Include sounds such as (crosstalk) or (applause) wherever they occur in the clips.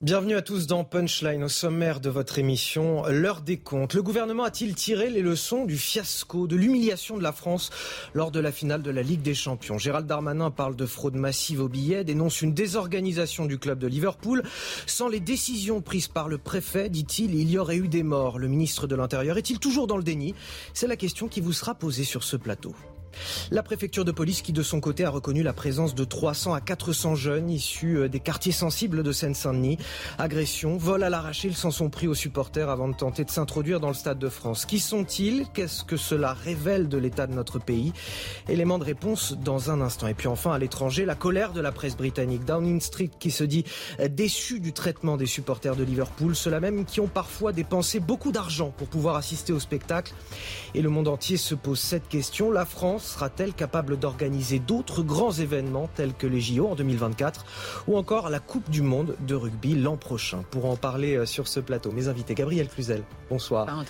Bienvenue à tous dans Punchline, au sommaire de votre émission, l'heure des comptes. Le gouvernement a-t-il tiré les leçons du fiasco, de l'humiliation de la France lors de la finale de la Ligue des Champions? Gérald Darmanin parle de fraude massive aux billets, dénonce une désorganisation du club de Liverpool. Sans les décisions prises par le préfet, dit-il, il y aurait eu des morts. Le ministre de l'Intérieur est-il toujours dans le déni? C'est la question qui vous sera posée sur ce plateau. La préfecture de police qui de son côté a reconnu la présence de 300 à 400 jeunes issus euh, des quartiers sensibles de Seine-Saint-Denis. Agression, vol à l'arraché, ils s'en sont pris aux supporters avant de tenter de s'introduire dans le Stade de France. Qui sont-ils? Qu'est-ce que cela révèle de l'état de notre pays? Élément de réponse dans un instant. Et puis enfin à l'étranger, la colère de la presse britannique. Downing Street qui se dit euh, déçu du traitement des supporters de Liverpool, ceux-là même qui ont parfois dépensé beaucoup d'argent pour pouvoir assister au spectacle. Et le monde entier se pose cette question. La France sera-t-elle capable d'organiser d'autres grands événements tels que les JO en 2024 ou encore la Coupe du Monde de rugby l'an prochain? Pour en parler euh, sur ce plateau, mes invités, Gabriel Cluzel, bonsoir.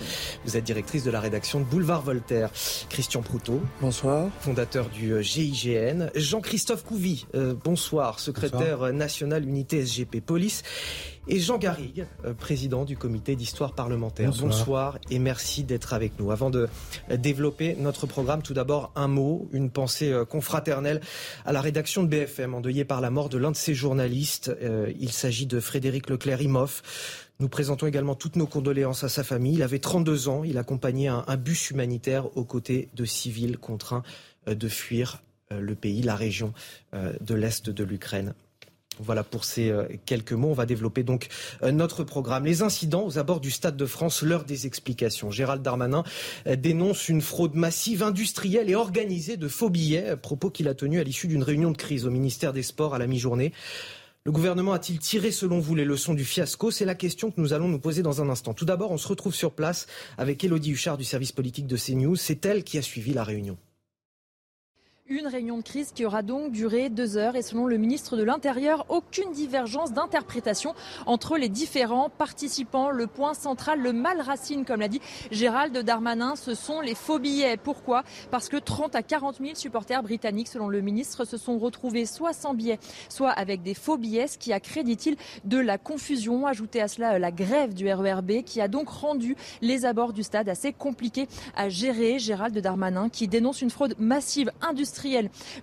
Vous êtes directrice de la rédaction de Boulevard Voltaire. Christian Proutot. Bonsoir. Fondateur du euh, GIGN. Jean-Christophe Couvi. Euh, bonsoir. Secrétaire national unité SGP Police. Et Jean Garrigue, président du comité d'histoire parlementaire. Bonsoir. et merci d'être avec nous. Avant de développer notre programme, tout d'abord un mot, une pensée confraternelle à la rédaction de BFM, endeuillée par la mort de l'un de ses journalistes. Il s'agit de Frédéric Leclerc-Imhoff. Nous présentons également toutes nos condoléances à sa famille. Il avait 32 ans. Il accompagnait un, un bus humanitaire aux côtés de civils contraints euh, de fuir euh, le pays, la région euh, de l'Est de l'Ukraine. Voilà pour ces quelques mots. On va développer donc notre programme. Les incidents aux abords du Stade de France, l'heure des explications. Gérald Darmanin dénonce une fraude massive, industrielle et organisée de faux billets, propos qu'il a tenu à l'issue d'une réunion de crise au ministère des Sports à la mi-journée. Le gouvernement a-t-il tiré, selon vous, les leçons du fiasco? C'est la question que nous allons nous poser dans un instant. Tout d'abord, on se retrouve sur place avec Elodie Huchard du service politique de CNews. C'est elle qui a suivi la réunion. Une réunion de crise qui aura donc duré deux heures et selon le ministre de l'Intérieur, aucune divergence d'interprétation entre les différents participants. Le point central, le mal racine, comme l'a dit Gérald Darmanin, ce sont les faux billets. Pourquoi? Parce que 30 à 40 000 supporters britanniques, selon le ministre, se sont retrouvés soit sans billets, soit avec des faux billets, ce qui a créé, dit-il, de la confusion. Ajouté à cela la grève du RERB qui a donc rendu les abords du stade assez compliqués à gérer. Gérald Darmanin qui dénonce une fraude massive industrielle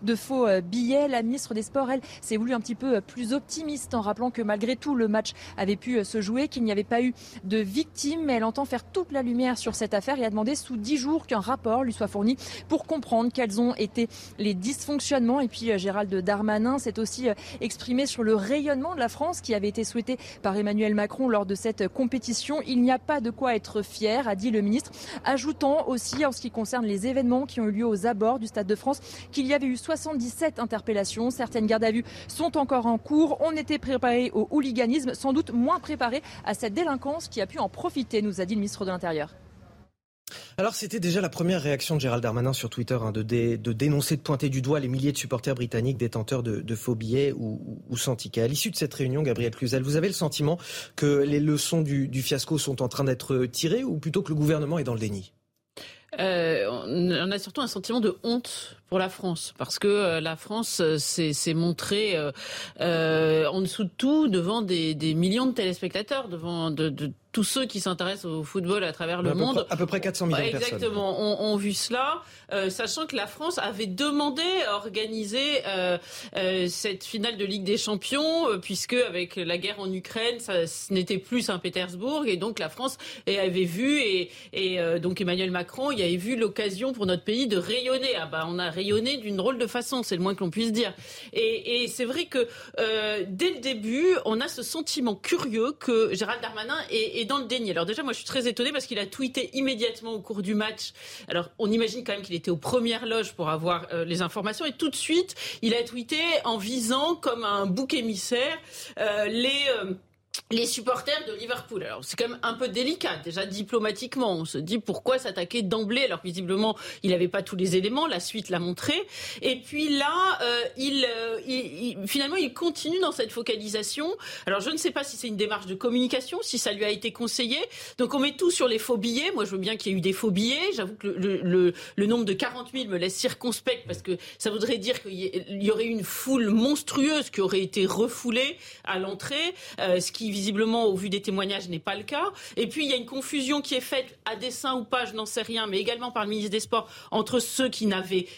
de faux euh, billets. La ministre des Sports, elle, s'est voulu un petit peu euh, plus optimiste en rappelant que malgré tout, le match avait pu euh, se jouer, qu'il n'y avait pas eu de victimes. Mais elle entend faire toute la lumière sur cette affaire et a demandé sous dix jours qu'un rapport lui soit fourni pour comprendre quels ont été les dysfonctionnements. Et puis Gérald Darmanin s'est aussi exprimé sur le rayonnement de la France qui avait été souhaité par Emmanuel Macron lors de cette compétition. Il n'y a pas de quoi être fier, a dit le ministre, ajoutant aussi en ce qui concerne les événements qui ont eu lieu aux abords du Stade de France qu'il y avait eu 77 interpellations. Certaines gardes à vue sont encore en cours. On était préparé au hooliganisme, sans doute moins préparé à cette délinquance qui a pu en profiter, nous a dit le ministre de l'Intérieur. Alors c'était déjà la première réaction de Gérald Darmanin sur Twitter hein, de, dénoncer, de pointer du doigt les milliers de supporters britanniques détenteurs de, faux billets ou, sans ticket. À l'issue de cette réunion, Gabriel Cluzel, vous avez le sentiment que les leçons du fiasco sont en train d'être tirées ou plutôt que le gouvernement est dans le déni? Euh, on a surtout un sentiment de honte pour la France, parce que euh, la France euh, s'est montrée en dessous de tout devant des, millions de téléspectateurs, devant de, de tous ceux qui s'intéressent au football à travers le monde. à peu près 400 millions de personnes. Exactement, ont, vu cela, euh, sachant que la France avait demandé à organiser euh, euh, cette finale de Ligue des Champions, puisque avec la guerre en Ukraine, ça, ce n'était plus Saint-Pétersbourg, et donc la France avait vu, et, et donc Emmanuel Macron, il avait vu l'occasion pour notre pays de rayonner. Ah bah, on a rayonné d'une drôle de façon, c'est le moins que l'on puisse dire. Et, c'est vrai que euh, dès le début, on a ce sentiment curieux que Gérald Darmanin est, dans le déni. Alors déjà, moi, je suis très étonnée parce qu'il a tweeté immédiatement au cours du match. Alors, on imagine quand même qu'il était aux premières loges pour avoir euh, les informations et tout de suite, il a tweeté en visant comme un bouc émissaire euh, les les supporters de Liverpool. Alors c'est quand même un peu délicat déjà diplomatiquement. On se dit pourquoi s'attaquer d'emblée alors visiblement il n'avait pas tous les éléments. La suite l'a montré. Et puis là, euh, euh, il, finalement il continue dans cette focalisation. Alors je ne sais pas si c'est une démarche de communication, si ça lui a été conseillé. Donc on met tout sur les faux billets. Moi je veux bien qu'il y ait eu des faux billets. J'avoue que le, nombre de 40 000 me laisse circonspect parce que ça voudrait dire qu'il y aurait une foule monstrueuse qui aurait été refoulée à l'entrée, euh, ce qui visiblement, au vu des témoignages, n'est pas le cas. Et puis, il y a une confusion qui est faite, à dessein ou pas, je n'en sais rien, mais également par le ministre des Sports, entre ceux qui,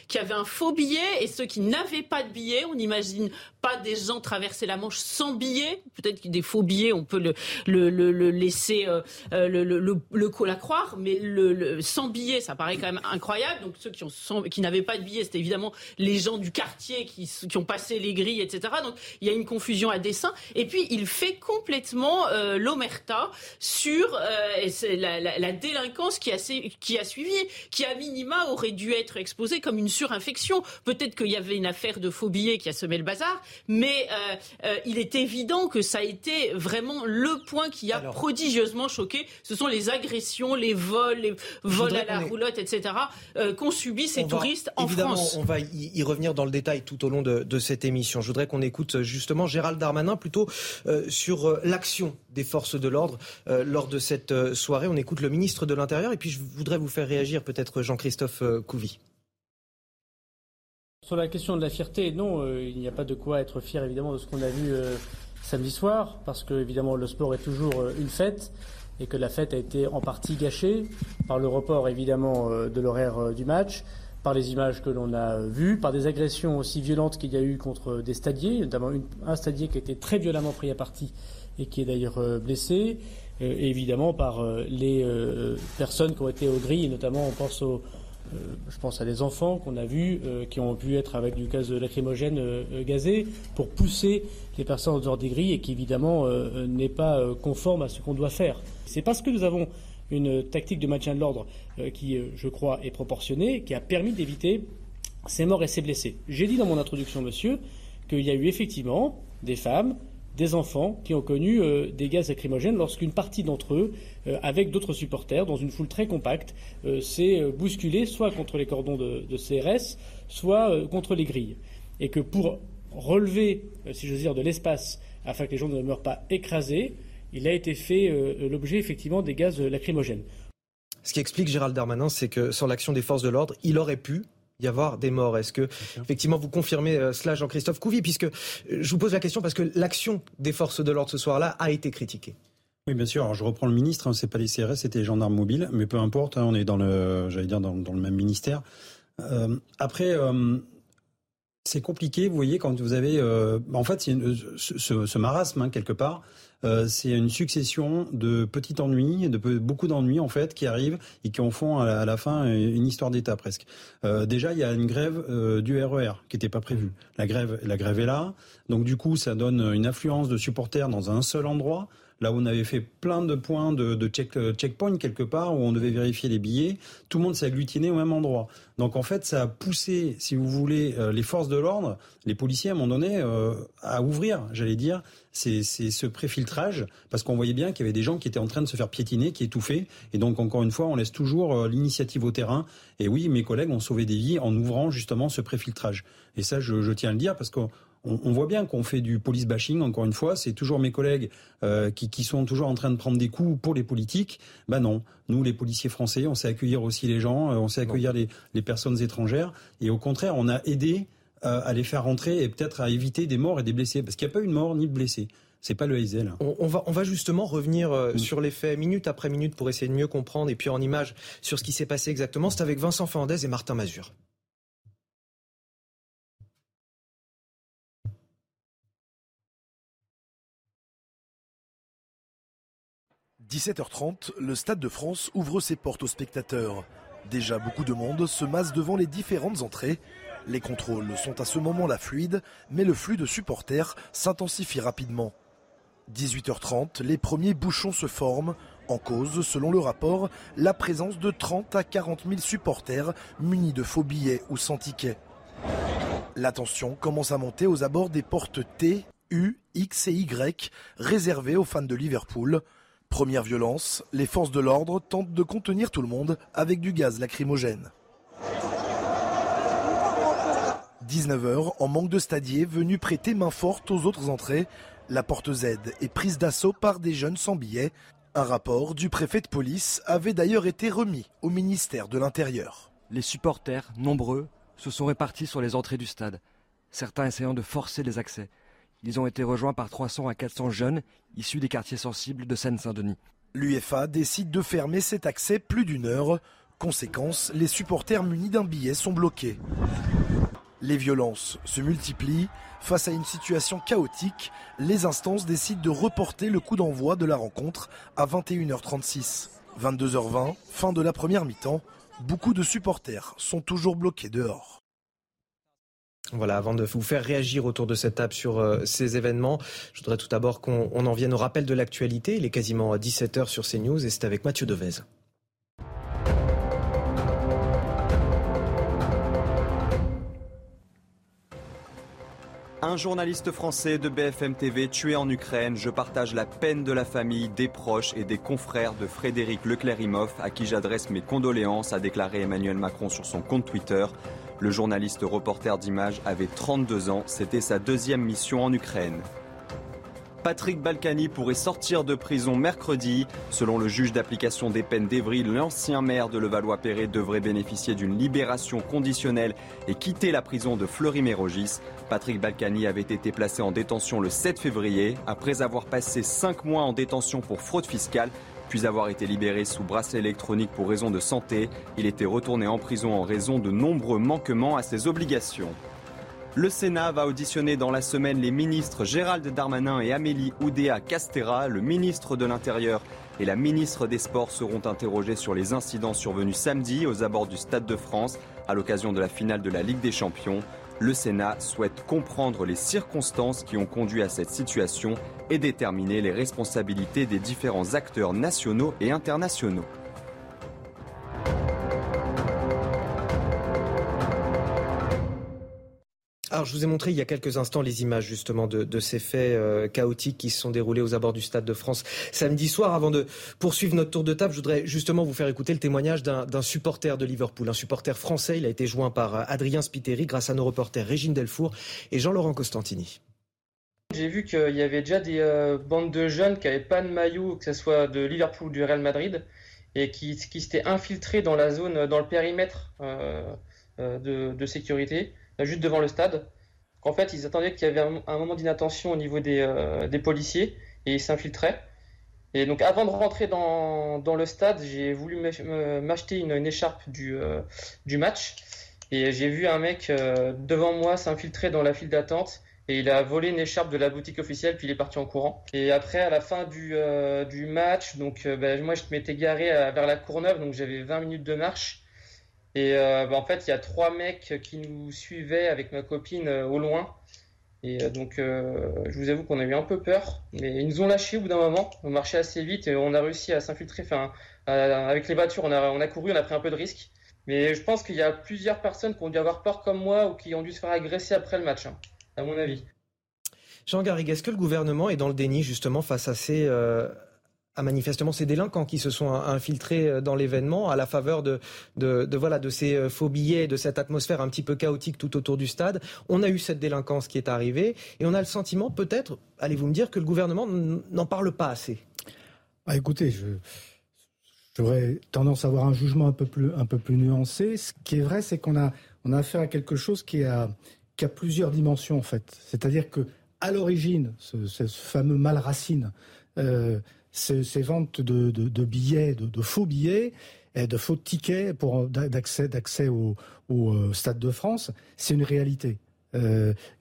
qui avaient un faux billet et ceux qui n'avaient pas de billet. On n'imagine pas des gens traverser la Manche sans billet. Peut-être que des faux billets, on peut le, le, le, laisser euh, euh, le, la croire, mais le, sans billet, ça paraît quand même incroyable. Donc, ceux qui, ont, qui n'avaient pas de billet, c'était évidemment les gens du quartier qui, qui ont passé les grilles, etc. Donc, il y a une confusion à dessein. Et puis, il fait complètement euh, l'omerta sur euh, la, délinquance qui a, qui a suivi, qui à minima aurait dû être exposée comme une surinfection. Peut-être qu'il y avait une affaire de faux billets qui a semé le bazar, mais euh, il est évident que ça a été vraiment le point qui a prodigieusement choqué. Ce sont les agressions, les vols, les vols à la roulotte, etc., qu'ont subi ces touristes en France. On va y, revenir dans le détail tout au long de, de cette émission. Je voudrais qu'on écoute justement Gérald Darmanin plutôt sur la l'action des forces de l'ordre euh, lors de cette euh, soirée. On écoute le ministre de l'Intérieur et puis je voudrais vous faire réagir peut-être Jean-Christophe euh, Couvi. Sur la question de la fierté, non, il n'y a pas de quoi être fier évidemment de ce qu'on a vu samedi soir, parce que évidemment le sport est toujours une fête et que la fête a été en partie gâchée par le report évidemment de l'horaire du match, par les images que l'on a vues, par des agressions aussi violentes qu'il y a eu contre des stadiers, notamment un stadier qui a été très violemment pris à partie et qui est d'ailleurs euh, blessé, euh, évidemment par euh, les personnes qui ont été aux grilles, notamment on pense je pense à des enfants qu'on a vus qui ont pu être avec du gaz lacrymogène gazé pour pousser les personnes en des grilles et qui évidemment n'est pas conforme à ce qu'on doit faire. C'est parce que nous avons une tactique de maintien de l'ordre qui, je crois, est proportionnée, qui a permis d'éviter ces morts et ces blessés. J'ai dit dans mon introduction, monsieur, qu'il y a eu effectivement des femmes, des enfants qui ont connu euh, des gaz lacrymogènes lorsqu'une partie d'entre eux, euh, avec d'autres supporters, dans une foule très compacte, euh, s'est bousculée soit contre les cordons de, CRS, soit contre les grilles. Et que pour relever, si j'ose dire, de l'espace afin que les gens ne meurent pas écrasés, il a été fait l'objet effectivement des gaz lacrymogènes. Ce qui explique Gérald Darmanin, c'est que sur l'action des forces de l'ordre, il aurait pu, y avoir des morts. Est-ce que effectivement vous confirmez euh, cela, Jean-Christophe Couvi, puisque euh, je vous pose la question parce que l'action des forces de l'ordre ce soir-là a été critiquée. Oui, bien sûr. Alors, je reprends le ministre. Hein, c'est pas les CRS, c'était les gendarmes mobiles, mais peu importe. Hein, on est dans le, j'allais dire dans, le même ministère. Euh, après, c'est compliqué. Vous voyez, quand vous avez, en fait, ce, ce, marasme hein, quelque part. Euh, c'est une succession de petits ennuis, de beaucoup d'ennuis en fait qui arrivent et qui en font à la, fin une histoire d'État presque. Euh, déjà, il y a une grève euh, du RER e qui n'était pas prévue. La grève, la grève est là, donc du coup, ça donne une affluence de supporters dans un seul endroit là où on avait fait plein de points de, de check, euh, checkpoint quelque part, où on devait vérifier les billets, tout le monde s'est agglutiné au même endroit. Donc en fait, ça a poussé, si vous voulez, euh, les forces de l'ordre, les policiers à un moment donné, euh, à ouvrir, j'allais dire, c'est ce préfiltrage, parce qu'on voyait bien qu'il y avait des gens qui étaient en train de se faire piétiner, qui étouffaient, et donc encore une fois, on laisse toujours l'initiative au terrain. Et oui, mes collègues ont sauvé des vies en ouvrant justement ce préfiltrage. Et ça, je, je tiens à le dire, parce que on, voit bien qu'on fait du police bashing, encore une fois, c'est toujours mes collègues euh, qui, sont toujours en train de prendre des coups pour les politiques. Ben non, nous les policiers français, on sait accueillir aussi les gens, euh, on sait accueillir les, personnes étrangères, et au contraire, on a aidé euh, à les faire rentrer et peut-être à éviter des morts et des blessés, parce qu'il n'y a pas eu de mort ni de blessés. C'est pas le Hazel. On, va, on va justement revenir mm. sur les faits minute après minute pour essayer de mieux comprendre et puis en image sur ce qui s'est passé exactement. C'est avec Vincent Fernandez et Martin Mazur. 17h30, le Stade de France ouvre ses portes aux spectateurs. Déjà beaucoup de monde se masse devant les différentes entrées. Les contrôles sont à ce moment-là fluides, mais le flux de supporters s'intensifie rapidement. 18h30, les premiers bouchons se forment. En cause, selon le rapport, la présence de 30 à 40 000 supporters munis de faux billets ou sans tickets. La tension commence à monter aux abords des portes T, U, X et Y réservées aux fans de Liverpool. Première violence, les forces de l'ordre tentent de contenir tout le monde avec du gaz lacrymogène. 19h, en manque de stadiers venus prêter main forte aux autres entrées, la porte Z est prise d'assaut par des jeunes sans billets. Un rapport du préfet de police avait d'ailleurs été remis au ministère de l'Intérieur. Les supporters, nombreux, se sont répartis sur les entrées du stade, certains essayant de forcer les accès. Ils ont été rejoints par 300 à 400 jeunes issus des quartiers sensibles de Seine-Saint-Denis. L'UFA décide de fermer cet accès plus d'une heure. Conséquence, les supporters munis d'un billet sont bloqués. Les violences se multiplient. Face à une situation chaotique, les instances décident de reporter le coup d'envoi de la rencontre à 21h36. 22h20, fin de la première mi-temps, beaucoup de supporters sont toujours bloqués dehors. Voilà, avant de vous faire réagir autour de cette table sur euh, ces événements, je voudrais tout d'abord qu'on en vienne au rappel de l'actualité. Il est quasiment 17h sur CNews et c'est avec Mathieu Devez. Un journaliste français de BFM TV tué en Ukraine. Je partage la peine de la famille, des proches et des confrères de Frédéric Leclerimoff, à qui j'adresse mes condoléances, a déclaré Emmanuel Macron sur son compte Twitter. Le journaliste reporter d'images avait 32 ans. C'était sa deuxième mission en Ukraine. Patrick Balkany pourrait sortir de prison mercredi. Selon le juge d'application des peines d'Evry, l'ancien maire de Levallois-Perret devrait bénéficier d'une libération conditionnelle et quitter la prison de Fleury-Mérogis. Patrick Balkany avait été placé en détention le 7 février après avoir passé 5 mois en détention pour fraude fiscale puis avoir été libéré sous bracelet électronique pour raison de santé. Il était retourné en prison en raison de nombreux manquements à ses obligations. Le Sénat va auditionner dans la semaine les ministres Gérald Darmanin et Amélie Oudéa Castera. Le ministre de l'Intérieur et la ministre des Sports seront interrogés sur les incidents survenus samedi aux abords du Stade de France à l'occasion de la finale de la Ligue des Champions. Le Sénat souhaite comprendre les circonstances qui ont conduit à cette situation et déterminer les responsabilités des différents acteurs nationaux et internationaux. Alors, je vous ai montré il y a quelques instants les images justement de, ces faits euh, chaotiques qui se sont déroulés aux abords du Stade de France samedi soir. Avant de poursuivre notre tour de table, je voudrais justement vous faire écouter le témoignage d'un supporter de Liverpool, un supporter français. Il a été joint par euh, Adrien Spiteri grâce à nos reporters Régine Delfour et Jean-Laurent Costantini. J'ai vu qu'il y avait déjà des euh, bandes de jeunes qui n'avaient pas de maillot, que ce soit de Liverpool ou du Real Madrid, et qui, qui s'étaient infiltrés dans la zone, dans le périmètre de sécurité juste devant le stade. En fait, ils attendaient qu'il y avait un, moment d'inattention au niveau des, euh, des, policiers et ils s'infiltraient. Et donc, avant de rentrer dans, le stade, j'ai voulu m'acheter une, écharpe du, euh, du match. Et j'ai vu un mec euh, devant moi s'infiltrer dans la file d'attente. Et il a volé une écharpe de la boutique officielle, puis il est parti en courant. Et après, à la fin du, match, donc ben, moi je m'étais garé vers la Courneuve, donc j'avais 20 minutes de marche. Et euh, bah, en fait, il y a trois mecs qui nous suivaient avec ma copine euh, au loin. Et euh, donc, je vous avoue qu'on a eu un peu peur, mais ils nous ont lâchés au bout d'un moment. On marchait assez vite et on a réussi à s'infiltrer. Enfin, avec les voitures, on a, couru, on a pris un peu de risque. Mais je pense qu'il y a plusieurs personnes qui ont dû avoir peur comme moi ou qui ont dû se faire agresser après le match, hein, à mon avis. Jean Garrigue, est-ce que le gouvernement est dans le déni justement face à ces, à manifestement ces délinquants qui se sont infiltrés euh, dans l'événement à la faveur de, de, voilà, de ces euh, faux billets, de cette atmosphère un petit peu chaotique tout autour du stade. On a eu cette délinquance qui est arrivée et on a le sentiment peut-être, allez-vous me dire, que le gouvernement n'en parle pas assez? Bah, écoutez, j'aurais tendance à avoir un jugement un peu plus, nuancé. Ce qui est vrai, c'est qu'on a, affaire à quelque chose qui a, qui a plusieurs dimensions en fait. C'est-à-dire que à l'origine, ce, fameux mal racine, euh, ces, ventes de, billets, de, faux billets, et de faux tickets pour d'accès au, euh, Stade de France, c'est une réalité.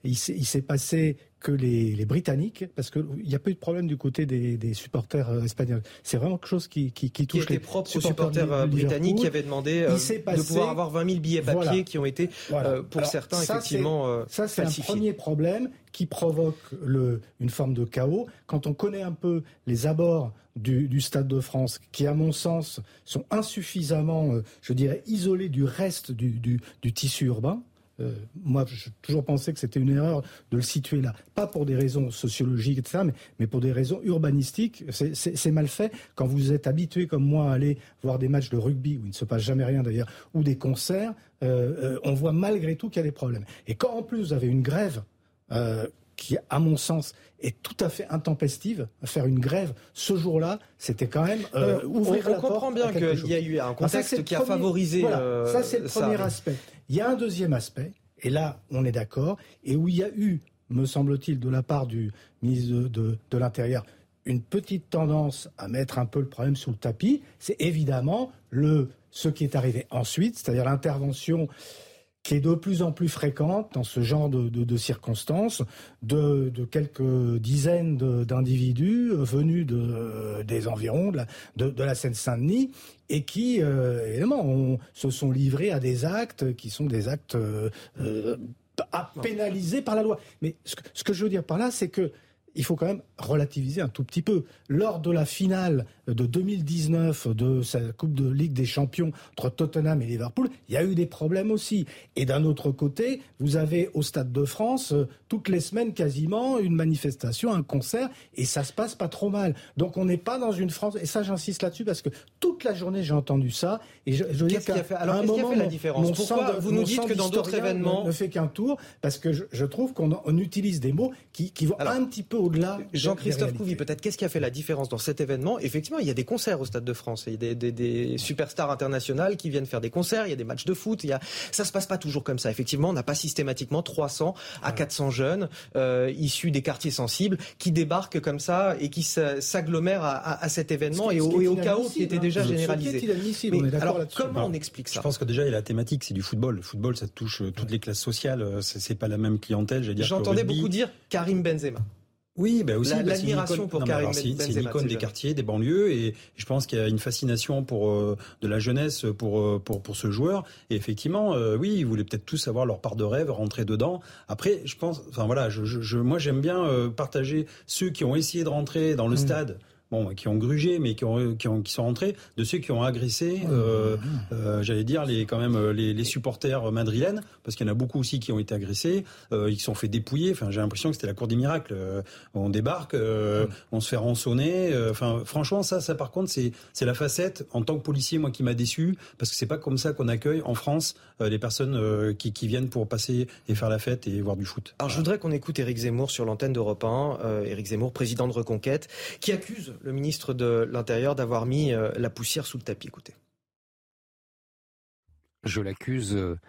Il s'est passé que les, Britanniques, parce qu'il n'y a pas eu de problème du côté des, supporters euh, espagnols. C'est vraiment quelque chose qui, qui, qui touche qui était propre aux supporters euh, britanniques qui avaient demandé euh, de pouvoir avoir 20 000 billets papier qui ont été, pour certains, effectivement, Ça, c'est un premier problème qui provoque le, une forme de chaos. Quand on connaît un peu les abords du, Stade de France, qui, à mon sens, sont insuffisamment, je dirais, isolés du reste du, du tissu urbain, euh, moi, j'ai toujours pensé que c'était une erreur de le situer là. Pas pour des raisons sociologiques, etc., mais, mais pour des raisons urbanistiques. C'est mal fait. Quand vous êtes habitué, comme moi, à aller voir des matchs de rugby, où il ne se passe jamais rien d'ailleurs, ou des concerts, euh, euh, on voit malgré tout qu'il y a des problèmes. Et quand en plus vous avez une grève qui, à mon sens, est tout à fait intempestive. Faire une grève ce jour-là, c'était quand même ouvrir on, on comprend bien qu'il y a eu un contexte qui a favorisé. ça, c'est le premier aspect. Il y a un deuxième aspect, et là, on est d'accord, et où il y a eu, me semble-t-il, de la part du ministre de, l'Intérieur, une petite tendance à mettre un peu le problème sur le tapis, c'est évidemment le, ce qui est arrivé ensuite, c'est-à-dire l'intervention qui est de plus en plus fréquente dans ce genre de, circonstances, de, quelques dizaines d'individus venus des environs de la, Seine-Saint-Denis et qui, euh, évidemment, se sont livrés à des actes qui sont des actes euh, euh, à pénaliser par la loi. Mais ce que je veux dire par là, c'est que il faut quand même relativiser un tout petit peu. Lors de la finale de 2019 de sa Coupe de Ligue des Champions entre Tottenham et Liverpool, il y a eu des problèmes aussi. Et d'un autre côté, vous avez au Stade de France, euh, toutes les semaines quasiment, une manifestation, un concert, et ça se passe pas trop mal. Donc on n'est pas dans une France, et ça j'insiste là-dessus parce que toute la journée j'ai entendu ça, et je, je qui a fait Alors qu'est-ce qui a fait la différence Pourquoi vous nous dites que dans d'autres événements ne, fait qu'un tour Parce que je, trouve qu'on utilise des mots qui, vont un petit peu au-delà. Jean-Christophe Couvi, peut-être qu'est-ce qui a fait la différence dans cet événement? Effectivement, il y a des concerts au Stade de France, il y a des, superstars internationales qui viennent faire des concerts, il y a des matchs de foot, il y a... ça se passe pas toujours comme ça. Effectivement, on n'a pas systématiquement 300 à 400 jeunes euh, issus des quartiers sensibles qui débarquent comme ça et qui s'agglomèrent à, cet événement et au, chaos qui était déjà généralisé. alors, comment on explique ça Je pense que déjà, il y a la thématique, c'est du football. Le football, ça touche euh, toutes les classes sociales. Euh, c'est pas la même clientèle. J'entendais beaucoup dire Karim Benzema. Oui, bah aussi. L'admiration pour Karim Benzema. C'est l'icône des quartiers, des banlieues, et je pense qu'il y a une fascination pour euh, de la jeunesse pour euh, pour pour ce joueur. Et effectivement, euh, oui, ils voulaient peut-être tous avoir leur part de rêve, rentrer dedans. Après, je pense, enfin voilà, je, je moi j'aime bien partager ceux qui ont essayé de rentrer dans le mmh. stade bon, qui ont grugé, mais qui, ont, qui, ont, qui sont rentrés, de ceux qui ont agressé, euh, euh, j'allais dire, les, quand même euh, les, les supporters madrilènes, parce qu'il y en a beaucoup aussi qui ont été agressés, euh, ils se sont fait dépouiller. Enfin, j'ai l'impression que c'était la cour des miracles. Euh, on débarque, euh, on se fait rançonner. Enfin, franchement, ça, ça par contre, c'est c'est la facette en tant que policier, moi, qui m'a déçu, parce que c'est pas comme ça qu'on accueille en France les personnes qui, qui viennent pour passer et faire la fête et voir du foot. Alors, je voudrais qu'on écoute Éric Zemmour sur l'antenne d'Europe 1. Éric Zemmour, président de Reconquête, qui accuse le ministre de l'Intérieur d'avoir mis euh, la poussière sous le tapis. Écoutez. Je l'accuse euh,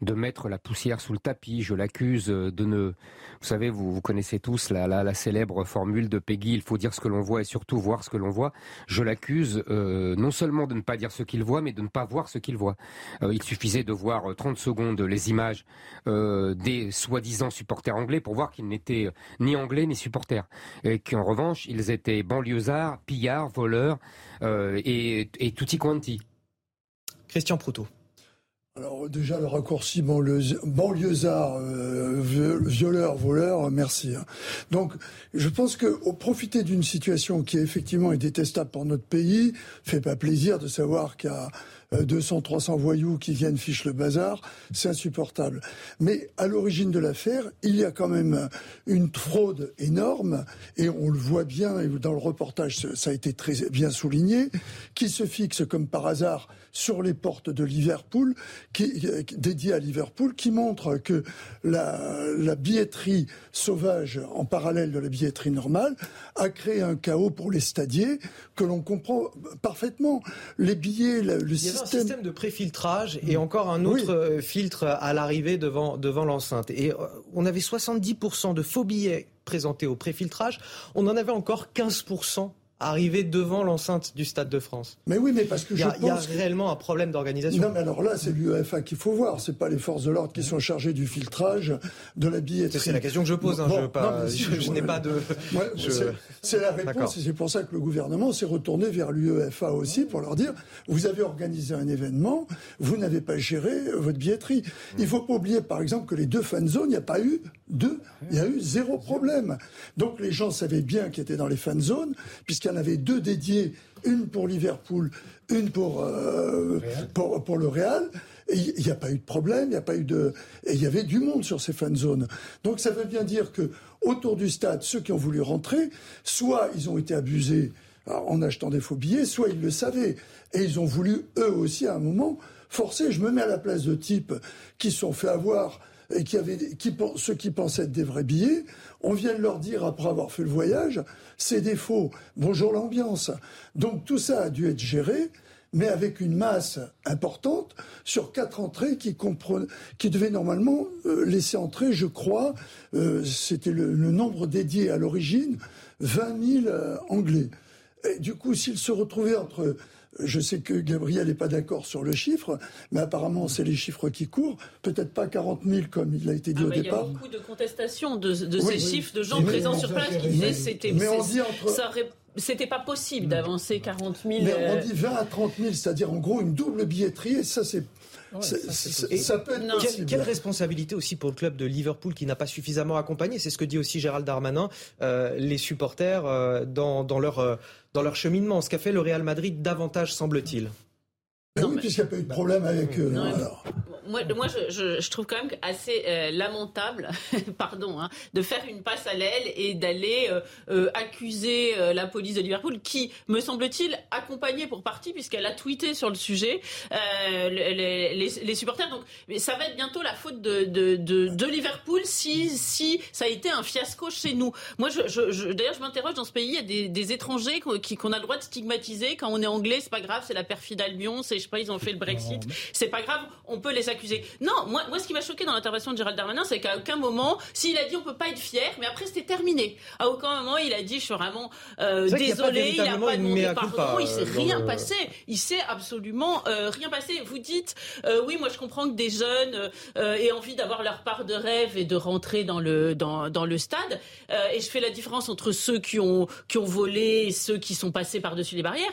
de mettre la poussière sous le tapis. Je l'accuse euh, de ne. Vous savez, vous, vous connaissez tous la, célèbre formule de Peggy il faut dire ce que l'on voit et surtout voir ce que l'on voit. Je l'accuse euh, non seulement de ne pas dire ce qu'il voit, mais de ne pas voir ce qu'il voit. Euh, il suffisait de voir 30 secondes les images des soi-disant supporters anglais pour voir qu'ils n'étaient ni anglais ni supporters. Et qu'en revanche, ils étaient banlieusards, pillards, voleurs et, et tutti quanti. Christian Proutot. Alors déjà le raccourci banlieusard, euh, violeur, voleur, merci. Hein. Donc je pense que au profiter d'une situation qui effectivement est détestable pour notre pays, fait pas plaisir de savoir qu'il y a 200, euh, 300 voyous qui viennent fiche le bazar, c'est insupportable. Mais à l'origine de l'affaire, il y a quand même une fraude énorme, et on le voit bien, et dans le reportage, ça a été très bien souligné, qui se fixe comme par hasard sur les portes de Liverpool, qui, dédiées à Liverpool, qui montre que la, la billetterie sauvage, en parallèle de la billetterie normale, a créé un chaos pour les stadiers que l'on comprend parfaitement. Les billets, le, un système de préfiltrage et encore un autre euh, filtre à l'arrivée devant, devant l'enceinte. Et euh, on avait 70% de faux billets présentés au préfiltrage. On en avait encore 15% arriver devant l'enceinte du Stade de France. Mais oui, mais parce que il je y a, pense il y a réellement un problème d'organisation. Non, mais alors là, c'est l'UEFA qu'il faut voir. C'est pas les forces de l'ordre qui sont chargées du filtrage, de la billetterie. C'est la question que je pose. Hein, Bon, je, pas- non, mais si, je- je n'ai pas de. Je- c'est- la réponse et c'est pour ça que le gouvernement s'est retourné vers l'UEFA aussi pour leur dire vous avez organisé un événement, vous n'avez pas géré votre billetterie. Il faut pas oublier par exemple que les deux fan zones, il n'y a pas eu deux, il y a eu zéro problème. Donc les gens savaient bien qu'ils étaient dans les fan zones puisqu'il y en avait deux dédiées, une pour Liverpool, une pour euh, pour, pour le Real. Il n'y a pas eu de problème, il n'y a pas eu de, et il y avait du monde sur ces fan zones. Donc ça veut bien dire que autour du stade, ceux qui ont voulu rentrer, soit ils ont été abusés en achetant des faux billets, soit ils le savaient et ils ont voulu eux aussi à un moment forcer. Je me mets à la place de types qui se sont fait avoir et qui avaient, qui ceux qui pensaient être des vrais billets, on vient de leur dire après avoir fait le voyage, c'est des faux. Bonjour l'ambiance. Donc tout ça a dû être géré mais avec une masse importante sur quatre entrées qui, qui devaient normalement euh, laisser entrer, je crois, euh, c'était le, le nombre dédié à l'origine, 20 000 euh, Anglais. Et du coup, s'ils se retrouvaient entre... Je sais que Gabriel n'est pas d'accord sur le chiffre, mais apparemment c'est les chiffres qui courent. Peut-être pas 40 000 comme il a été dit Ah au bah, il y a départ. beaucoup de contestations de, de Oui, ces oui. chiffres, de gens Mais présents sur place qui disaient c'était mais on dit entre- ça c'était pas possible d'avancer 40 000. Mais euh, on dit 20 à 30 000, c'est-à-dire en gros une double billetterie, et ça c'est... ça peut être quelle, quelle responsabilité aussi pour le club de Liverpool qui n'a pas suffisamment accompagné C'est ce que dit aussi Gérald Darmanin, euh, les supporters euh, dans, dans leur, euh, dans leur cheminement. Ce qu'a fait le Real Madrid davantage, semble-t-il. Ben oui, puisqu'il n'y a pas eu de problème avec eux. Non, mais- alors. Moi, moi je, je- je trouve quand même assez euh, lamentable, (laughs) pardon, hein, de faire une passe à l'aile et d'aller euh, euh, accuser la police de Liverpool, qui, me semble-t-il, accompagnée pour partie, puisqu'elle a tweeté sur le sujet, le- les, les- les supporters. Donc, ça va être bientôt la faute de, de, de, de Liverpool si, si ça a été un fiasco chez nous. Moi, je, je, je- d'ailleurs, je m'interroge dans ce pays, il y a des, des étrangers qu'on a le droit de stigmatiser. Quand on est anglais, c'est pas grave, c'est la perfide Albion, c'est, je sais pas, ils ont fait le Brexit. C'est pas grave, on peut les Non, moi, moi, ce qui m'a choqué dans l'intervention de Gérald Darmanin, c'est qu'à aucun moment, s'il a dit on peut pas être fier, mais après c'était terminé. À aucun moment, il a dit je suis vraiment euh, pas désolé, il a véritablement pas demandé pardon, culpa, il s'est euh, rien le- passé. Il s'est absolument euh, rien passé. Vous dites euh, oui, moi je comprends que des jeunes aient envie d'avoir leur part de rêve et de rentrer dans le dans, dans le stade. Et je fais la différence entre ceux qui ont qui ont volé et ceux qui sont passés par-dessus les barrières.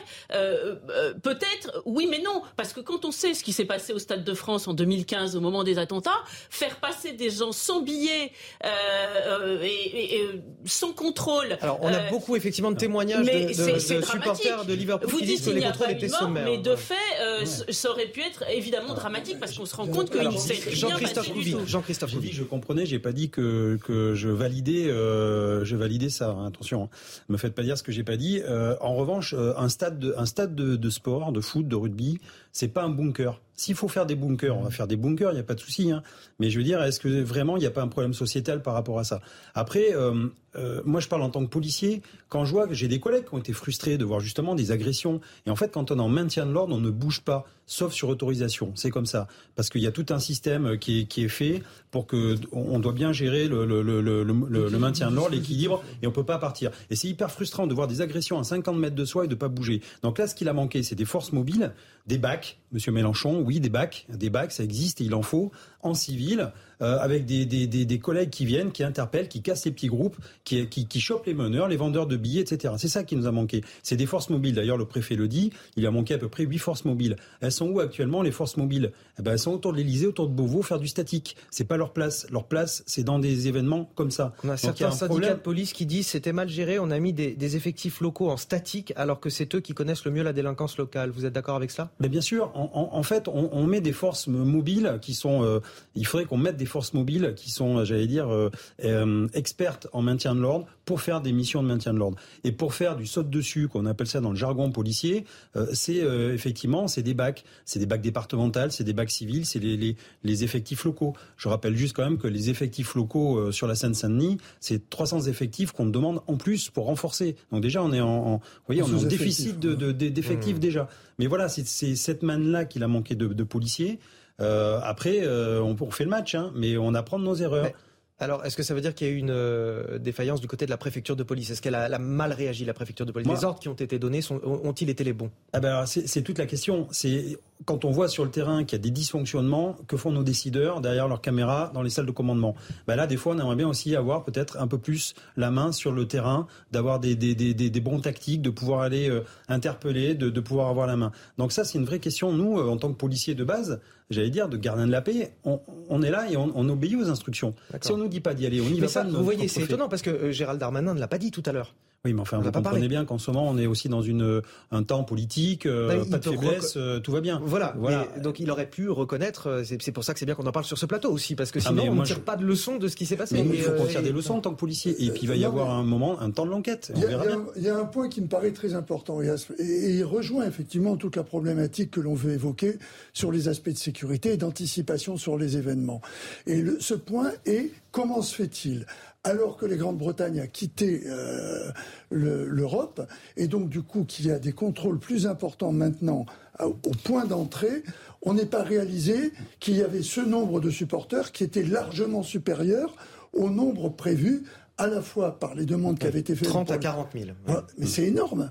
Peut-être, oui, mais non, parce que quand on sait ce qui s'est passé au Stade de France en 2015 au moment des attentats, faire passer des gens sans billets euh, euh, et, et- et sans contrôle. Alors, on a euh, beaucoup effectivement de témoignages de, mais de- c'est- de c'est supporters de Liverpool Vous qui dites disent que qu'il les n'y a contrôles étaient de mort, sommaires. mais de fait, euh, ça aurait pu être évidemment dramatique parce qu'on se rend compte qu'il ne s'est rien Jean-Christophe passé du Couvi, tout. Jean-Christophe J'ai dit je comprenais, j'ai pas dit que, que je validais, euh, je validais ça. hein, attention, hein. me faites pas dire ce que j'ai pas dit. Euh, en revanche, un stade, de, un stade de, de sport, de foot, de rugby, c'est pas un bunker. S'il faut faire des bunkers, on va faire des bunkers, il n'y a pas de souci. Hein. Mais je veux dire, est-ce que vraiment il n'y a pas un problème sociétal par rapport à ça? Après, euh, euh, moi je parle en tant que policier. Quand je vois que j'ai des collègues qui ont été frustrés de voir justement des agressions, et en fait quand on est en maintien de l'ordre, on ne bouge pas, sauf sur autorisation. C'est comme ça, parce qu'il y a tout un système qui est, qui est fait pour que on doit bien gérer le, le, le, le, le- le maintien de l'ordre, l'équilibre, et on peut pas partir. Et c'est hyper frustrant de voir des agressions à 50 mètres de soi et de pas bouger. Donc là, ce qu'il a manqué, c'est des forces mobiles, des bacs. Monsieur Mélenchon, oui, des bacs, des bacs, ça existe et il en faut en civil, euh, avec des, des, des, des collègues qui viennent, qui interpellent, qui cassent les petits groupes, qui, qui, qui chopent les meneurs, les vendeurs de billets, etc. C'est ça qui nous a manqué. C'est des forces mobiles. D'ailleurs, le préfet le dit, il a manqué à peu près huit forces mobiles. Elles sont où actuellement les forces mobiles? Eh ben, Elles sont autour de l'Elysée, autour de Beauvau, faire du statique. C'est pas leur place. Leur place, c'est dans des événements comme ça. On a Donc, certains syndicats problème. de police qui disent c'était mal géré, on a mis des, effectifs locaux en statique alors que c'est eux qui connaissent le mieux la délinquance locale. Vous êtes d'accord avec cela? Mais bien sûr, en, en- en fait, on, on met des forces mobiles qui sont. euh, il faudrait qu'on mette des forces mobiles qui sont, euh, j'allais dire, euh, euh, expertes en maintien de l'ordre pour faire des missions de maintien de l'ordre et pour faire du saut dessus, qu'on appelle ça dans le jargon policier. euh, c'est euh, effectivement, c'est des bacs, c'est des bacs départementales, c'est des bacs civils, c'est les, les, les effectifs locaux. Je rappelle juste quand même que les effectifs locaux sur la Seine-Saint-Denis, c'est 300 effectifs qu'on demande en plus pour renforcer. Donc déjà, on est en, en- vous voyez, on est en déficit de, de- de- d'effectifs Mmh. déjà. Mais voilà, c'est, cette manne-là qu'il a manqué de, de policiers. Euh, après, euh, on, on fait le match, hein, mais on apprend de nos erreurs. Mais- Alors, est-ce que ça veut dire qu'il y a eu une euh, défaillance du côté de la préfecture de police? Est-ce qu'elle a, mal réagi, la préfecture de police? Les ordres qui ont été donnés ont-ils été les bons? Ah ben, C'est toute la question. C'est quand on voit sur le terrain qu'il y a des dysfonctionnements, que font nos décideurs derrière leurs caméras dans les salles de commandement? Ben Là, des fois, on aimerait bien aussi avoir peut-être un peu plus la main sur le terrain, d'avoir des, des, bons tactiques, de pouvoir aller euh, interpeller, de, pouvoir avoir la main. Donc ça, c'est une vraie question. Nous, euh, en tant que policiers de base, j'allais dire, de gardien de la paix, on, est là et on, obéit aux instructions. Si on nous dit pas d'y aller, on y va ça, pas. Vous voyez, c'est étonnant parce que euh, Gérald Darmanin ne l'a pas dit tout à l'heure. Oui, mais enfin, on vous comprenez bien qu'en ce moment, on est aussi dans une, un temps politique, euh, pas de faiblesse, euh, tout va bien. Voilà, voilà. donc il aurait pu reconnaître, c'est pour ça que c'est bien qu'on en parle sur ce plateau aussi, parce que ah, sinon, on ne tire pas de leçons de ce qui s'est passé. Mais il faut qu'on tire des leçons en tant que policier. Et puis il va y avoir un moment, un temps de l'enquête. Il y, a un point qui me paraît très important, et, et il rejoint effectivement toute la problématique que l'on veut évoquer sur les aspects de sécurité et d'anticipation sur les événements. Et ce point est comment se fait-il? Alors que les Grandes-Bretagne a quitté euh, l'Europe, et donc du coup qu'il y a des contrôles plus importants maintenant au point d'entrée, on n'est pas réalisé qu'il y avait ce nombre de supporters qui était largement supérieur au nombre prévu à la fois par les demandes qui avaient été faites. 30 à 40 000. mais c'est énorme.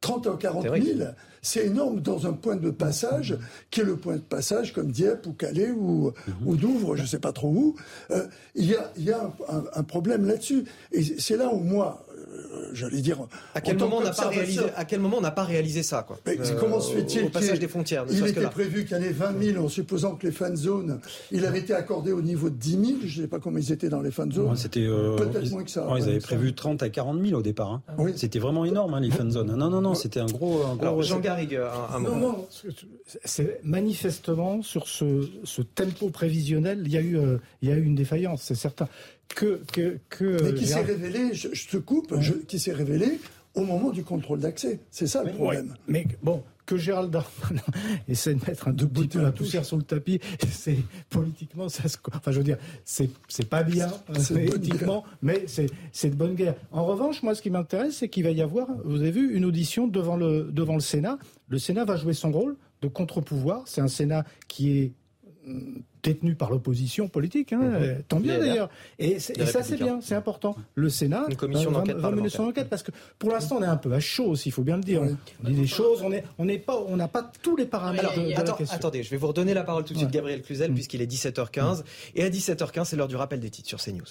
30 à 40 000, c'est énorme dans un point de passage qui est le point de passage comme Dieppe ou Calais ou, ou Douvres, je ne sais pas trop où. Euh, il y a, y a un, un problème là-dessus. Et c'est là où moi, j'allais dire. À quel, moment on n'a pas réalisé, à quel moment on n'a pas réalisé ça quoi Comment se fait-il Au passage des frontières. Il était prévu qu'il y en ait 20 000 en supposant que les fan zones, il avait été accordé au niveau de 10 000. Je ne sais pas comment ils étaient dans les fan zones. C'était euh, peut-être moins que ça. ils avaient prévu 30 à 40 000 au départ. Hein. Oui. C'était vraiment énorme hein, les fan zones. Non non non, c'était un gros. Un gros Jean Garrigue, un, moment. Non, non, c'est manifestement sur ce, ce, tempo prévisionnel, il y a eu, euh, il y a eu une défaillance, c'est certain que, que, que mais qui s'est révélé, je, te coupe, qui s'est révélé au moment du contrôle d'accès. C'est ça le problème. mais bon, que Gérald Darmanin (laughs) essaie de mettre un tout petit peu la poussière sur le tapis, (laughs) c'est politiquement, ça enfin je veux dire, c'est c'est pas bien politiquement, mais c'est c'est de bonne guerre. En revanche, moi, ce qui m'intéresse, c'est qu'il va y avoir, vous avez vu, une audition devant le devant le Sénat. Le Sénat va jouer son rôle de contre-pouvoir. C'est un Sénat qui est détenu par l'opposition politique, hein, mhm. tant bien d'ailleurs. Et, ça c'est bien, c'est important. Le Sénat va, mener son enquête parce que pour l'instant on est un peu à chaud aussi, il faut bien le dire. On dit des choses, on on n'est pas, on n'a pas tous les paramètres. attendez, je vais vous redonner la parole tout de suite, Gabriel Cluzel, mm. puisqu'il est 17h15 et à 17h15 c'est l'heure du rappel des titres sur CNews.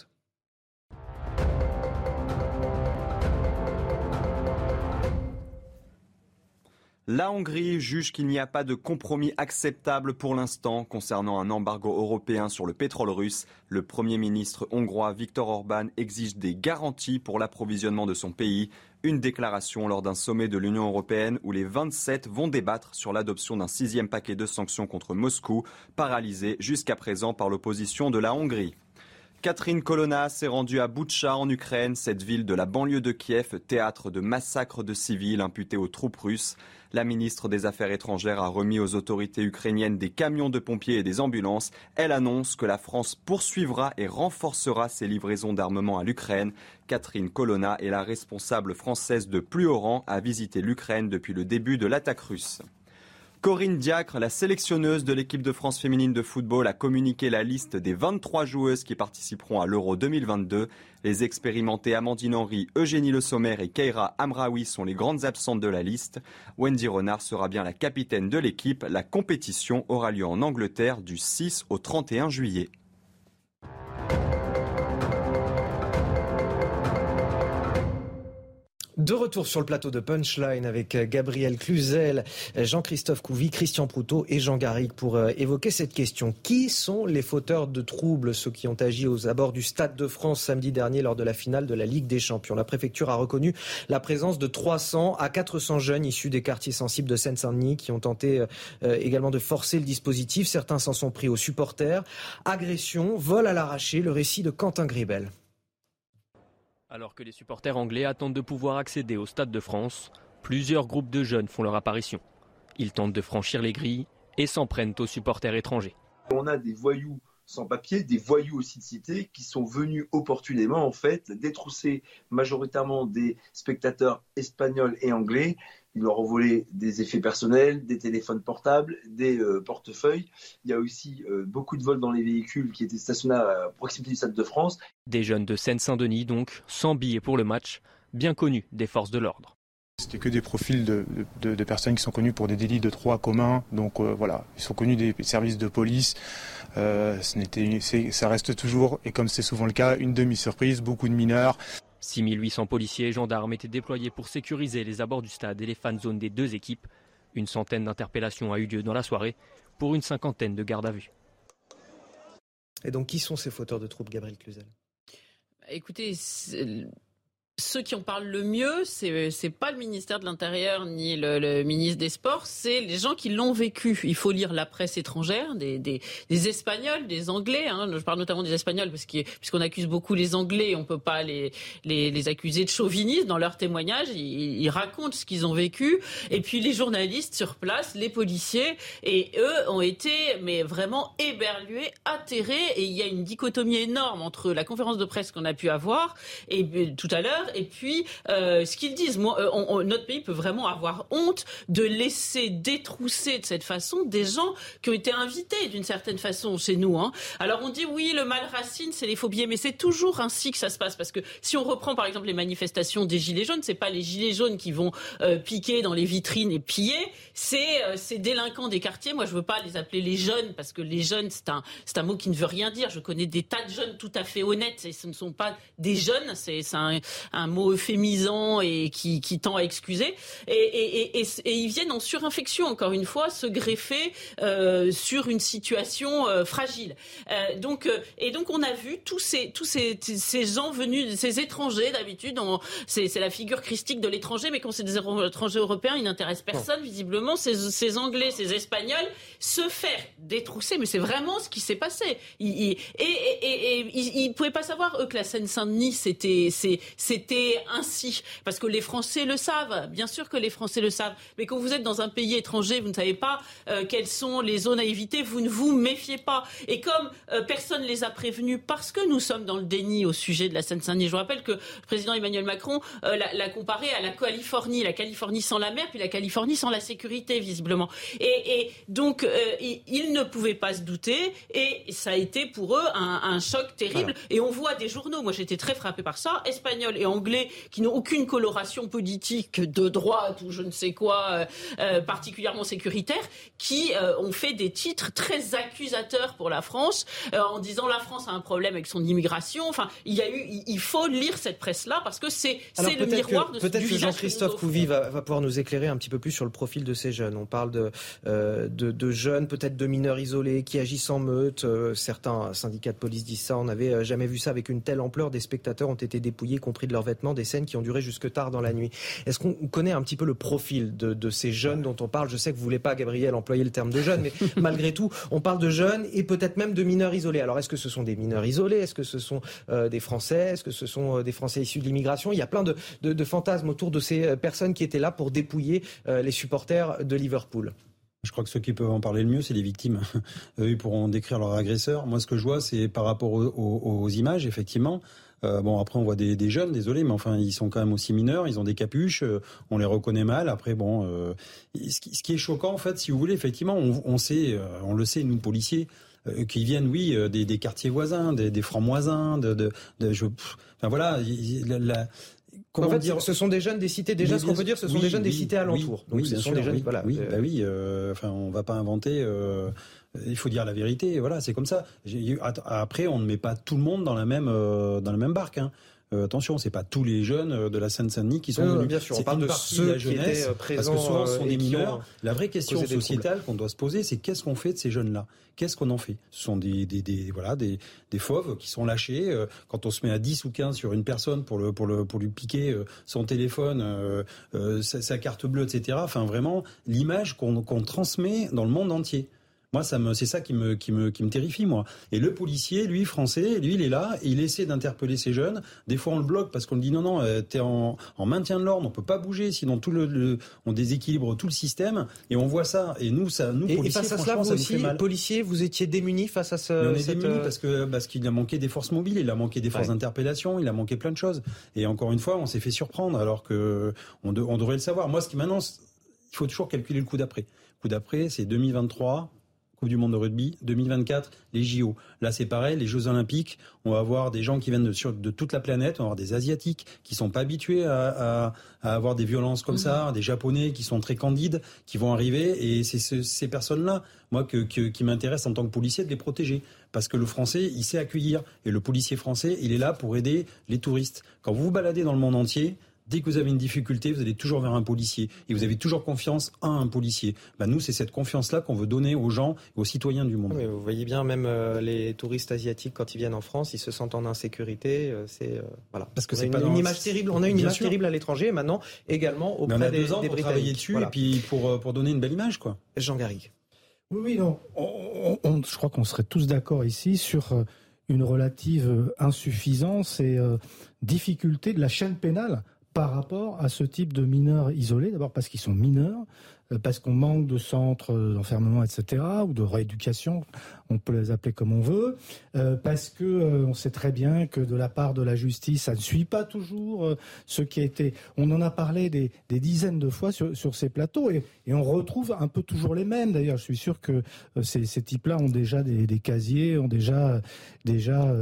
La Hongrie juge qu'il n'y a pas de compromis acceptable pour l'instant concernant un embargo européen sur le pétrole russe. Le Premier ministre hongrois Viktor Orban exige des garanties pour l'approvisionnement de son pays. Une déclaration lors d'un sommet de l'Union européenne où les 27 vont débattre sur l'adoption d'un sixième paquet de sanctions contre Moscou, paralysé jusqu'à présent par l'opposition de la Hongrie. Catherine Colonna s'est rendue à Boutcha en Ukraine, cette ville de la banlieue de Kiev, théâtre de massacres de civils imputés aux troupes russes. La ministre des Affaires étrangères a remis aux autorités ukrainiennes des camions de pompiers et des ambulances. Elle annonce que la France poursuivra et renforcera ses livraisons d'armement à l'Ukraine. Catherine Colonna est la responsable française de plus haut rang à visiter l'Ukraine depuis le début de l'attaque russe. Corinne Diacre, la sélectionneuse de l'équipe de France féminine de football, a communiqué la liste des 23 joueuses qui participeront à l'Euro 2022. Les expérimentés Amandine Henry, Eugénie Le Sommer et Keira Amraoui sont les grandes absentes de la liste. Wendy Renard sera bien la capitaine de l'équipe. La compétition aura lieu en Angleterre du 6 au 31 juillet. De retour sur le plateau de Punchline avec euh, Gabriel Cluzel, euh, Jean-Christophe Couvi, Christian Proutot et Jean Garrigue pour euh, évoquer cette question. Qui sont les fauteurs de troubles, ceux qui ont agi aux abords du Stade de France samedi dernier lors de la finale de la Ligue des Champions? La préfecture a reconnu la présence de 300 à 400 jeunes issus des quartiers sensibles de Seine-Saint-Denis qui ont tenté également de forcer le dispositif. Certains s'en sont pris aux supporters. Agression, vol à l'arraché, le récit de Quentin Gribel. Alors que les supporters anglais attendent de pouvoir accéder au Stade de France, plusieurs groupes de jeunes font leur apparition. Ils tentent de franchir les grilles et s'en prennent aux supporters étrangers. On a des voyous sans papier, des voyous aussi de cité qui sont venus opportunément en fait détrousser majoritairement des spectateurs espagnols et anglais. Ils leur ont volé des effets personnels, des téléphones portables, des euh, portefeuilles. Il y a aussi euh, beaucoup de vols dans les véhicules qui étaient stationnés à proximité du Stade de France. Des jeunes de Seine-Saint-Denis donc, sans billets pour le match, bien connus des forces de l'ordre. C'était que des profils de, de, de, personnes qui sont connues pour des délits de droit commun. Donc euh, voilà, ils sont connus des services de police. Euh, ça reste toujours, et comme c'est souvent le cas, une demi-surprise, beaucoup de mineurs. 6800 policiers et gendarmes étaient déployés pour sécuriser les abords du stade et les fan zones des deux équipes. Une centaine d'interpellations a eu lieu dans la soirée pour une cinquantaine de gardes à vue. Et donc, qui sont ces fauteurs de troubles, Gabriel Cluzel? Écoutez, ceux qui en parlent le mieux, c'est c'est pas le ministère de l'Intérieur ni le, ministre des Sports, c'est les gens qui l'ont vécu. Il faut lire la presse étrangère, des, Espagnols, des Anglais. Hein. Je parle notamment des Espagnols parce qu'on puisqu'on accuse beaucoup les Anglais, on peut pas les accuser de chauvinisme dans leurs témoignages. Ils, ils racontent ce qu'ils ont vécu. Et puis les journalistes sur place, les policiers, et eux ont été mais vraiment éberlués, atterrés. Et il y a une dichotomie énorme entre la conférence de presse qu'on a pu avoir et euh, tout à l'heure et puis euh, ce qu'ils disent. Euh, notre pays peut vraiment avoir honte de laisser détrousser de cette façon des gens qui ont été invités d'une certaine façon chez nous. Hein. Alors on dit oui, le mal racine, c'est les faux billets, mais c'est toujours ainsi que ça se passe parce que si on reprend par exemple les manifestations des gilets jaunes, c'est pas les gilets jaunes qui vont euh, piquer dans les vitrines et piller, c'est euh, ces délinquants des quartiers. Moi, je veux pas les appeler les jeunes parce que les jeunes c'est un c'est un mot qui ne veut rien dire. Je connais des tas de jeunes tout à fait honnêtes et ce ne sont pas des jeunes, c'est un, un mot euphémisant et qui, qui tend à excuser. Et, et, et, et, ils viennent en surinfection, encore une fois, se greffer euh, sur une situation euh, fragile. Euh, donc, et donc, on a vu tous ces, tous ces, ces gens venus, ces étrangers, d'habitude, c'est la figure christique de l'étranger, mais quand c'est des étrangers européens, ils n'intéressent personne, visiblement. Ces, ces Anglais, ces Espagnols, se faire détrousser, mais c'est vraiment ce qui s'est passé. Ils, et, ils ne pouvaient pas savoir, eux, que la Seine-Saint-Denis, c'était ainsi Parce que les Français le savent, bien sûr que les Français le savent. Mais quand vous êtes dans un pays étranger, vous ne savez pas euh, quelles sont les zones à éviter, vous ne vous méfiez pas. Et comme euh, personne ne les a prévenus, parce que nous sommes dans le déni au sujet de la Seine-Saint-Denis, je vous rappelle que le président Emmanuel Macron euh, l'a comparé à la Californie, la Californie sans la mer, puis la Californie sans la sécurité, visiblement. Et, et donc, ils ne pouvaient pas se douter, et ça a été pour eux un, un choc terrible. Voilà. Et on voit des journaux, moi j'étais très frappé par ça, espagnols et anglais, qui n'ont aucune coloration politique de droite ou je ne sais quoi euh, euh, particulièrement sécuritaire, qui euh, ont fait des titres très accusateurs pour la France euh, en disant la France a un problème avec son immigration. Enfin, il y a eu, il faut lire cette presse-là parce que c'est c'est le miroir que, de Peut-être que Jean-Christophe Couvi va, va, pouvoir nous éclairer un petit peu plus sur le profil de ces jeunes. On parle de, de, de jeunes, peut-être de mineurs isolés qui agissent en meute. certains syndicats de police disent ça. On n'avait jamais vu ça avec une telle ampleur. Des spectateurs ont été dépouillés, compris de leurs vêtements, des scènes qui ont duré jusque tard dans la nuit. Est-ce qu'on connaît un petit peu le profil de, de, ces jeunes dont on parle? Je sais que vous voulez pas, Gabriel, employer le terme de jeunes, mais (laughs) malgré tout, on parle de jeunes et peut-être même de mineurs isolés. Alors, est-ce que ce sont des mineurs isolés? Est-ce que ce sont euh, des Français? Est-ce que ce sont euh, des Français issus de l'immigration? Il y a plein de, de, de, fantasmes autour de ces euh, personnes qui étaient là pour dépouiller euh, les supporters de Liverpool. Je crois que ceux qui peuvent en parler le mieux, c'est les victimes. (laughs) Eux, ils pourront décrire leur agresseur. Moi, ce que je vois, c'est par rapport aux, aux, aux images, effectivement. Euh, bon, après, on voit des, des, jeunes, désolé, mais enfin, ils sont quand même aussi mineurs, ils ont des capuches, euh, on les reconnaît mal. Après, bon, euh, ce, qui, ce, qui, est choquant, en fait, si vous voulez, effectivement, on, on sait, on le sait, nous, policiers, qui viennent, oui, des, des, quartiers voisins, des, des francs-moisins, de, de, de, je, enfin voilà, la, la Comment en fait, dire ce sont des jeunes des cités. Déjà, ce qu'on peut dire, ce sont oui, des jeunes oui, des cités alentours. Oui, Donc, ce sont sûr, des jeunes. Voilà. Oui, bah oui. Euh, enfin, on va pas inventer. Euh, il faut dire la vérité. Voilà, c'est comme ça. Après, on ne met pas tout le monde dans la même euh, dans la même barque. Hein. Euh, attention, c'est pas tous les jeunes de la Seine-Saint-Denis qui sont non, venus. Bien sûr, on parle de ceux de la jeunesse, qui étaient parce que souvent ce sont des mineurs. La vraie question sociétale qu'on doit se poser, c'est qu'est-ce qu'on fait de ces jeunes-là? Qu'est-ce qu'on en fait? Ce sont des, des, des, voilà des, des fauves qui sont lâchés. Euh, quand on se met à 10 ou 15 sur une personne pour le pour le pour lui piquer euh, son téléphone, sa, sa, carte bleue, etc. Enfin vraiment l'image qu'on qu transmet dans le monde entier. Moi, ça me, c'est ça qui me, qui me, qui me terrifie, moi. Et le policier, lui, français, lui, il est là, il essaie d'interpeller ces jeunes. Des fois, on le bloque parce qu'on lui dit non, non, euh, t'es en, en maintien de l'ordre, on peut pas bouger, sinon tout le, on déséquilibre tout le système. Et on voit ça. Et nous, ça, nous, et, policiers, et face à cela, vous aussi, policiers, vous étiez démunis face à ce. Mais on est démunis parce que parce qu'il a manqué des forces mobiles, il a manqué des forces d'interpellation, il a manqué plein de choses. Et encore une fois, on s'est fait surprendre alors que on, on devrait le savoir. Moi, ce qui maintenant, il faut toujours calculer le coup d'après. Le coup d'après, c'est 2023, Coupe du Monde de rugby. 2024, les JO. Là, c'est pareil, les Jeux Olympiques. On va avoir des gens qui viennent de, de toute la planète. On va avoir des Asiatiques qui sont pas habitués à, avoir des violences comme ça, mhm. des Japonais qui sont très candides, qui vont arriver. Et c'est ces personnes-là, moi, que, qui m'intéresse en tant que policier, de les protéger. Parce que le français, il sait accueillir. Et le policier français, il est là pour aider les touristes. Quand vous vous baladez dans le monde entier, Dès que vous avez une difficulté, vous allez toujours vers un policier et vous avez toujours confiance en un policier. Ben nous, c'est cette confiance-là qu'on veut donner aux gens et aux citoyens du monde. mais vous voyez bien, même euh, les touristes asiatiques, quand ils viennent en France, ils se sentent en insécurité. Euh, c'est euh, voilà. Parce que c'est une, une, image terrible. On a une image terrible à l'étranger, maintenant également auprès on a des, ans des pour travailler dessus et puis pour pour donner une belle image, quoi. Jean Garrigue. Oui, oui, non. je crois qu'on serait tous d'accord ici sur une relative insuffisance et difficulté de la chaîne pénale par rapport à ce type de mineurs isolés, d'abord parce qu'ils sont mineurs, parce qu'on manque de centres d'enfermement, etc., ou de rééducation, on peut les appeler comme on veut, euh, parce que euh, on sait très bien que de la part de la justice, ça ne suit pas toujours ce qui a été. On en a parlé des, dizaines de fois sur, ces plateaux, et, on retrouve un peu toujours les mêmes. D'ailleurs, je suis sûr que ces, types-là ont déjà des, casiers, ont déjà, déjà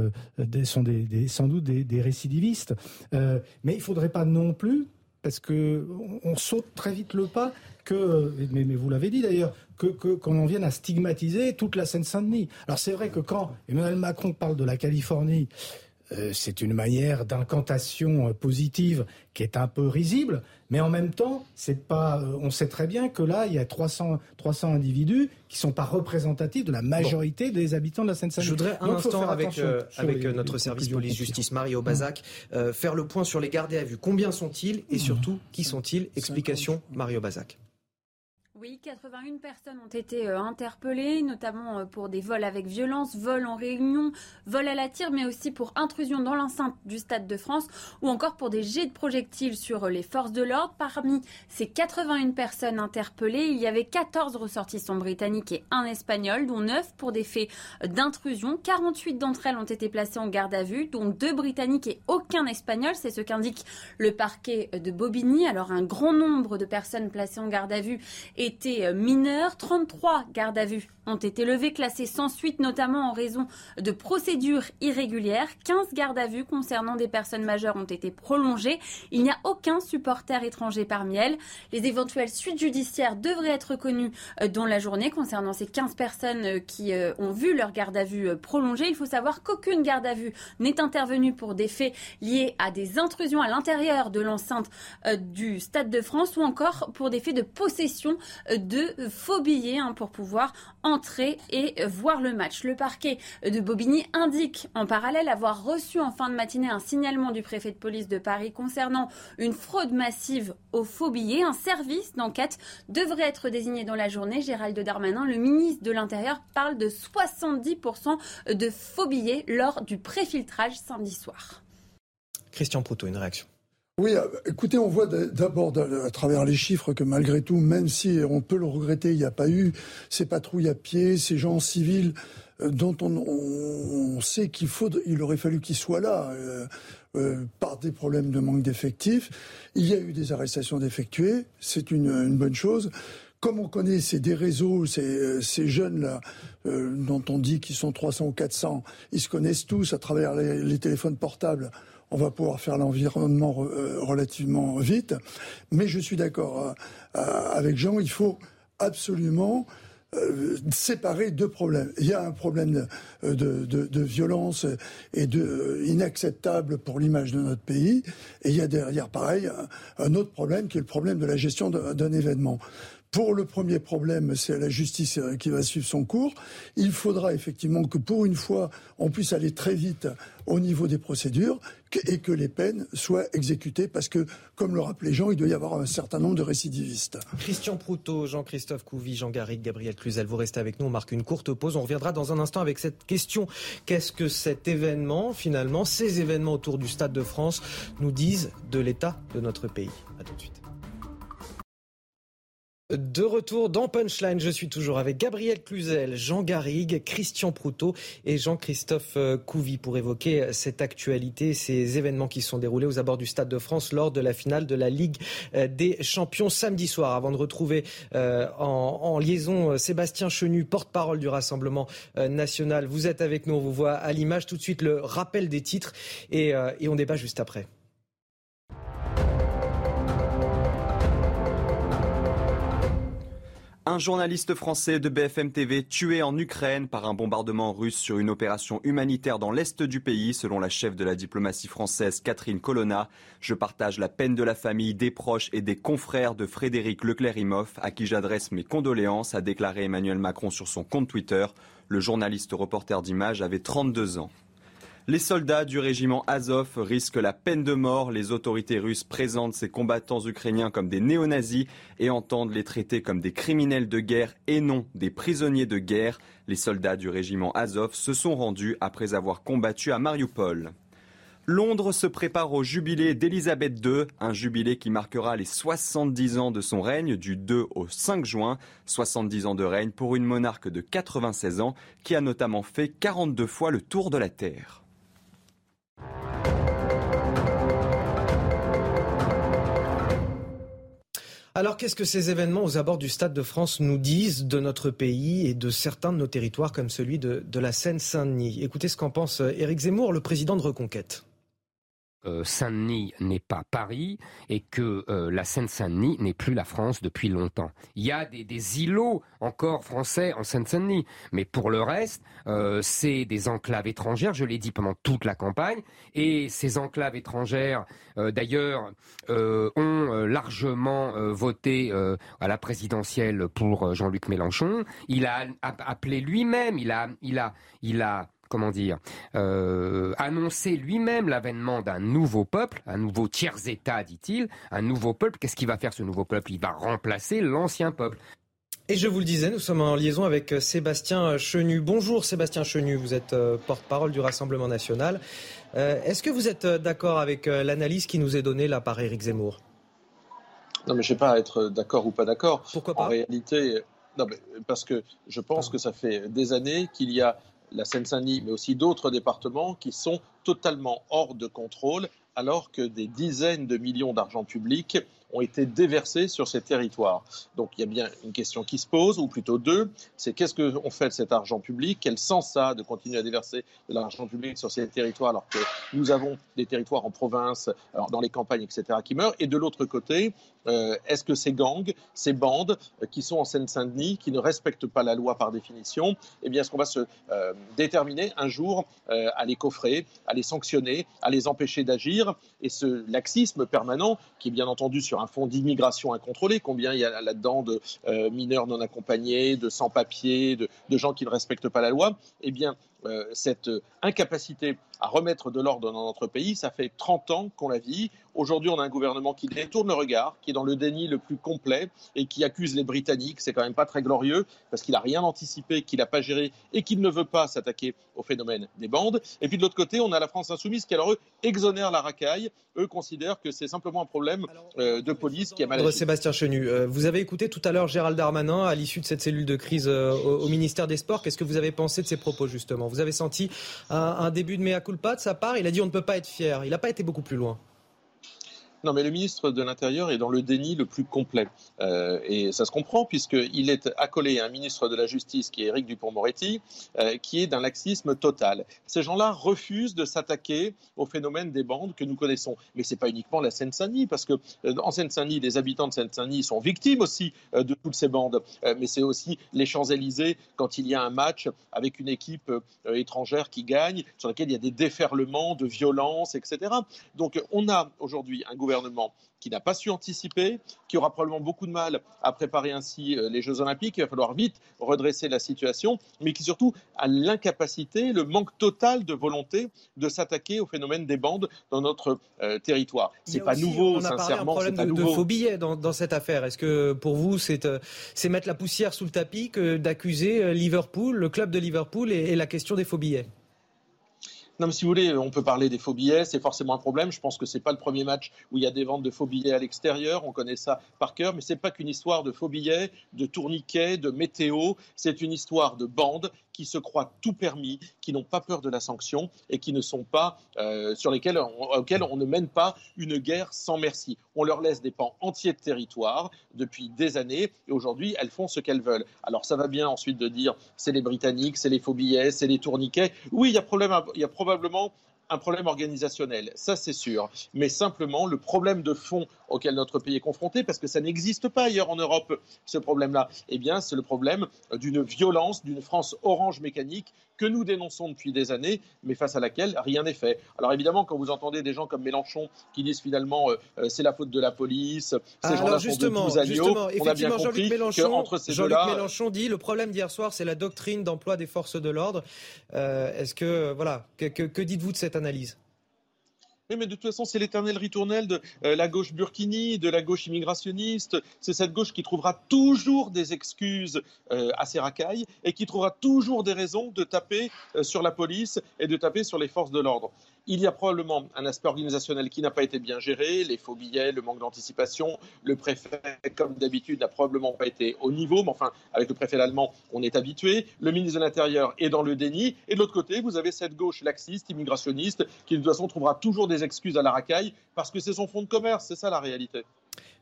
sont sans doute des, récidivistes. mais il faudrait pas non plus parce que on saute très vite le pas que, mais, vous l'avez dit d'ailleurs, que qu'on en vienne à stigmatiser toute la Seine-Saint-Denis. Alors c'est vrai que quand Emmanuel Macron parle de la Californie, c'est une manière d'incantation euh, positive qui est un peu risible, mais en même temps, c'est pas. Euh, on sait très bien que là, il y a 300, 300 individus qui sont pas représentatifs de la majorité des habitants de la Seine-Saint-Denis. Je voudrais un instant avec, avec notre service police-justice, Mario Bazac, faire le point sur les gardés à vue. Combien sont-ils et surtout qui sont-ils? Explication, Mario Bazac. Oui, 81 personnes ont été euh, interpellées, notamment euh, pour des vols avec violence, vols en réunion, vols à la tire, mais aussi pour intrusion dans l'enceinte du Stade de France ou encore pour des jets de projectiles sur euh, les forces de l'ordre. Parmi ces 81 personnes interpellées, il y avait 14 ressortissants britanniques et un espagnol, dont 9 pour des faits d'intrusion. 48 d'entre elles ont été placées en garde à vue, dont 2 britanniques et aucun espagnol. C'est ce qu'indique le parquet de Bobigny. Alors un grand nombre de personnes placées en garde à vue étaient euh, mineurs. 33 gardes à vue ont été levés, classés sans suite, notamment en raison de procédures irrégulières. 15 gardes à vue concernant des personnes majeures ont été prolongées. Il n'y a aucun supporter étranger parmi elles. Les éventuelles suites judiciaires devraient être connues euh, dans la journée concernant ces 15 personnes euh, qui ont vu leur garde à vue prolongée. Il faut savoir qu'aucune garde à vue n'est intervenue pour des faits liés à des intrusions à l'intérieur de l'enceinte du Stade de France ou encore pour des faits de possession de faux billets hein, pour pouvoir entrer et voir le match. Le parquet de Bobigny indique en parallèle avoir reçu en fin de matinée un signalement du préfet de police de Paris concernant une fraude massive aux faux billets. Un service d'enquête devrait être désigné dans la journée. Gérald Darmanin, le ministre de l'Intérieur, parle de 70% de faux billets lors du préfiltrage samedi soir. Christian Proutot, une réaction. Oui, euh, écoutez, on voit d'abord à travers les chiffres que malgré tout, même si on peut le regretter, il n'y a pas eu ces patrouilles à pied, ces gens civils euh, dont on, sait qu'il il aurait fallu qu'ils soient là euh, par des problèmes de manque d'effectifs. Il y a eu des arrestations d'effectués, c'est une, bonne chose. Comme on connaît, des réseaux, ces, jeunes-là, dont on dit qu'ils sont 300 ou 400, ils se connaissent tous à travers les téléphones portables on va pouvoir faire l'environnement euh, relativement vite. Mais je suis d'accord euh, avec Jean, il faut absolument euh, séparer deux problèmes. Il y a un problème de, violence et de inacceptable pour l'image de notre pays, et il y a derrière, pareil, un, autre problème qui est le problème de la gestion d'un événement. Pour le premier problème, c'est la justice qui va suivre son cours. Il faudra effectivement que pour une fois, on puisse aller très vite au niveau des procédures et que les peines soient exécutées parce que, comme le rappelait Jean, il doit y avoir un certain nombre de récidivistes. Christian Proutot, Jean-Christophe Couvi, Jean Garrigue, Gabriel Cluzel, vous restez avec nous. On marque une courte pause. On reviendra dans un instant avec cette question. Qu'est-ce que cet événement, finalement, ces événements autour du Stade de France nous disent de l'état de notre pays? À tout de suite. De retour dans Punchline, je suis toujours avec Gabriel Cluzel, Jean Garrigue, Christian Proutot et Jean-Christophe euh, Couvi pour évoquer cette actualité, ces événements qui sont déroulés aux abords du Stade de France lors de la finale de la Ligue euh, des Champions samedi soir. Avant de retrouver euh, en, liaison Sébastien Chenu, porte-parole du Rassemblement national, vous êtes avec nous, on vous voit à l'image tout de suite le rappel des titres et on débat juste après. Un journaliste français de BFM TV tué en Ukraine par un bombardement russe sur une opération humanitaire dans l'est du pays, selon la chef de la diplomatie française Catherine Colonna. Je partage la peine de la famille, des proches et des confrères de Frédéric Leclerimoff, à qui j'adresse mes condoléances, a déclaré Emmanuel Macron sur son compte Twitter. Le journaliste reporter d'image avait 32 ans. Les soldats du régiment Azov risquent la peine de mort. Les autorités russes présentent ces combattants ukrainiens comme des néo-nazis et entendent les traiter comme des criminels de guerre et non des prisonniers de guerre. Les soldats du régiment Azov se sont rendus après avoir combattu à Mariupol. Londres se prépare au jubilé d'Élisabeth II, un jubilé qui marquera les 70 ans de son règne du 2 au 5 juin. 70 ans de règne pour une monarque de 96 ans qui a notamment fait 42 fois le tour de la Terre. Alors qu'est-ce que ces événements aux abords du Stade de France nous disent de notre pays et de certains de nos territoires comme celui de, la Seine-Saint-Denis? Écoutez ce qu'en pense euh, Éric Zemmour, le président de Reconquête. Euh, Saint-Denis n'est pas Paris et que euh, la Seine-Saint-Denis n'est plus la France depuis longtemps. Il y a des, îlots encore français en Seine-Saint-Denis, mais pour le reste, euh, c'est des enclaves étrangères, je l'ai dit pendant toute la campagne, et ces enclaves étrangères, d'ailleurs, ont largement voté à la présidentielle pour Jean-Luc Mélenchon. Il a appelé lui-même, il a, il a, il a comment dire, euh, annoncer lui-même l'avènement d'un nouveau peuple, un nouveau tiers-État, dit-il, un nouveau peuple. Qu'est-ce qu'il va faire ce nouveau peuple? Il va remplacer l'ancien peuple. Et je vous le disais, nous sommes en liaison avec euh, Sébastien Chenu. Bonjour Sébastien Chenu, vous êtes euh, porte-parole du Rassemblement national. Est-ce que vous êtes d'accord avec l'analyse qui nous est donnée là par Éric Zemmour? Non mais je ne sais pas être d'accord ou pas d'accord. Pourquoi pas? En réalité, non, mais parce que je pense que ça fait des années qu'il y a la Seine-Saint-Denis, mais aussi d'autres départements qui sont totalement hors de contrôle, alors que des dizaines de millions d'argent public ont été déversés sur ces territoires. Donc il y a bien une question qui se pose, ou plutôt deux, c'est qu'est-ce qu'on fait de cet argent public? Quel sens ça a de continuer à déverser de l'argent public sur ces territoires alors que nous avons des territoires en province, alors dans les campagnes, etc., qui meurent? Et de l'autre côté, euh, est-ce que ces gangs, ces bandes euh, qui sont en Seine-Saint-Denis, qui ne respectent pas la loi par définition, eh bien, est-ce qu'on va se euh, déterminer un jour à les coffrer, à les sanctionner, à les empêcher d'agir? Et ce laxisme permanent, qui est bien entendu sur un fonds d'immigration incontrôlée, combien il y a là-dedans de mineurs non accompagnés, de sans-papiers, de, de, gens qui ne respectent pas la loi, eh bien, cette incapacité à remettre de l'ordre dans notre pays, ça fait 30 ans qu'on la vit. Aujourd'hui, on a un gouvernement qui détourne le regard, qui est dans le déni le plus complet et qui accuse les Britanniques. C'est quand même pas très glorieux parce qu'il n'a rien anticipé, qu'il n'a pas géré et qu'il ne veut pas s'attaquer au phénomène des bandes. Et puis de l'autre côté, on a la France insoumise qui, alors eux, exonère la racaille. Eux considèrent que c'est simplement un problème euh, de police qui a mal agi. Sébastien Chenu, euh, vous avez écouté tout à l'heure Gérald Darmanin à l'issue de cette cellule de crise euh, au, ministère des Sports. Qu'est-ce que vous avez pensé de ses propos justement? Vous avez senti un, début de mea culpa de sa part Il a dit on ne peut pas être fier. Il n'a pas été beaucoup plus loin. Non, mais le ministre de l'Intérieur est dans le déni le plus complet. Euh, et ça se comprend puisqu'il est accolé à un ministre de la Justice qui est Éric Dupont-Moretti, euh, qui est d'un laxisme total. Ces gens-là refusent de s'attaquer au phénomène des bandes que nous connaissons. Mais ce n'est pas uniquement la Seine-Saint-Denis, parce que euh, en Seine-Saint-Denis, les habitants de Seine-Saint-Denis sont victimes aussi de toutes ces bandes. mais c'est aussi les Champs-Élysées quand il y a un match avec une équipe étrangère qui gagne, sur laquelle il y a des déferlements de violence, etc. Donc on a aujourd'hui un gouvernement gouvernement qui n'a pas su anticiper, qui aura probablement beaucoup de mal à préparer ainsi euh, les Jeux Olympiques. Il va falloir vite redresser la situation, mais qui surtout a l'incapacité, le manque total de volonté de s'attaquer au phénomène des bandes dans notre euh, territoire. C'est pas nouveau, on a sincèrement. Parlé un problème de, de, faux billets dans, dans cette affaire. Est-ce que pour vous, c'est euh, mettre la poussière sous le tapis que d'accuser Liverpool, le club de Liverpool, et, et la question des faux billets non, mais si vous voulez, on peut parler des faux billets, c'est forcément un problème. Je pense que c'est pas le premier match où il y a des ventes de faux billets à l'extérieur. On connaît ça par cœur, mais c'est pas qu'une histoire de faux billets, de tourniquets, de météo. C'est une histoire de bandes qui se croient tout permis, qui n'ont pas peur de la sanction et qui ne sont pas euh, sur lesquels on, ne mène pas une guerre sans merci. On leur laisse des pans entiers de territoire depuis des années et aujourd'hui elles font ce qu'elles veulent. Alors ça va bien ensuite de dire c'est les Britanniques, c'est les faux billets, c'est les tourniquets. Oui, il y a problème, il y a probablement un problème organisationnel, ça c'est sûr, mais simplement le problème de fond auquel notre pays est confronté, parce que ça n'existe pas ailleurs en Europe, ce problème-là, eh bien c'est le problème d'une violence, d'une France orange mécanique que nous dénonçons depuis des années, mais face à laquelle rien n'est fait. Alors évidemment, quand vous entendez des gens comme Mélenchon qui disent finalement euh, euh c'est la faute de la police, ces gens-là sont de agneaux, on a bien compris qu'entre ces Jean-Luc Mélenchon dit le problème d'hier soir, c'est la doctrine d'emploi des forces de l'ordre. Euh, Est-ce que voilà, que, que, que dites-vous de cette analyse? Mais de toute façon, c'est l'éternel ritournel de euh, la gauche burkini, de la gauche immigrationniste. C'est cette gauche qui trouvera toujours des excuses euh, à ses racailles et qui trouvera toujours des raisons de taper euh, sur la police et de taper sur les forces de l'ordre. Il y a probablement un aspect organisationnel qui n'a pas été bien géré, les faux billets, le manque d'anticipation. Le préfet, comme d'habitude, n'a probablement pas été au niveau, mais enfin, avec le préfet allemand, on est habitué. Le ministre de l'Intérieur est dans le déni. Et de l'autre côté, vous avez cette gauche laxiste, immigrationniste, qui de toute façon trouvera toujours des excuses à la racaille, parce que c'est son fonds de commerce, c'est ça la réalité.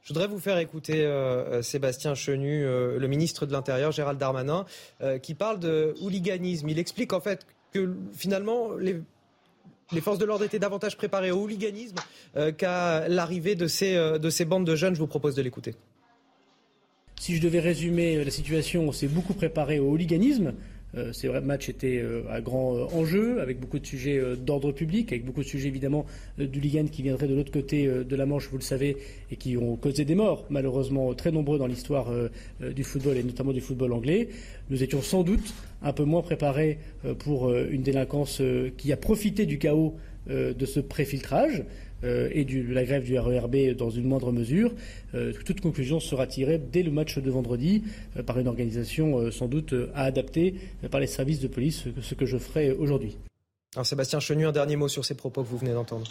Je voudrais vous faire écouter euh, Sébastien Chenu, euh, le ministre de l'Intérieur, Gérald Darmanin, euh, qui parle de hooliganisme. Il explique en fait que finalement, les les forces de l'ordre étaient davantage préparées au hooliganisme euh, qu'à l'arrivée de ces, euh, de ces bandes de jeunes. Je vous propose de l'écouter. Si je devais résumer la situation, on s'est beaucoup préparé au hooliganisme. Euh, c'est vrai, le match était euh, à grand euh, enjeu, avec beaucoup de sujets d'ordre public, avec beaucoup de sujets évidemment du Ligan qui viendrait de l'autre côté de la Manche, vous le savez, et qui ont causé des morts, malheureusement très nombreux dans l'histoire du football et notamment du football anglais. Nous étions sans doute un peu moins préparés pour une délinquance qui a profité du chaos de ce préfiltrage. Euh, et de la grève du RERB dans une moindre mesure. Euh, toute conclusion sera tirée dès le match de vendredi euh, par une organisation sans doute à adapter par les services de police, ce que je ferai aujourd'hui. Alors Sébastien Chenu, un dernier mot sur ces propos que vous venez d'entendre.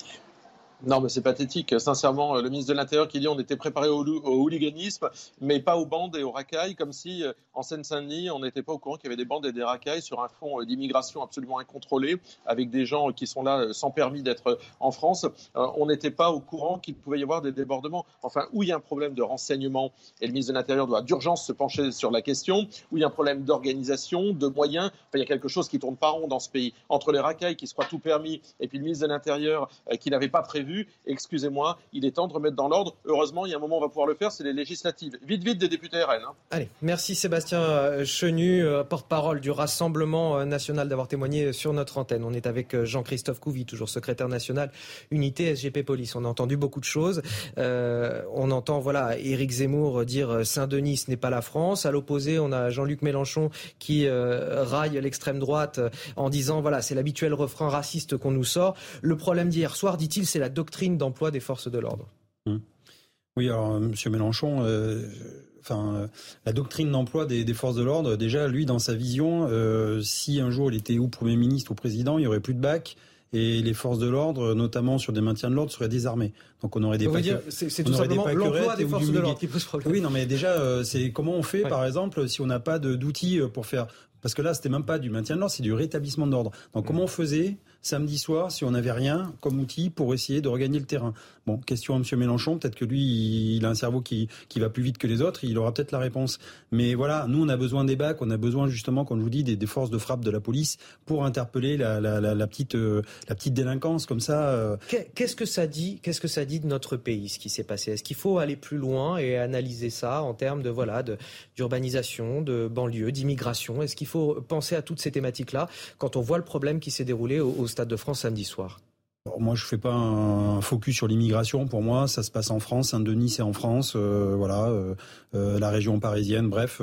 Non, mais c'est pathétique. Sincèrement, le ministre de l'Intérieur qui dit on était préparé au, hooliganisme, mais pas aux bandes et aux racailles, comme si euh, en Seine-Saint-Denis, on n'était pas au courant qu'il y avait des bandes et des racailles sur un fond euh, d'immigration absolument incontrôlé, avec des gens qui sont là euh, sans permis d'être en France. on n'était pas au courant qu'il pouvait y avoir des débordements. Enfin, où il y a un problème de renseignement, et le ministre de l'Intérieur doit d'urgence se pencher sur la question, où il y a un problème d'organisation, de moyens, il y a quelque chose qui tourne pas rond dans ce pays. Entre les racailles qui se croient tout permis, et puis le ministre de l'Intérieur qui n'avait pas prévu Excusez-moi, il est temps de remettre dans l'ordre. Heureusement, il y a un moment où on va pouvoir le faire, c'est les législatives. Vite, vite des députés RN. Hein. Allez, merci Sébastien euh, Chenu, euh, porte-parole du Rassemblement euh, national, d'avoir témoigné sur notre antenne. On est avec Jean-Christophe Couvi, toujours secrétaire national unité SGP Police. On a entendu beaucoup de choses. On entend voilà Éric Zemmour dire Saint-Denis ce n'est pas la France. À l'opposé, on a Jean-Luc Mélenchon qui euh, raille l'extrême droite en disant voilà c'est l'habituel refrain raciste qu'on nous sort. Le problème d'hier soir, dit-il, c'est la doctrine d'emploi des forces de l'ordre. Mmh. Oui, alors M. Mélenchon, euh, enfin, euh, la doctrine d'emploi des, des, forces de l'ordre, déjà, lui, dans sa vision, euh, si un jour il était ou Premier ministre ou Président, il n'y aurait plus de bac et les forces de l'ordre, notamment sur des maintiens de l'ordre, seraient désarmées. Donc on aurait des c'est tout simplement l'emploi des forces de l'ordre qui pose problème. Oui, non, mais déjà, euh, c'est comment on fait, ouais. par exemple, si on n'a pas d'outils pour faire, parce que là, c'était même pas du maintien de l'ordre, c'est du rétablissement de l'ordre. Donc mmh. comment on faisait samedi soir si on n'avait rien comme outil pour essayer de regagner le terrain Bon, question à M. Mélenchon, peut-être que lui, il a un cerveau qui, qui va plus vite que les autres, il aura peut-être la réponse. Mais voilà, nous, on a besoin des bacs, on a besoin justement, comme je vous dis, des, des forces de frappe de la police pour interpeller la, la, petite, euh, la petite délinquance comme ça. Euh... Qu'est-ce que ça dit Qu'est-ce que ça dit de notre pays, ce qui s'est passé? Est-ce qu'il faut aller plus loin et analyser ça en termes de voilà, d'urbanisation, de, banlieue, d'immigration? Est-ce qu'il faut penser à toutes ces thématiques-là quand on voit le problème qui s'est déroulé au Stade de France samedi soir moi, je fais pas un focus sur l'immigration. Pour moi, ça se passe en France. Saint-Denis, c'est en France. Euh, voilà, euh, euh, la région parisienne. Bref,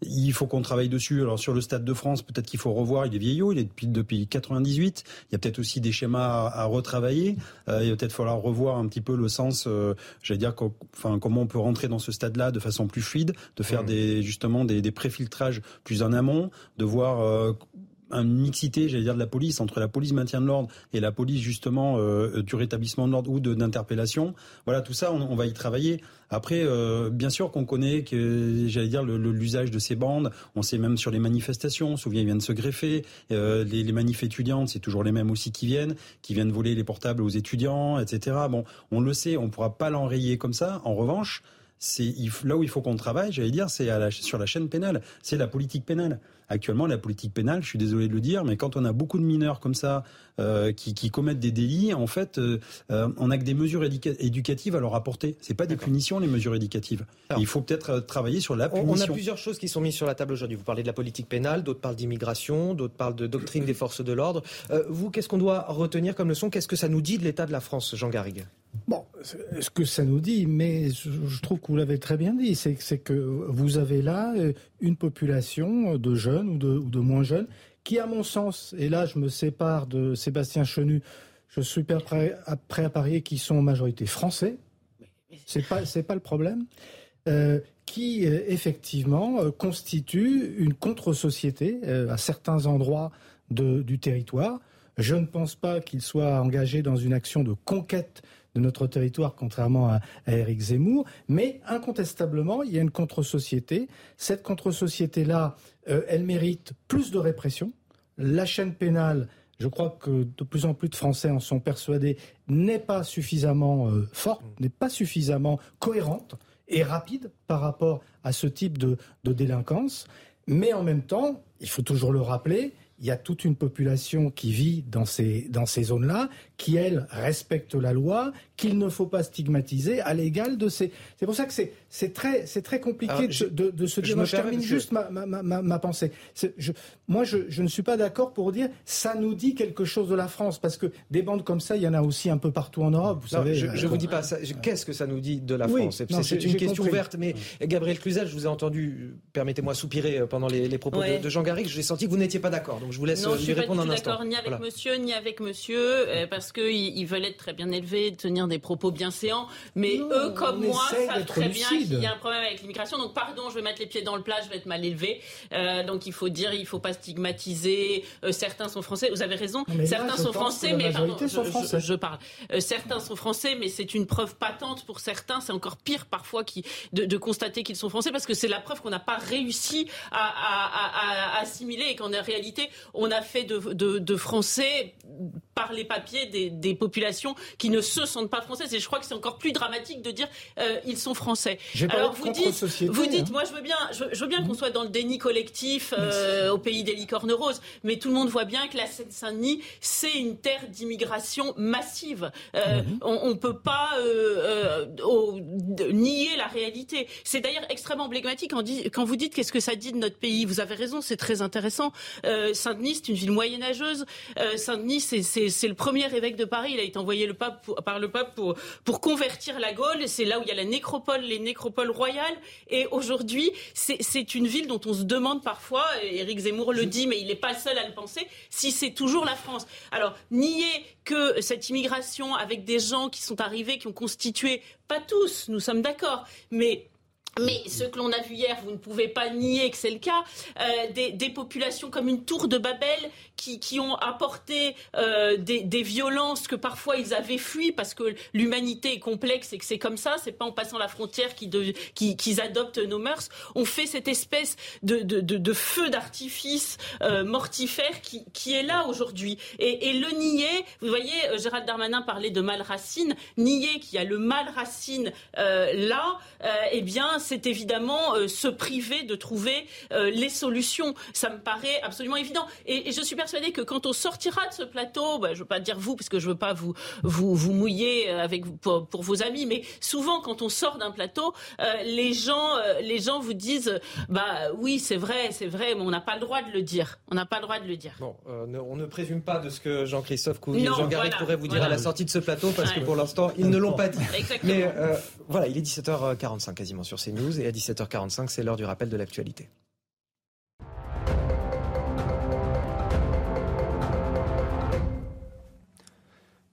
il faut qu'on travaille dessus. Alors sur le Stade de France, peut-être qu'il faut revoir. Il est vieillot. Il est depuis depuis 98. Il y a peut-être aussi des schémas à, retravailler. il va peut-être falloir revoir un petit peu le sens. J'allais dire, enfin, comment on peut rentrer dans ce stade-là de façon plus fluide, de faire des justement des, des préfiltrages plus en amont, de voir une mixité, j'allais dire, de la police entre la police maintien de l'ordre et la police justement euh, du rétablissement de l'ordre ou d'interpellation. Voilà, tout ça, on, va y travailler. Après, euh, bien sûr qu'on connaît que, j'allais dire, l'usage de ces bandes. On sait même sur les manifestations. On se souvient, ils viennent se greffer. Euh, les, les manifs étudiantes, c'est toujours les mêmes aussi qui viennent, qui viennent voler les portables aux étudiants, etc. Bon, on le sait, on pourra pas l'enrayer comme ça. En revanche, c'est là où il faut qu'on travaille, j'allais dire, c'est sur la chaîne pénale, c'est la politique pénale. Actuellement, la politique pénale, je suis désolé de le dire, mais quand on a beaucoup de mineurs comme ça euh, qui, qui, commettent des délits, en fait, euh, euh on a que des mesures éducatives à leur apporter. C'est pas des punitions, les mesures éducatives. il faut peut-être travailler sur la punition. On a plusieurs choses qui sont mises sur la table aujourd'hui. Vous parlez de la politique pénale, d'autres parlent d'immigration, d'autres parlent de doctrine des forces de l'ordre. Euh, vous, qu'est-ce qu'on doit retenir comme leçon? Qu'est-ce que ça nous dit de l'état de la France, Jean Garrigue? Bon, ce que ça nous dit, mais je trouve que vous l'avez très bien dit, c'est que vous avez là une population de jeunes ou de, moins jeunes qui, à mon sens, et là je me sépare de Sébastien Chenu, je suis prêt à, parier qu'ils sont en majorité français, c'est pas pas le problème, euh, qui euh, effectivement euh, constitue une contre-société à certains endroits du territoire. Je ne pense pas qu'ils soient engagés dans une action de conquête de notre territoire, contrairement à, Eric Zemmour. Mais incontestablement, il y a une contre-société. Cette contre-société-là, euh, elle mérite plus de répression. La chaîne pénale, je crois que de plus en plus de Français en sont persuadés, n'est pas suffisamment euh, forte, n'est pas suffisamment cohérente et rapide par rapport à ce type de délinquance. Mais en même temps, il faut toujours le rappeler, il y a toute une population qui vit dans ces, dans ces zones-là, qui, elle, respecte la loi, qu'il ne faut pas stigmatiser à l'égal de ces... C'est pour ça que c'est, c'est, très, c'est très compliqué de, de, se dire... Je, termine juste ma, ma, ma, ma pensée. Je, moi, je, je, ne suis pas d'accord pour dire ça nous dit quelque chose de la France, parce que des bandes comme ça, il y en a aussi un peu partout en Europe. Vous savez, je ne vous dis pas ça. Qu'est-ce que ça nous dit de la France? C'est, une question ouverte, mais Gabriel Cluzel, je vous ai entendu, permettez-moi, soupirer pendant les, les propos de, Jean Garrigue. J'ai senti que vous n'étiez pas d'accord je vous laisse non, lui je répondre suis pas d'accord ni avec monsieur ni avec monsieur euh, parce qu'ils veulent être très bien élevés, tenir des propos bien séants. Mais eux, comme moi, savent très bien qu'il y a un problème avec l'immigration. Donc pardon, je vais mettre les pieds dans le plat, je vais être mal élevé. Euh, donc il faut dire, il faut pas stigmatiser. Euh, certains sont français. Vous avez raison. certains sont français, mais pardon, je, parle. certains sont français, mais c'est une preuve patente pour certains. C'est encore pire parfois qui, de, constater qu'ils sont français parce que c'est la preuve qu'on n'a pas réussi à, à, à assimiler et qu'en réalité on a fait de, de, Français par les papiers des, populations qui ne se sentent pas françaises. Et je crois que c'est encore plus dramatique de dire euh, ils sont français. Alors vous dites, vous dites, hein. moi je veux bien, je, veux bien qu'on soit dans le déni collectif euh, au pays des licornes roses, mais tout le monde voit bien que la Seine-Saint-Denis c'est une terre d'immigration massive. Euh, on, ne peut pas nier la réalité. C'est d'ailleurs extrêmement emblématique quand, quand vous dites qu'est-ce que ça dit de notre pays? Vous avez raison, c'est très intéressant. Saint-Denis c'est une ville moyenâgeuse. Euh, Saint-Denis, c'est le premier évêque de Paris. Il a été envoyé le pape par le pape pour, convertir la Gaule. C'est là où il y a la nécropole, les nécropoles royales. Et aujourd'hui, c'est une ville dont on se demande parfois, Éric Zemmour le dit, mais il n'est pas le seul à le penser, si c'est toujours la France. Alors, nier que cette immigration avec des gens qui sont arrivés, qui ont constitué, pas tous, nous sommes d'accord, mais ce que l'on a vu hier, vous ne pouvez pas nier que c'est le cas, euh, des, populations comme une tour de Babel qui, ont apporté euh, des, violences que parfois ils avaient fui parce que l'humanité est complexe et que c'est comme ça, c'est pas en passant la frontière qu'ils qui, adoptent nos mœurs. On fait cette espèce de, feu d'artifice euh, mortifère qui, est là aujourd'hui. Et, le nier, vous voyez, euh, Gérald Darmanin parlait de mal racine, nier qu'il y a le mal racine là, eh bien c'est évidemment se priver de trouver les solutions. Ça me paraît absolument évident. Et, je suis persuadée que quand on sortira de ce plateau, bah, je veux pas dire vous, parce que je veux pas vous vous, vous mouiller avec pour, pour vos amis, mais souvent quand on sort d'un plateau, les gens les gens vous disent bah oui c'est vrai c'est vrai, mais on n'a pas le droit de le dire. On n'a pas le droit de le dire. Bon, on ne présume pas de ce que Jean-Christophe Couvier et Jean Garrigue pourraient vous dire à la sortie de ce plateau, parce que pour l'instant ils ne l'ont pas dit. Exactement. Mais voilà, il est 17h45 quasiment sur CNews et à 17h45 c'est l'heure du rappel de l'actualité.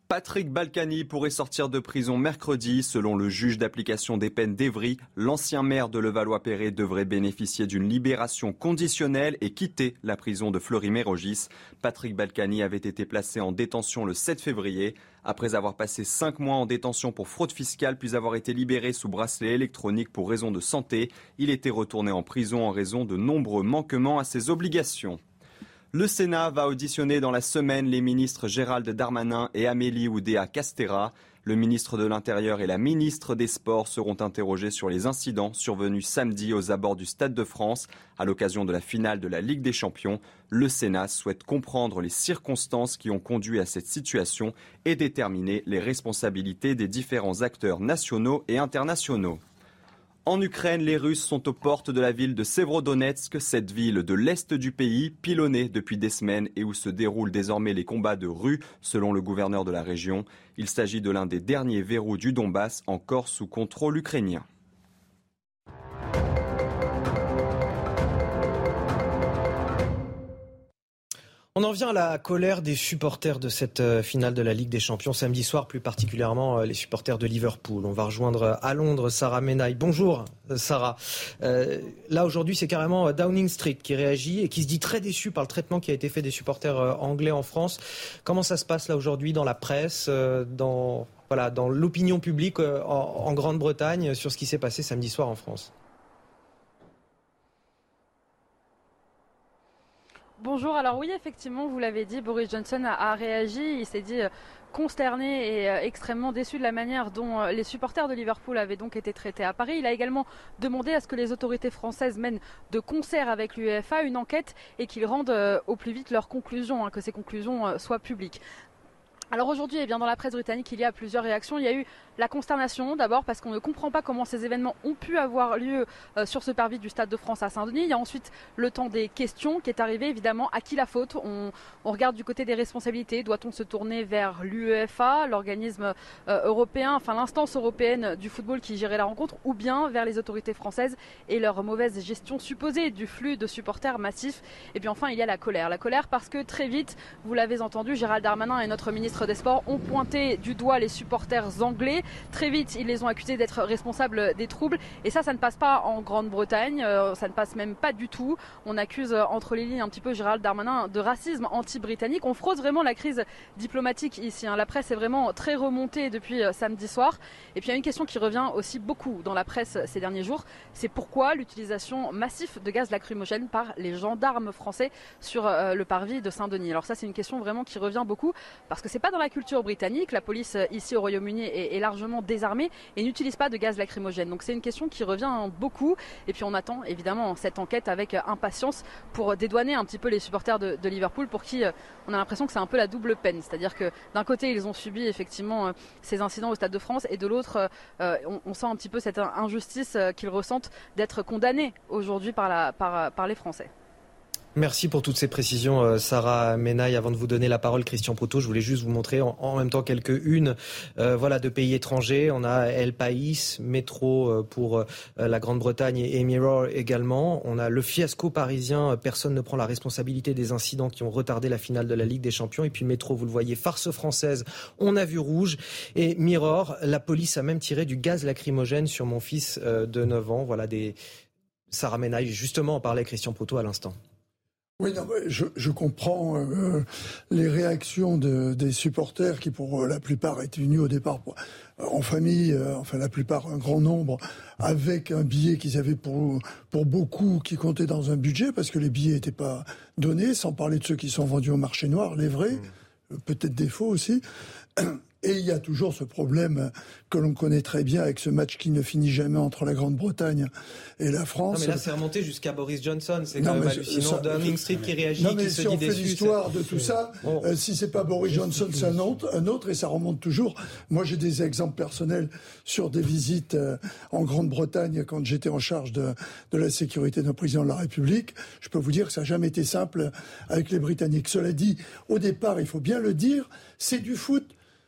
Patrick Balkany pourrait sortir de prison mercredi. Selon le juge d'application des peines d'Evry, l'ancien maire de Levallois-Perret devrait bénéficier d'une libération conditionnelle et quitter la prison de Fleury-Mérogis. Patrick Balkany avait été placé en détention le 7 février. Après avoir passé cinq mois en détention pour fraude fiscale, puis avoir été libéré sous bracelet électronique pour raison de santé, il était retourné en prison en raison de nombreux manquements à ses obligations. Le Sénat va auditionner dans la semaine les ministres Gérald Darmanin et Amélie Oudéa Castera. Le ministre de l'Intérieur et la ministre des Sports seront interrogés sur les incidents survenus samedi aux abords du Stade de France à l'occasion de la finale de la Ligue des Champions. Le Sénat souhaite comprendre les circonstances qui ont conduit à cette situation et déterminer les responsabilités des différents acteurs nationaux et internationaux. En Ukraine, les Russes sont aux portes de la ville de Sévrodonetsk, cette ville de l'est du pays, pilonnée depuis des semaines et où se déroulent désormais les combats de rue, selon le gouverneur de la région. Il s'agit de l'un des derniers verrous du Donbass encore sous contrôle ukrainien. On en vient à la colère des supporters de cette euh, finale de la Ligue des Champions samedi soir, plus particulièrement euh, les supporters de Liverpool. On va rejoindre euh, à Londres Sarah Menaille. Bonjour Sarah. là aujourd'hui c'est carrément Downing Street qui réagit et qui se dit très déçu par le traitement qui a été fait des supporters anglais en France. Comment ça se passe là aujourd'hui dans la presse, dans l'opinion publique en Grande-Bretagne sur ce qui s'est passé samedi soir en France? Bonjour, alors oui, effectivement, vous l'avez dit, Boris Johnson a, réagi, il s'est dit euh, consterné et euh, extrêmement déçu de la manière dont euh, les supporters de Liverpool avaient donc été traités à Paris. Il a également demandé à ce que les autorités françaises mènent de concert avec l'UEFA une enquête et qu'ils rendent au plus vite leurs conclusions, hein, que ces conclusions soient publiques. Alors aujourd'hui, eh bien, dans la presse britannique, il y a plusieurs réactions. Il y a eu la consternation d'abord parce qu'on ne comprend pas comment ces événements ont pu avoir lieu euh, sur ce parvis du Stade de France à Saint-Denis. Il y a ensuite le temps des questions qui est arrivé évidemment. À qui la faute? On, regarde du côté des responsabilités. Doit-on se tourner vers l'UEFA, l'organisme euh, européen, enfin l'instance européenne du football qui gérait la rencontre, ou bien vers les autorités françaises et leur mauvaise gestion supposée du flux de supporters massifs? Et puis enfin, il y a la colère. La colère parce que très vite, vous l'avez entendu, Gérald Darmanin et notre ministre des Sports ont pointé du doigt les supporters anglais. Très vite, ils les ont accusés d'être responsables des troubles. Et ça, ça ne passe pas en Grande-Bretagne. Euh, ça ne passe même pas du tout. On accuse euh, entre les lignes un petit peu Gérald Darmanin de racisme anti-britannique. On fraude vraiment la crise diplomatique ici. Hein. La presse est vraiment très remontée depuis euh, samedi soir. Et puis il y a une question qui revient aussi beaucoup dans la presse ces derniers jours. C'est pourquoi l'utilisation massive de gaz lacrymogène par les gendarmes français sur le parvis de Saint-Denis. Alors ça, c'est une question vraiment qui revient beaucoup parce que c'est pas dans la culture britannique. La police euh, ici au Royaume-Uni est, largement désarmée et n'utilise pas de gaz lacrymogène. Donc c'est une question qui revient beaucoup. Et puis on attend évidemment cette enquête avec euh, impatience pour dédouaner un petit peu les supporters de, Liverpool pour qui euh, on a l'impression que c'est un peu la double peine. C'est-à-dire que d'un côté ils ont subi effectivement ces incidents au Stade de France et de l'autre on, sent un petit peu cette injustice qu'ils ressentent d'être condamnés aujourd'hui par les Français. Merci pour toutes ces précisions, euh, Sarah Menaille. Avant de vous donner la parole, Christian Proto, je voulais juste vous montrer en, même temps quelques unes euh, voilà, de pays étrangers. On a El País, Métro euh, pour la Grande-Bretagne et Mirror également. On a le fiasco parisien, personne ne prend la responsabilité des incidents qui ont retardé la finale de la Ligue des Champions. Et puis Métro, vous le voyez, farce française, on a vu rouge. Et Mirror, la police a même tiré du gaz lacrymogène sur mon fils de 9 ans. Voilà des... Sarah Menaille, justement, en parlait Christian Proto à l'instant. Oui, non, je, je, comprends euh, les réactions de, des supporters qui, pour euh, la plupart, étaient venus au départ euh, en famille, enfin la plupart, un grand nombre, avec un billet qu'ils avaient pour, pour beaucoup qui comptait dans un budget, parce que les billets n'étaient pas donnés, sans parler de ceux qui sont vendus au marché noir, les vrais, mmh. peut-être des faux aussi. Et il y a toujours ce problème que l'on connaît très bien avec ce match qui ne finit jamais entre la Grande-Bretagne et la France. Non, mais là, c'est remonté jusqu'à Boris Johnson. C'est quand même hallucinant. Downing Street qui réagit, non, mais qui si se on dit fait l'histoire de tout ça, euh, si c'est pas Boris Johnson, c'est un autre, un autre, et ça remonte toujours. Moi, j'ai des exemples personnels sur des visites euh, en Grande-Bretagne quand j'étais en charge de, de la sécurité d'un président de la République. Je peux vous dire que ça n'a jamais été simple avec les Britanniques. Cela dit, au départ, il faut bien le dire, c'est du foot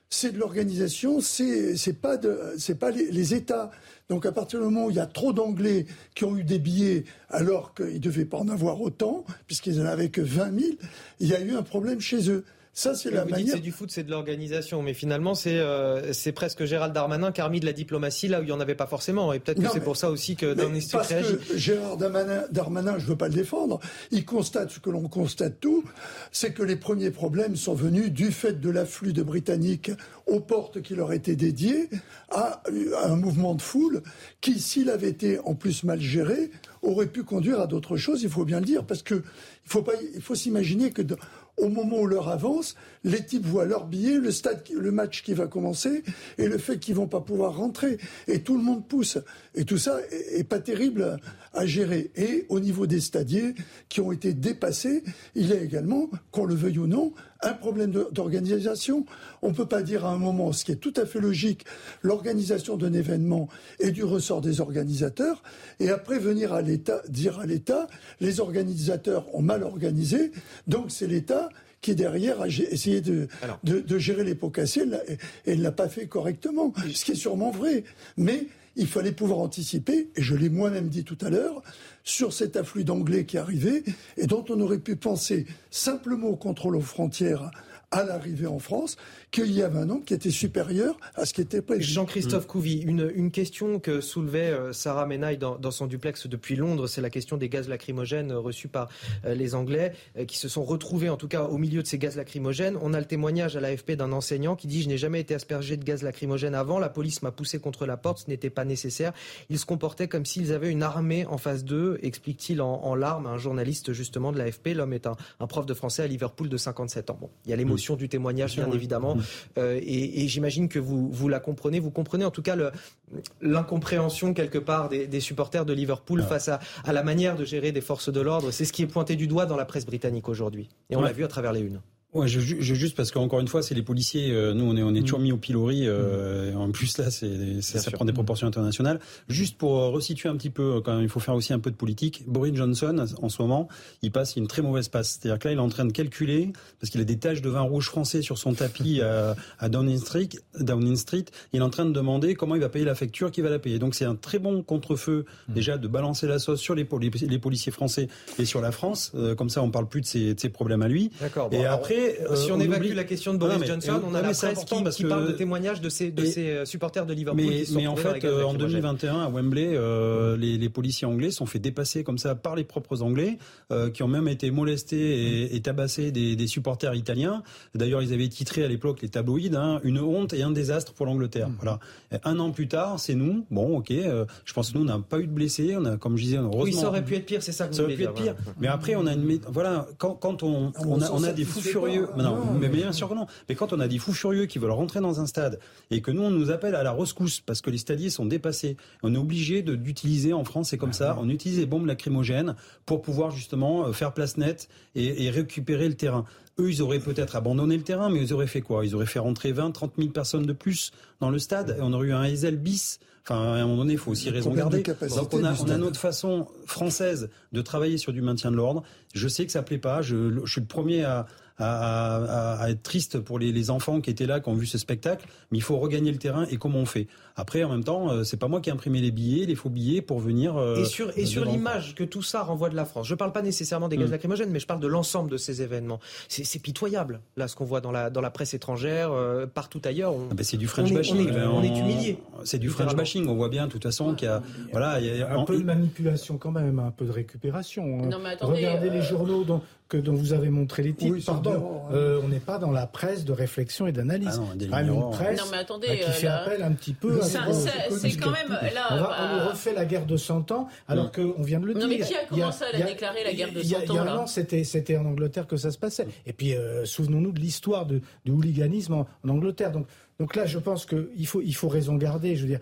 c'est de l'organisation, c'est pas pas les, les, États. Donc à partir du moment où il y a trop d'Anglais qui ont eu des billets alors qu'ils ne devaient pas en avoir autant, puisqu'ils n'en avaient que 20 000, il y a eu un problème chez eux. Ça, c'est la vous manière. C'est du foot, c'est de l'organisation, mais finalement, c'est euh, c'est presque Gérald Darmanin qui a remis de la diplomatie là où il n'y en avait pas forcément. Et peut-être que c'est pour ça aussi que Street parce réagit. que Gérald Darmanin, Darmanin, je veux pas le défendre, il constate ce que l'on constate tout, c'est que les premiers problèmes sont venus du fait de l'afflux de Britanniques aux portes qui leur étaient dédiées à, à un mouvement de foule qui, s'il avait été en plus mal géré, aurait pu conduire à d'autres choses. Il faut bien le dire, parce que il faut pas, il faut s'imaginer que au moment où l'heure avance, les types voient leur billet, le stade, le match qui va commencer, et le fait qu'ils vont pas pouvoir rentrer, et tout le monde pousse. Et tout ça est, pas terrible à gérer. Et au niveau des stadiers qui ont été dépassés, il y a également, qu'on le veuille ou non, un problème d'organisation. On ne peut pas dire à un moment, ce qui est tout à fait logique, l'organisation d'un événement est du ressort des organisateurs, et après venir à l'État, dire à l'État, les organisateurs ont mal organisé, donc c'est l'État qui derrière a essayé de, de, de, gérer les pots cassés et ne l'a pas fait correctement, ce qui est sûrement vrai. Mais il fallait pouvoir anticiper, et je l'ai moi-même dit tout à l'heure, sur cet afflux d'anglais qui arrivait et dont on aurait pu penser simplement au contrôle aux frontières à l'arrivée en France qu'il y avait un nombre qui était supérieur à ce qui était prévu. Jean-Christophe mmh. Couvi, une, une, question que soulevait euh, Sarah Menaille dans, dans, son duplex depuis Londres, c'est la question des gaz lacrymogènes reçus par euh, les Anglais, euh, qui se sont retrouvés en tout cas au milieu de ces gaz lacrymogènes. On a le témoignage à l'AFP d'un enseignant qui dit Je n'ai jamais été aspergé de gaz lacrymogène avant, la police m'a poussé contre la porte, ce n'était pas nécessaire. Ils se comportaient comme s'ils avaient une armée en face d'eux, explique-t-il en, en, larmes à un journaliste justement de l'AFP. L'homme est un, un, prof de français à Liverpool de 57 ans. Bon, il y a l'émotion mmh. du témoignage, bien, bien évidemment. Mmh. Euh, et, et j'imagine que vous, vous la comprenez. Vous comprenez en tout cas l'incompréhension quelque part des, des, supporters de Liverpool ah. face à, à, la manière de gérer des forces de l'ordre. C'est ce qui est pointé du doigt dans la presse britannique aujourd'hui. Et on ouais. l'a vu à travers les unes. Ouais, je, je, juste parce qu'encore une fois, c'est les policiers. Euh, nous, on est, on est toujours mis au pilori. Euh, en plus, là, c'est, ça, ça prend des proportions internationales. Juste pour euh, resituer un petit peu, quand même, il faut faire aussi un peu de politique. Boris Johnson, en ce moment, il passe une très mauvaise passe. C'est-à-dire que là, il est en train de calculer parce qu'il a des taches de vin rouge français sur son tapis à, (laughs) à Downing Street. Downing Street, il est en train de demander comment il va payer la facture, qui va la payer. Donc, c'est un très bon contre-feu déjà de balancer la sauce sur les, poli les policiers français et sur la France. Euh, comme ça, on parle plus de ces problèmes à lui. D'accord. Bon, et alors, Euh, si on, on évacue oublie... la question de Boris non, mais, Johnson, on a la presse qui, parce qui que... parle de témoignages de ces, de et... ces supporters de Liverpool. Mais, qui sont mais en fait, euh, en 2021, à Wembley, euh, les, les, policiers anglais sont fait dépasser comme ça par les propres Anglais, euh, qui ont même été molestés et, et tabassés des, des, supporters italiens. D'ailleurs, ils avaient titré à l'époque les tabloïds hein, une honte et un désastre pour l'Angleterre. Mmh. Voilà. Un an plus tard, c'est nous. Bon, ok. je pense que nous, on n'a pas eu de blessés. On a, comme je disais, heureusement. Oui, ça aurait pu être pire, c'est ça que ça aurait pu être pire. Mais après, on a une, voilà, quand, quand on, Ah, on, a, on a des fous furieux. Non, mais bien sûr que non. Mais quand on a des fous furieux qui veulent rentrer dans un stade et que nous on nous appelle à la rescousse parce que les stadiers sont dépassés, on est obligé d'utiliser en France c'est comme ça, on utilise les bombes lacrymogènes pour pouvoir justement faire place nette et, et récupérer le terrain. Eux, ils auraient peut-être abandonné le terrain, mais ils auraient fait quoi? Ils auraient fait rentrer 20, 30 000 personnes de plus dans le stade et on aurait eu un Ezel bis. Enfin, à un moment donné, il faut aussi raison garder. Donc, on a, on a notre façon française de travailler sur du maintien de l'ordre. Je sais que ça plaît pas. Je, je suis le premier à, à, à, à, être triste pour les, les, enfants qui étaient là, qui ont vu ce spectacle, mais il faut regagner le terrain et comment on fait Après, en même temps, euh, c'est pas moi qui ai imprimé les billets, les faux billets pour venir. Euh, et sur, et sur l'image que tout ça renvoie de la France. Je parle pas nécessairement des gaz mmh. lacrymogènes, mais je parle de l'ensemble de ces événements. C'est pitoyable, là, ce qu'on voit dans la, dans la presse étrangère, euh, partout ailleurs. On, ah ben c'est du French on bashing. Est, on, est, on est humilié. C'est du French bashing. On voit bien, de toute façon, qu'il y a, voilà, il y a un peu de manipulation quand même, un peu de récupération. Non, mais attendez, Regardez les journaux dont, que dont vous avez montré les titres. Pardon, euh, on n'est pas dans la presse de réflexion et d'analyse. Ah une presse non, mais attendez, bah, qui fait appel un petit peu. C'est quand même là. On, va, on, nous refait la guerre de 100 ans, alors qu'on vient de le dire. Non, mais qui a commencé à la déclarer la guerre de 100 ans Il y a un an, c'était en Angleterre que ça se passait. Et puis, souvenons-nous de l'histoire de, hooliganisme en, Angleterre. Donc, donc là, je pense qu'il faut, il faut raison garder. Je veux dire,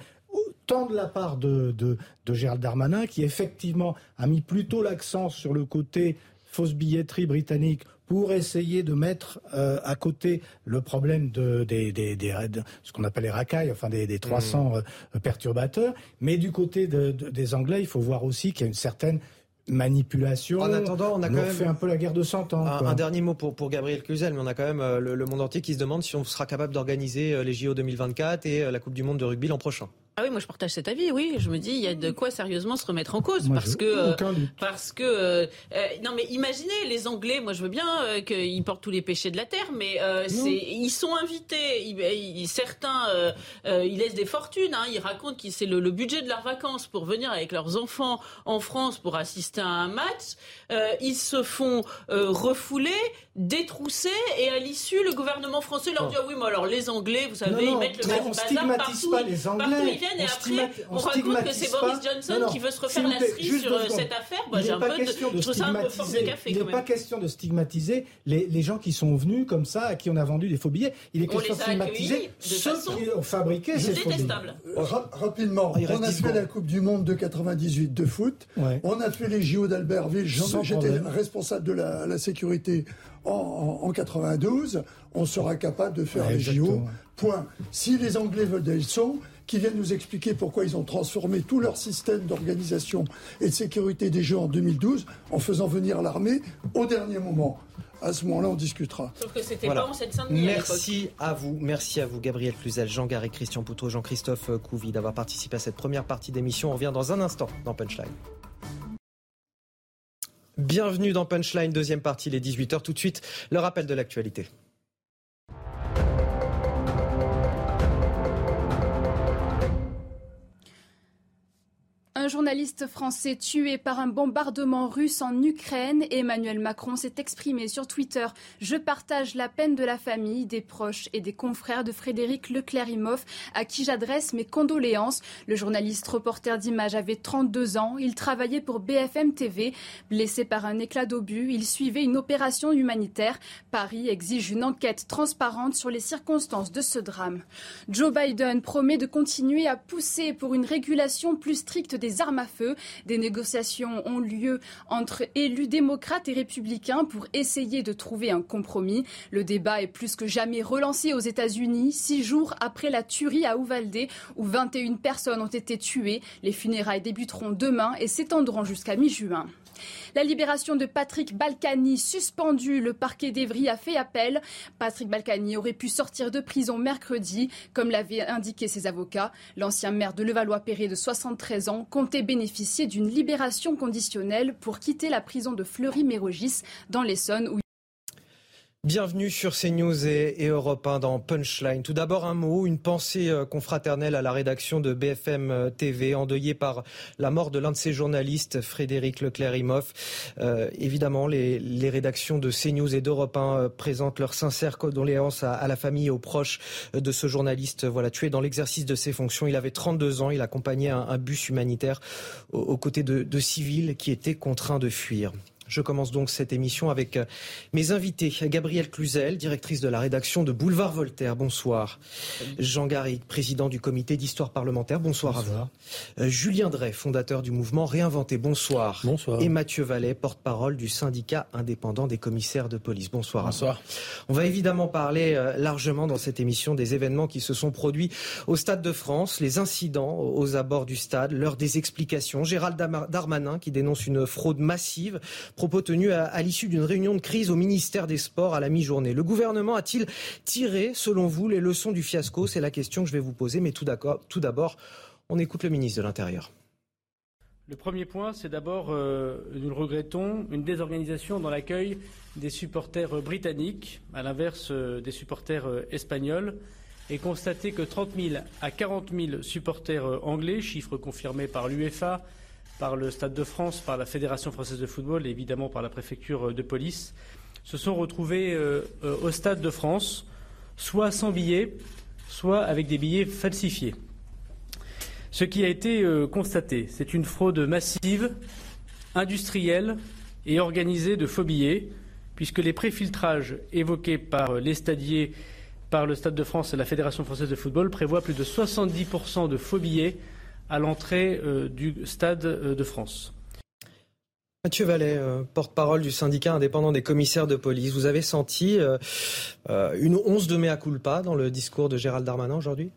tant de la part de, de, de Gérald Darmanin, qui effectivement a mis plutôt l'accent sur le côté fausse billetterie britannique pour essayer de mettre euh, à côté le problème de, des, des, des ce qu'on appelle les racailles, enfin des, des 300 mmh. euh, perturbateurs. Mais du côté de, des Anglais, il faut voir aussi qu'il y a une certaine manipulation. En attendant, on a quand même fait un peu la guerre de 100 ans. Un, un dernier mot pour, pour Gabriel Cluzel, mais on a quand même euh, le, le monde entier qui se demande si on sera capable d'organiser les JO 2024 et la Coupe du Monde de rugby l'an prochain. Ah oui, moi je partage cet avis. Oui, je me dis il y a de quoi sérieusement se remettre en cause parce que parce que euh, euh, non mais imaginez les Anglais. Moi je veux bien euh, qu'ils portent tous les péchés de la terre, mais c'est ils sont invités. Ils, certains ils laissent des fortunes. Hein, ils racontent que c'est le, budget de leurs vacances pour venir avec leurs enfants en France pour assister à un match. ils se font refouler, détrousser et à l'issue le gouvernement français leur dit ah oui mais alors les Anglais vous savez ils mettent le bazar partout. Pas les Anglais et après, on, raconte que c'est Boris Johnson qui veut se refaire la cerise sur euh, cette affaire. Moi, j'ai un peu de, je trouve ça un peu force de café. Il n'est pas question de stigmatiser les, les, gens qui sont venus comme ça, à qui on a vendu des faux billets. Il est question de stigmatiser ceux qui ont fabriqué ces faux billets. Rapidement, on a fait la Coupe du Monde de 98 de foot. On a fait les JO d'Albertville. J'étais responsable de la sécurité en, 92. On sera capable de faire les JO. Point. Si les Anglais veulent des leçons, qui viennent nous expliquer pourquoi ils ont transformé tout leur système d'organisation et de sécurité des Jeux en 2012 en faisant venir l'armée au dernier moment. À ce moment-là, on discutera. Sauf que c'était pas en Merci à, vous, merci à vous, Gabriel Cluzel, Jean Garry, Christian Poutot, Jean-Christophe Couvi, d'avoir participé à cette première partie d'émission. On revient dans un instant dans Punchline. Bienvenue dans Punchline, deuxième partie, les 18h. Tout de suite, le rappel de l'actualité. Un journaliste français tué par un bombardement russe en Ukraine. Emmanuel Macron s'est exprimé sur Twitter. Je partage la peine de la famille, des proches et des confrères de Frédéric Leclerc-Imhoff, à qui j'adresse mes condoléances. Le journaliste reporter d'images avait 32 ans. Il travaillait pour BFM TV. Blessé par un éclat d'obus, il suivait une opération humanitaire. Paris exige une enquête transparente sur les circonstances de ce drame. Joe Biden promet de continuer à pousser pour une régulation plus stricte des armes à feu. Des négociations ont lieu entre élus démocrates et républicains pour essayer de trouver un compromis. Le débat est plus que jamais relancé aux États-Unis, six jours après la tuerie à Uvalde, où 21 personnes ont été tuées. Les funérailles débuteront demain et s'étendront jusqu'à mi-juin. La libération de Patrick Balkany suspendue. Le parquet d'Evry a fait appel. Patrick Balkany aurait pu sortir de prison mercredi, comme l'avaient indiqué ses avocats. L'ancien maire de Levallois-Perret de 73 ans comptait bénéficier d'une libération conditionnelle pour quitter la prison de Fleury-Mérogis dans l'Essonne Bienvenue sur CNews et, Europe 1 dans Punchline. Tout d'abord un mot, une pensée euh, confraternelle à la rédaction de BFM euh, TV, endeuillée par la mort de l'un de ses journalistes, Frédéric Leclerc-Imhoff. Euh, évidemment, les, rédactions de CNews et d'Europe 1 présentent leurs sincères condoléances à, la famille et aux proches de ce journaliste voilà, tué dans l'exercice de ses fonctions. Il avait 32 ans, il accompagnait un, bus humanitaire aux, côtés de civils qui étaient contraints de fuir. Je commence donc cette émission avec euh, mes invités. Gabrielle Cluzel, directrice de la rédaction de Boulevard Voltaire. Bonsoir. Jean Garrigue, président du comité d'histoire parlementaire. Bonsoir, à vous. Euh, Julien Drey, fondateur du mouvement Réinventer. Bonsoir. Bonsoir. Et Mathieu Vallet, porte-parole du syndicat indépendant des commissaires de police. Bonsoir. Bonsoir. On va évidemment parler euh, largement dans cette émission des événements qui se sont produits au Stade de France, les incidents aux abords du stade, l'heure des explications. Gérald Darmanin qui dénonce une fraude massive Propos tenus à, l'issue d'une réunion de crise au ministère des Sports à la mi-journée. Le gouvernement a-t-il tiré, selon vous, les leçons du fiasco? C'est la question que je vais vous poser. Mais tout d'abord, on écoute le ministre de l'Intérieur. Le premier point, c'est d'abord, euh, nous le regrettons, une désorganisation dans l'accueil des supporters britanniques, à l'inverse euh, des supporters euh, espagnols, et constater que 30 000 à 40 000 supporters anglais, chiffre confirmé par l'UEFA, par le Stade de France, par la Fédération française de football et évidemment par la préfecture de police, se sont retrouvés au Stade de France, soit sans billets, soit avec des billets falsifiés. Ce qui a été constaté, c'est une fraude massive, industrielle et organisée de faux billets, puisque les préfiltrages évoqués par les stadiers par le Stade de France et la Fédération française de football prévoit plus de 70% de faux billets à l'entrée euh, du Stade euh, de France. Mathieu Vallet, euh, porte-parole du syndicat indépendant des commissaires de police, vous avez senti une once de mea culpa dans le discours de Gérald Darmanin aujourd'hui?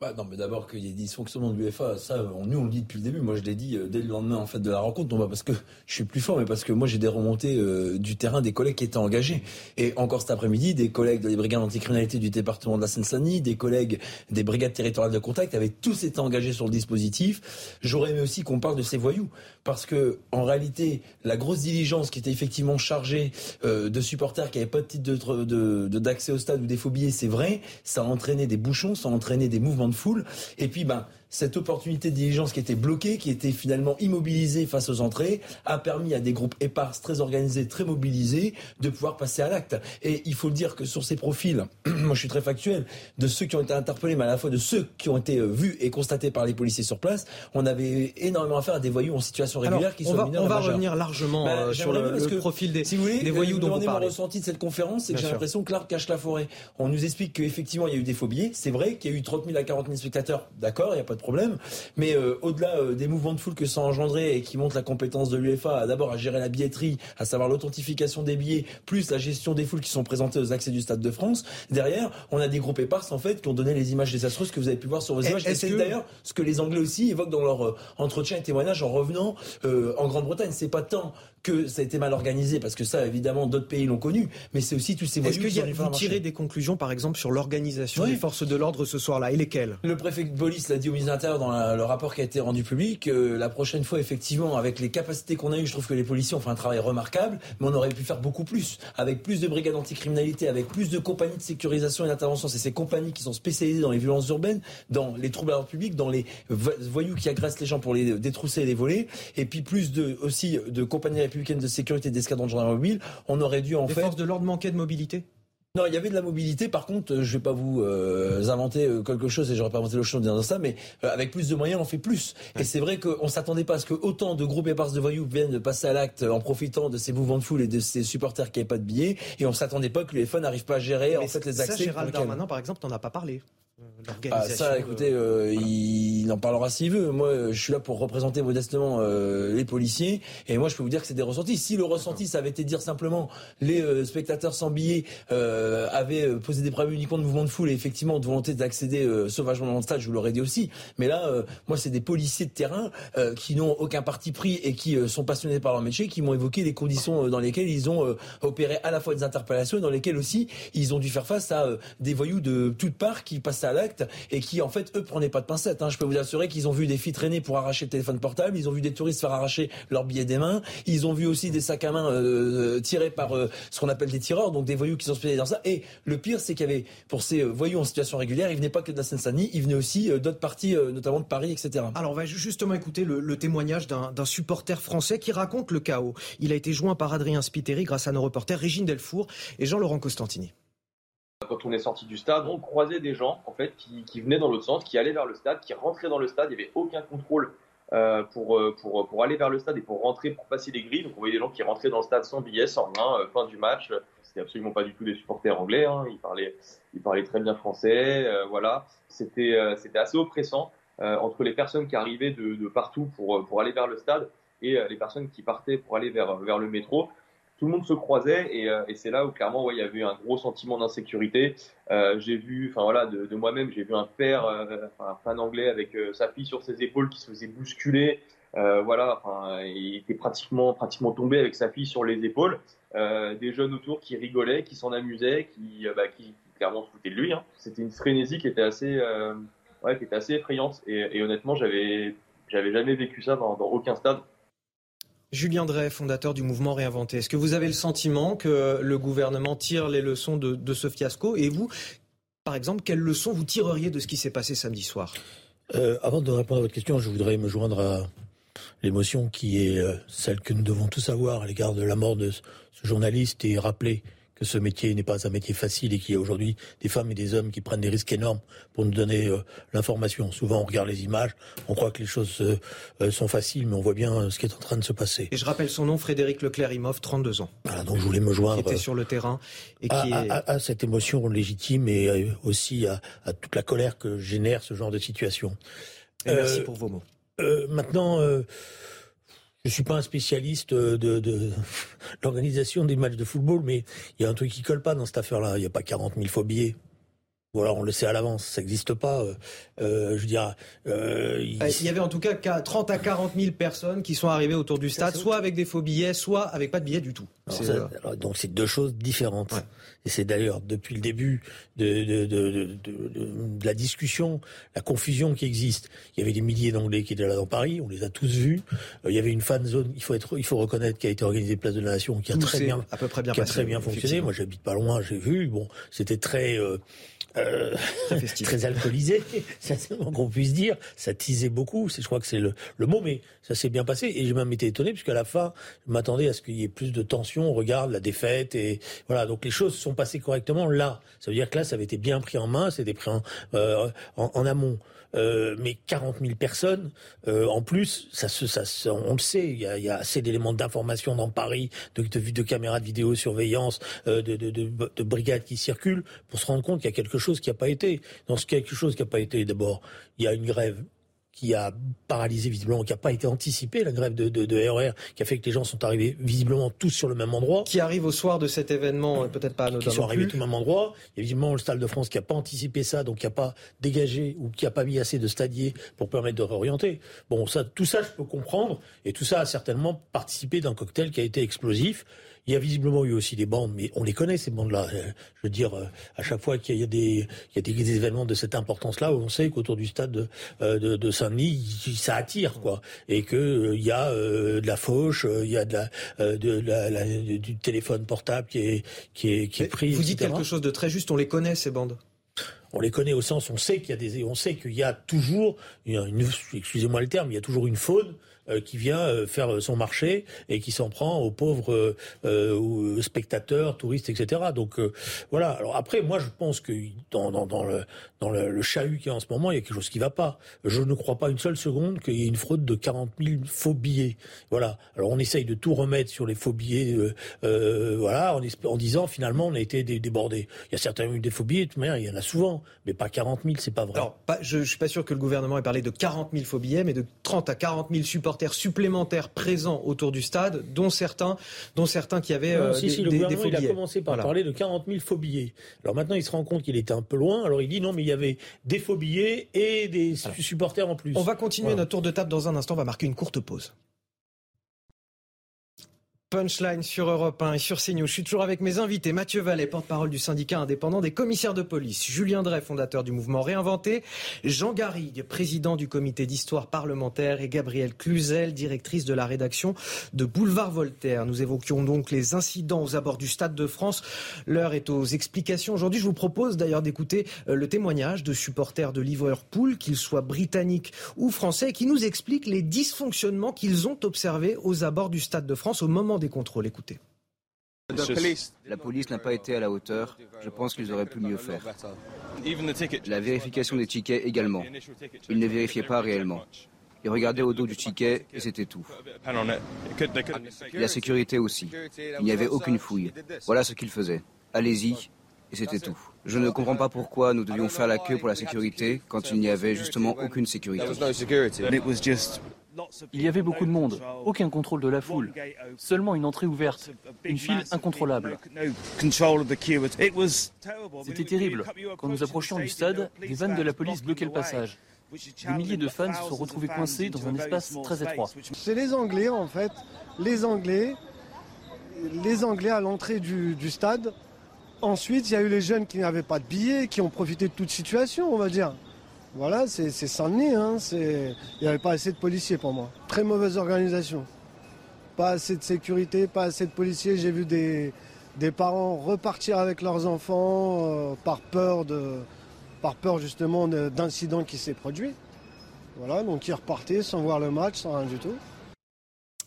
Bah, non, mais d'abord qu'il y ait des dysfonctionnements de l'UFA, ça, on, nous on le dit depuis le début. Moi, je l'ai dit euh, dès le lendemain en fait de la rencontre, non pas parce que je suis plus fort, mais parce que moi j'ai des remontées euh, du terrain des collègues qui étaient engagés. Et encore cet après-midi, des collègues des brigades anticriminalité du département de la Seine-Saint-Denis, des collègues des brigades territoriales de contact avaient tous été engagés sur le dispositif. J'aurais aimé aussi qu'on parle de ces voyous, parce que en réalité, la grosse diligence qui était effectivement chargée euh, de supporters qui n'avaient pas de titre d'accès de, au stade ou des phobies, c'est vrai, ça a entraîné des bouchons, ça a entraîné des mouvements de foule. Et puis, ben, cette opportunité de diligence qui était bloquée, qui était finalement immobilisée face aux entrées, a permis à des groupes épars très organisés, très mobilisés, de pouvoir passer à l'acte. Et il faut le dire que sur ces profils, (clears throat) moi je suis très factuel, de ceux qui ont été interpellés, mais à la fois de ceux qui ont été euh, vus et constatés par les policiers sur place, on avait énormément affaire à des voyous en situation régulière qui on sont va, On va revenir largement bah, euh, sur le, profil des, si vous voulez, des voyous dont vous parlez. mon ressenti de cette conférence, c'est que j'ai l'impression que l'arbre cache la forêt. On nous explique qu'effectivement il y a eu des phobies, c'est vrai qu'il y a eu 30 000 à 40 000 spectateurs, d'accord, il n'y a pas de problème. Mais euh, au-delà euh, des mouvements de foule que ça a engendré et qui montrent la compétence de l'UEFA, d'abord à gérer la billetterie, à savoir l'authentification des billets, plus la gestion des foules qui sont présentées aux accès du Stade de France. Derrière, on a des groupes éparses en fait qui ont donné les images désastreuses que vous avez pu voir sur vos images. Et c'est d'ailleurs ce que les Anglais aussi évoquent dans leur euh, entretien et témoignage en revenant en Grande-Bretagne. C'est pas tant que ça a été mal organisé, parce que ça, évidemment, d'autres pays l'ont connu, mais c'est aussi tous ces voyous Est-ce que vous tirez des conclusions, par exemple, sur l'organisation des forces de l'ordre ce soir-là, et lesquelles? Le préfet de police l'a dit au ministre de l'Intérieur dans le rapport qui a été rendu public, euh, la prochaine fois, effectivement, avec les capacités qu'on a eues, je trouve que les policiers ont fait un travail remarquable, mais on aurait pu faire beaucoup plus, avec plus de brigades anticriminalité, avec plus de compagnies de sécurisation et d'intervention. C'est ces compagnies qui sont spécialisées dans les violences urbaines, dans les troubles à l'ordre public, dans les voyous qui agressent les gens pour les détrousser et les voler, et puis plus de, aussi de compagnies républicaines de sécurité d'escadron de gendarmerie mobile, on aurait dû en Les fait. forces de l'ordre manquaient de mobilité? Non, il y avait de la mobilité. Par contre, je vais pas vous euh, inventer euh, quelque chose et j'aurais pas inventé le chose en disant ça, mais euh, avec plus de moyens, on fait plus. Et c'est vrai qu'on s'attendait pas à ce que autant de groupes éparses de voyous viennent passer à l'acte en profitant de ces mouvements de foule et de ces supporters qui n'avaient pas de billets. Et on s'attendait pas que les fans n'arrivent pas à gérer en fait les accès. Ça, Gérald Darmanin, par exemple, n'en a pas parlé. Ah, ça, écoutez, euh, il en parlera s'il veut. Moi, je suis là pour représenter modestement euh, les policiers, et moi, je peux vous dire que c'est des ressentis. Si le ressenti, ça avait été de dire simplement les euh, spectateurs sans billets avaient posé des problèmes uniquement de mouvement de foule et effectivement de volonté d'accéder sauvagement dans le stade, je vous l'aurais dit aussi. Mais là, moi, c'est des policiers de terrain qui n'ont aucun parti pris et qui sont passionnés par leur métier, qui m'ont évoqué les conditions dans lesquelles ils ont opéré à la fois des interpellations et dans lesquelles aussi ils ont dû faire face à des voyous de toutes parts qui passent à l'acte et qui en fait eux prenaient pas de pincettes. Hein. Je peux vous assurer qu'ils ont vu des filles traîner pour arracher le téléphone portable, ils ont vu des touristes faire arracher leurs billets des mains, ils ont vu aussi des sacs à main euh, tirés par euh, ce qu'on appelle des tireurs, donc des voyous qui sont spécialisés dans ça. Et le pire, c'est qu'il y avait pour ces euh, voyous en situation régulière, ils venaient pas que de la Seine-Saint-Denis, ils venaient aussi d'autres parties, notamment de Paris, etc. Alors on va justement écouter le, le témoignage d'un supporter français qui raconte le chaos. Il a été joint par Adrien Spiteri grâce à nos reporters Régine Delfour et Jean-Laurent Costantini. Quand on est sorti du stade, on croisait des gens en fait qui, venaient dans l'autre sens, qui allaient vers le stade, qui rentraient dans le stade. Il n'y avait aucun contrôle euh, pour, euh, pour, pour aller vers le stade et pour rentrer, pour passer les grilles. Donc on voyait des gens qui rentraient dans le stade sans billet, sans rien, euh, fin du match. C'était absolument pas du tout des supporters anglais. Hein. Ils, parlaient, ils parlaient très bien français. voilà, c'était c'était assez oppressant entre les personnes qui arrivaient de, de, partout pour, pour aller vers le stade et les personnes qui partaient pour aller vers, vers le métro tout le monde se croisait et, euh, et c'est là où clairement ouais, il y avait un gros sentiment d'insécurité. Euh, j'ai vu, enfin voilà, de, de moi-même, j'ai vu un père, euh, un fan anglais avec euh, sa fille sur ses épaules qui se faisait bousculer. voilà, enfin, il était pratiquement, pratiquement tombé avec sa fille sur les épaules. des jeunes autour qui rigolaient, qui s'en amusaient, qui, bah, qui clairement se foutaient de lui. Hein. C'était une frénésie qui était assez, ouais, qui était assez effrayante. Et, et honnêtement, j'avais, j'avais jamais vécu ça dans, dans aucun stade. Julien Drey, fondateur du mouvement Réinventé. Est-ce que vous avez le sentiment que le gouvernement tire les leçons de, ce fiasco Et vous, par exemple, quelles leçons vous tireriez de ce qui s'est passé samedi soir? Euh, Avant de répondre à votre question, je voudrais me joindre à l'émotion qui est euh, celle que nous devons tous avoir à l'égard de la mort de ce journaliste et rappeler que ce métier n'est pas un métier facile et qu'il y a aujourd'hui des femmes et des hommes qui prennent des risques énormes pour nous donner euh, l'information. Souvent, on regarde les images, on croit que les choses euh, sont faciles, mais on voit bien ce qui est en train de se passer. Et je rappelle son nom, Frédéric Leclerc-Imhoff, 32 ans. Voilà, donc je voulais me joindre. Qui était sur le terrain et à, qui est... à, à, cette émotion légitime et aussi à, toute la colère que génère ce genre de situation. Et merci pour vos mots. Euh, maintenant, euh, je suis pas un spécialiste de, de (laughs) l'organisation des matchs de football, mais il y a un truc qui colle pas dans cette affaire-là. Il n'y a pas 40 000 faux billets. Voilà, on le sait à l'avance, ça n'existe pas. Euh, euh, je veux dire, euh, il... il... y avait en tout cas 30 à 40 000 personnes qui sont arrivées autour du stade, soit avec des faux billets, soit avec pas de billets du tout. Alors ça, alors, donc c'est deux choses différentes. Ouais. Et c'est d'ailleurs depuis le début de, de, de, de, la discussion, la confusion qui existe. Il y avait des milliers d'Anglais qui étaient là dans Paris, on les a tous vus. il y avait une fan zone, il faut être, il faut reconnaître, qui a été organisée Place de la Nation, qui a très bien, à peu près bien, qui a passé, très bien fonctionné. Moi, j'habite pas loin, j'ai vu. Bon, c'était très euh, très, (laughs) très, alcoolisé, (laughs) c'est qu'on puisse dire. Ça tisait beaucoup, je crois que c'est le, le, mot, mais ça s'est bien passé. Et j'ai même été étonné, puisqu'à la fin, je m'attendais à ce qu'il y ait plus de tension. On regarde la défaite, et voilà. Donc les choses sont passées correctement là. Ça veut dire que là, ça avait été bien pris en main, c'était pris en, euh, en, en amont. Euh, mais 40 000 personnes, euh, en plus, ça, ça, ça, on le sait, il y a, y a assez d'éléments d'information dans Paris, de, de, de caméras de vidéosurveillance, euh, de, de, de, de, brigades qui circulent, pour se rendre compte qu'il y a quelque chose qui n'a pas été. Dans ce quelque chose qui n'a pas été, d'abord, il y a une grève qui a paralysé visiblement, qui n'a pas été anticipé, la grève de, de, de, RER, qui a fait que les gens sont arrivés visiblement tous sur le même endroit. Qui arrivent au soir de cet événement, peut-être pas à Qui sont arrivés tous au même endroit. Il y a visiblement le Stade de France qui n'a pas anticipé ça, donc qui n'a pas dégagé ou qui n'a pas mis assez de stadiers pour permettre de réorienter. Bon, ça, tout ça, je peux comprendre, et tout ça a certainement participé d'un cocktail qui a été explosif. Il y a visiblement eu aussi des bandes, mais on les connaît ces bandes-là. Je veux dire, à chaque fois qu'il y a des, il y a des événements de cette importance-là, on sait qu'autour du stade de, de, de Saint-Denis, ça attire, quoi, et que il y a euh, de la fauche, il y a de la, euh, de la, la, du téléphone portable qui est, qui est, qui est pris. Vous dites etc. quelque chose de très juste. On les connaît ces bandes on les connaît au sens, on sait qu'il y a des, on sait qu'il y a toujours, excusez-moi le terme, il y a toujours une faune euh, qui vient euh, faire son marché et qui s'en prend aux pauvres euh, spectateurs, touristes, etc. Donc voilà. Alors après, moi, je pense que dans, le dans le, le chahut qui est en ce moment, il y a quelque chose qui va pas. Je ne crois pas une seule seconde qu'il y ait une fraude de 40 000 faux billets. Voilà. Alors on essaye de tout remettre sur les faux billets, voilà, en, disant finalement on a été débordé. Il y a certains eu des faux billets, mais il y en a souvent, mais pas 40 000, c'est pas vrai. Alors, je, je suis pas sûr que le gouvernement ait parlé de 40 000 faux billets, mais de 30 à 40 000 supporters supplémentaires présents autour du stade, dont certains, dont certains qui avaient non, euh, si, des, si, le des, gouvernement, des il a commencé par voilà. parler de 40 000 faux billets. Alors maintenant, il se rend compte qu'il était un peu loin. Alors il dit non, mais il y avait des faux billets et des voilà. supporters en plus. On va continuer voilà. notre tour de table dans un instant. On va marquer une courte pause. Punchline sur Europe 1 et sur CNews. Je suis toujours avec mes invités. Mathieu Vallet, porte-parole du syndicat indépendant des commissaires de police. Julien Drey, fondateur du mouvement Réinventé. Jean Garrigue, président du comité d'histoire parlementaire. Et Gabrielle Cluzel, directrice de la rédaction de Boulevard Voltaire. Nous évoquions donc les incidents aux abords du Stade de France. L'heure est aux explications. Aujourd'hui, je vous propose d'ailleurs d'écouter le témoignage de supporters de Liverpool, qu'ils soient britanniques ou français, qui nous expliquent les dysfonctionnements qu'ils ont observés aux abords du Stade de France au moment des contrôles. Écoutez. La police n'a pas été à la hauteur. Je pense qu'ils auraient pu mieux faire. La vérification des tickets également. Ils ne vérifiaient pas réellement. Ils regardaient au dos du ticket et c'était tout. La sécurité aussi. Il n'y avait aucune fouille. Voilà ce qu'ils faisaient. Allez-y, et c'était tout. Je ne comprends pas pourquoi nous devions faire la queue pour la sécurité quand il n'y avait justement aucune sécurité. Il y avait beaucoup de monde, aucun contrôle de la foule, seulement une entrée ouverte, une file incontrôlable. C'était terrible. Quand nous approchions du stade, des vannes de la police bloquaient le passage. Des milliers de fans se sont retrouvés coincés dans un espace très étroit. C'est les Anglais en fait, les Anglais, les Anglais à l'entrée du, du stade. Ensuite, il y a eu les jeunes qui n'avaient pas de billets, qui ont profité de toute situation, on va dire. Voilà, c'est Saint-Denis. Hein, il n'y avait pas assez de policiers pour moi. Très mauvaise organisation. Pas assez de sécurité, pas assez de policiers. J'ai vu des, parents repartir avec leurs enfants euh, par peur par peur justement d'incidents qui s'est produit. Voilà, donc ils repartaient sans voir le match, sans rien du tout.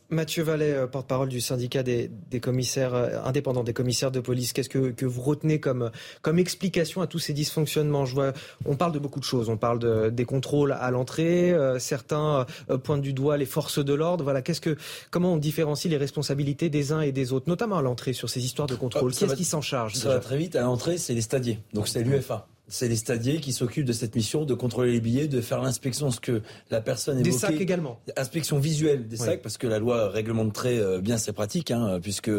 Mathieu Vallet, euh, porte-parole du syndicat des, commissaires euh, indépendants, des commissaires de police, qu'est-ce que, vous retenez comme, comme explication à tous ces dysfonctionnements? Je vois, on parle de beaucoup de choses. On parle de, des contrôles à l'entrée. Euh, certains pointent du doigt les forces de l'ordre. Voilà, qu'est-ce que, comment on différencie les responsabilités des uns et des autres, notamment à l'entrée sur ces histoires de contrôle? Qu'est-ce qui s'en charge Ça va très vite. À l'entrée, c'est les stadiers. Donc c'est l'UFA c'est les stadiers qui s'occupent de cette mission, de contrôler les billets, de faire l'inspection, ce que la personne évoquait. Des sacs également. Inspection visuelle des sacs, parce que la loi réglemente très euh, bien ces pratiques, hein, puisque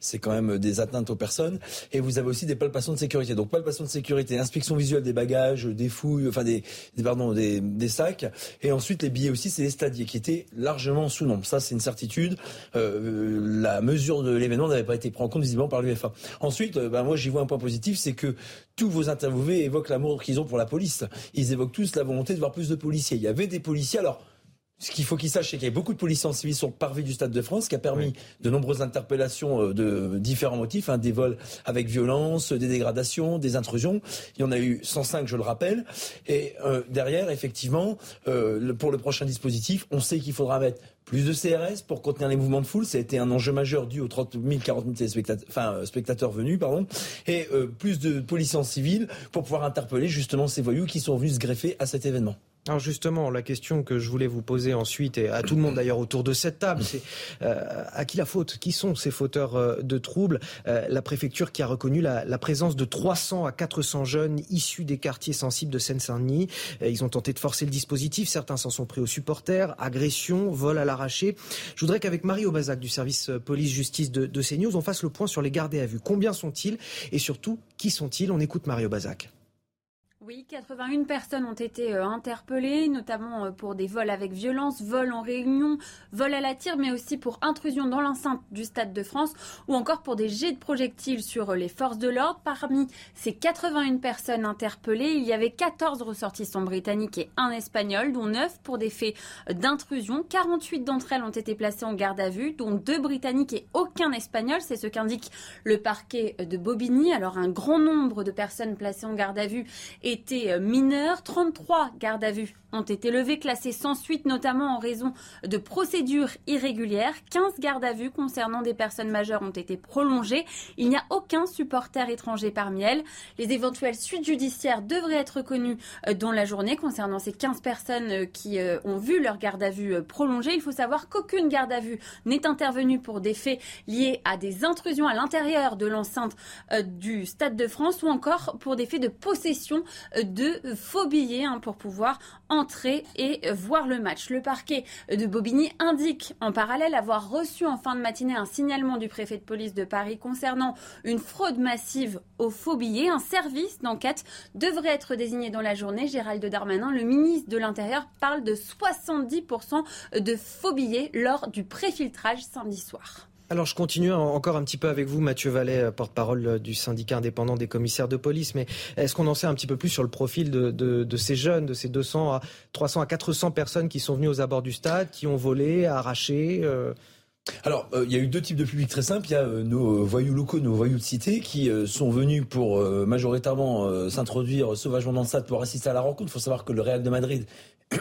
c'est quand même des atteintes aux personnes. Et vous avez aussi des palpations de sécurité. Donc palpations de sécurité, inspection visuelle des bagages, des fouilles, enfin des, pardon, des, des, sacs. Et ensuite les billets aussi, c'est les stadiers qui étaient largement sous nombre. Ça, c'est une certitude. Euh, la mesure de l'événement n'avait pas été prise en compte visiblement par l'UFA. Ensuite, euh, ben, moi j'y vois un point positif, c'est que tous vos interviewés évoquent l'amour qu'ils ont pour la police. Ils évoquent tous la volonté de voir plus de policiers. Il y avait des policiers. Alors, ce qu'il faut qu'ils sachent, c'est qu'il y a beaucoup de policiers en civil sur le parvis du Stade de France, qui a permis de nombreuses interpellations euh, de différents motifs, hein, des vols avec violence, des dégradations, des intrusions. Il y en a eu 105, je le rappelle. Et euh, derrière, effectivement, euh, pour le prochain dispositif, on sait qu'il faudra mettre plus de CRS pour contenir les mouvements de foule, ça a été un enjeu majeur dû aux 30 000, 40 000 spectateurs, enfin, spectateurs venus, pardon, et plus de policiers en civil pour pouvoir interpeller justement ces voyous qui sont venus se greffer à cet événement. Alors justement, la question que je voulais vous poser ensuite, et à tout le monde d'ailleurs autour de cette table, c'est euh, à qui la faute? Qui sont ces fauteurs euh, de troubles? Euh, La préfecture qui a reconnu la, présence de 300 à 400 jeunes issus des quartiers sensibles de Seine-Saint-Denis. ils ont tenté de forcer le dispositif, certains s'en sont pris aux supporters, agression, vol à l'arraché. Je voudrais qu'avec Marie Aubazac du service police-justice de, de CNews, on fasse le point sur les gardés à vue. Combien sont-ils? Et surtout, qui sont-ils? On écoute Marie Aubazac. Oui, 81 personnes ont été euh, interpellées, notamment euh, pour des vols avec violence, vols en réunion, vols à la tire, mais aussi pour intrusion dans l'enceinte du Stade de France ou encore pour des jets de projectiles sur euh, les forces de l'ordre. Parmi ces 81 personnes interpellées, il y avait 14 ressortissants britanniques et un espagnol, dont 9 pour des faits d'intrusion. 48 d'entre elles ont été placées en garde à vue, dont 2 britanniques et aucun espagnol. C'est ce qu'indique le parquet de Bobigny. Alors un grand nombre de personnes placées en garde à vue étaient euh, mineurs. 33 gardes à vue ont été levés, classés sans suite, notamment en raison de procédures irrégulières. 15 gardes à vue concernant des personnes majeures ont été prolongées. Il n'y a aucun supporter étranger parmi elles. Les éventuelles suites judiciaires devraient être connues euh, dans la journée concernant ces 15 personnes euh, qui ont vu leur garde à vue prolongée. Il faut savoir qu'aucune garde à vue n'est intervenue pour des faits liés à des intrusions à l'intérieur de l'enceinte du Stade de France ou encore pour des faits de possession de faux billets hein, pour pouvoir entrer et voir le match. Le parquet de Bobigny indique en parallèle avoir reçu en fin de matinée un signalement du préfet de police de Paris concernant une fraude massive aux faux billets. Un service d'enquête devrait être désigné dans la journée. Gérald Darmanin, le ministre de l'Intérieur, parle de 70% de faux billets lors du préfiltrage samedi soir. Alors je continue encore un petit peu avec vous, Mathieu Vallet, euh, porte-parole euh, du syndicat indépendant des commissaires de police. Mais est-ce qu'on en sait un petit peu plus sur le profil de, ces jeunes, de ces 200 à 300 à 400 personnes qui sont venues aux abords du stade, qui ont volé, arraché euh alors, il y a eu deux types de publics très simples. Il y a nos voyous locaux, nos voyous de cité, qui sont venus pour majoritairement s'introduire sauvagement dans le stade pour assister à la rencontre. Il faut savoir que le Real de Madrid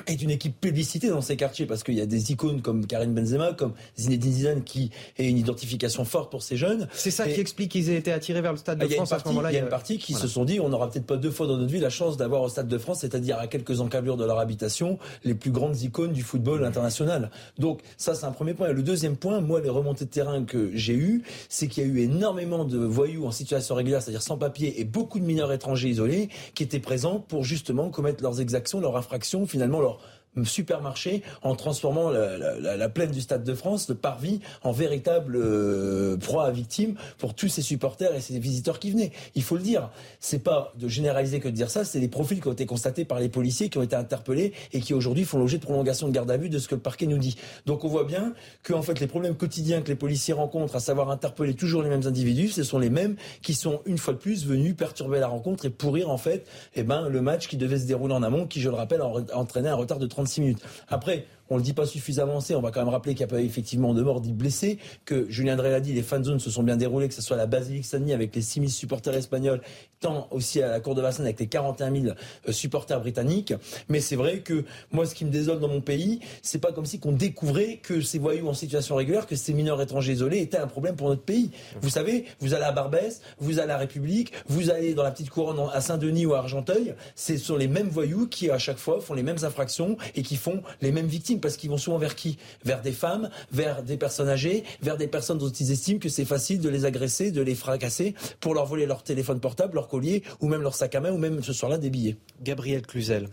est une équipe publicité dans ces quartiers parce qu'il y a des icônes comme Karim Benzema, comme Zinedine Zidane qui est une identification forte pour ces jeunes. C'est ça qui explique qu'ils aient été attirés vers le Stade de France à ce moment-là. Il y a une partie qui se sont dit on n'aura peut-être pas deux fois dans notre vie la chance d'avoir au Stade de France, c'est-à-dire à quelques encablures de leur habitation, les plus grandes icônes du football international. Donc ça c'est un premier point. Et le deuxième point, moi les remontées de terrain que j'ai eues, c'est qu'il y a eu énormément de voyous en situation régulière, c'est-à-dire sans papier, et beaucoup de mineurs étrangers isolés qui étaient présents pour justement commettre leurs exactions, leurs infractions, finalement leur supermarché en transformant la, plaine du Stade de France, le parvis, en véritable euh, proie à victime pour tous ces supporters et ces visiteurs qui venaient. Il faut le dire. C'est pas de généraliser que de dire ça, c'est des profils qui ont été constatés par les policiers, qui ont été interpellés et qui aujourd'hui font l'objet de prolongation de garde à vue de ce que le parquet nous dit. Donc on voit bien que en fait les problèmes quotidiens que les policiers rencontrent, à savoir interpeller toujours les mêmes individus, ce sont les mêmes qui sont une fois de plus venus perturber la rencontre et pourrir en fait eh ben, le match qui devait se dérouler en amont, qui je le rappelle entraînait un retard de 30 36 minutes. Après, on le dit pas suffisamment assez. On va quand même rappeler qu'il y a pas effectivement de morts, dix blessés, que Julien Drey l'a dit, les fan zones se sont bien déroulées, que ce soit à la Basilique Saint-Denis avec les 6000 supporters espagnols, tant aussi à la Cour de Vincennes avec les 41 000 euh, supporters britanniques. Mais c'est vrai que moi, ce qui me désole dans mon pays, c'est pas comme si qu'on découvrait que ces voyous en situation régulière, que ces mineurs étrangers isolés étaient un problème pour notre pays. Vous savez, vous allez à Barbès, vous allez à la République, vous allez dans la petite couronne à Saint-Denis ou à Argenteuil, c'est sur les mêmes voyous qui à chaque fois font les mêmes infractions et qui font les mêmes victimes parce qu'ils vont souvent vers qui? Vers des femmes, vers des personnes âgées, vers des personnes dont ils estiment que c'est facile de les agresser, de les fracasser pour leur voler leur téléphone portable, leur collier ou même leur sac à main ou même ce soir-là des billets. Gabriel Cluzel.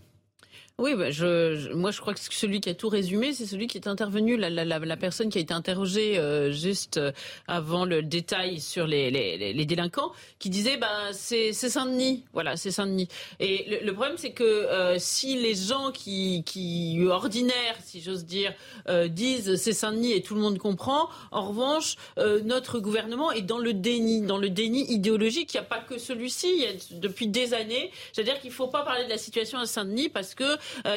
Oui, bah, moi je crois que celui qui a tout résumé, c'est celui qui est intervenu, la, personne qui a été interrogée euh, juste euh, avant le détail sur les, délinquants, qui disait bah c'est Saint-Denis, voilà c'est Saint-Denis. Et le, problème c'est que euh, si les gens qui, ordinaires, si j'ose dire, disent c'est Saint-Denis et tout le monde comprend, en revanche notre gouvernement est dans le déni, dans le déni idéologique. Il n'y a pas que celui-ci, depuis des années. C'est-à-dire qu'il ne faut pas parler de la situation à Saint-Denis parce que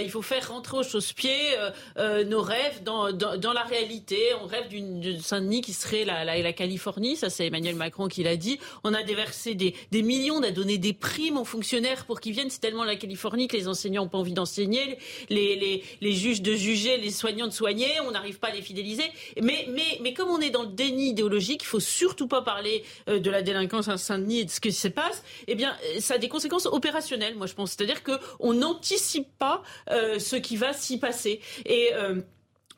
il faut faire rentrer au chausse-pied euh, euh, nos rêves dans, dans, la réalité. On rêve d'une Saint-Denis qui serait la, la, la Californie. Ça, c'est Emmanuel Macron qui l'a dit. On a déversé des, des millions, on a donné des primes aux fonctionnaires pour qu'ils viennent. C'est tellement la Californie que les enseignants n'ont pas envie d'enseigner, les, les, les, juges de juger, les soignants de soigner. On n'arrive pas à les fidéliser. Mais, mais, mais comme on est dans le déni idéologique, il faut surtout pas parler de la délinquance à Saint-Denis et de ce qui se passe. Eh bien, ça a des conséquences opérationnelles, moi je pense. C'est-à-dire qu'on n'anticipe pas euh, ce qui va s'y passer. Et euh,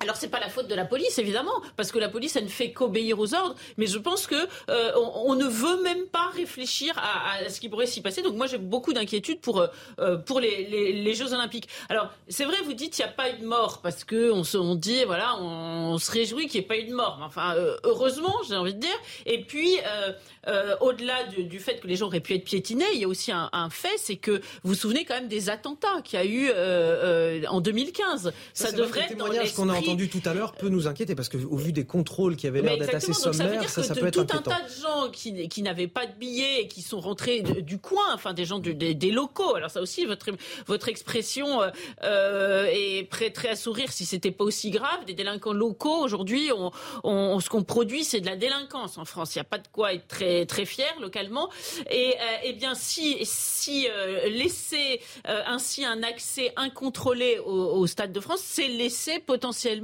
alors c'est pas la faute de la police évidemment parce que la police elle ne fait qu'obéir aux ordres. Mais je pense que euh, on, ne veut même pas réfléchir à, ce qui pourrait s'y passer. Donc moi j'ai beaucoup d'inquiétudes pour pour les, Jeux Olympiques. Alors c'est vrai vous dites il n'y a pas eu de mort parce que on se on dit voilà on, se réjouit qu'il n'y ait pas eu de mort. Enfin heureusement j'ai envie de dire. Et puis euh, au-delà du, fait que les gens auraient pu être piétinés, il y a aussi un, fait, c'est que vous vous souvenez quand même des attentats qu'il y a eu euh, euh, en 2015. Ça, devrait être dans entendu tout à l'heure peut nous inquiéter parce qu'au vu des contrôles qui avaient l'air d'être assez sommaires, ça, ça, peut être tout un tas de gens qui, qui n'avaient pas de billets et qui sont rentrés du coin, enfin des gens des, locaux. Alors ça aussi, votre votre expression est prêt très à sourire si c'était pas aussi grave. Des délinquants locaux aujourd'hui, on, on, ce qu'on produit, c'est de la délinquance en France. Il n'y a pas de quoi être très très fier localement. Et euh, eh bien, si, si euh, laisser euh, ainsi un accès incontrôlé au, Stade de France, c'est laisser potentiellement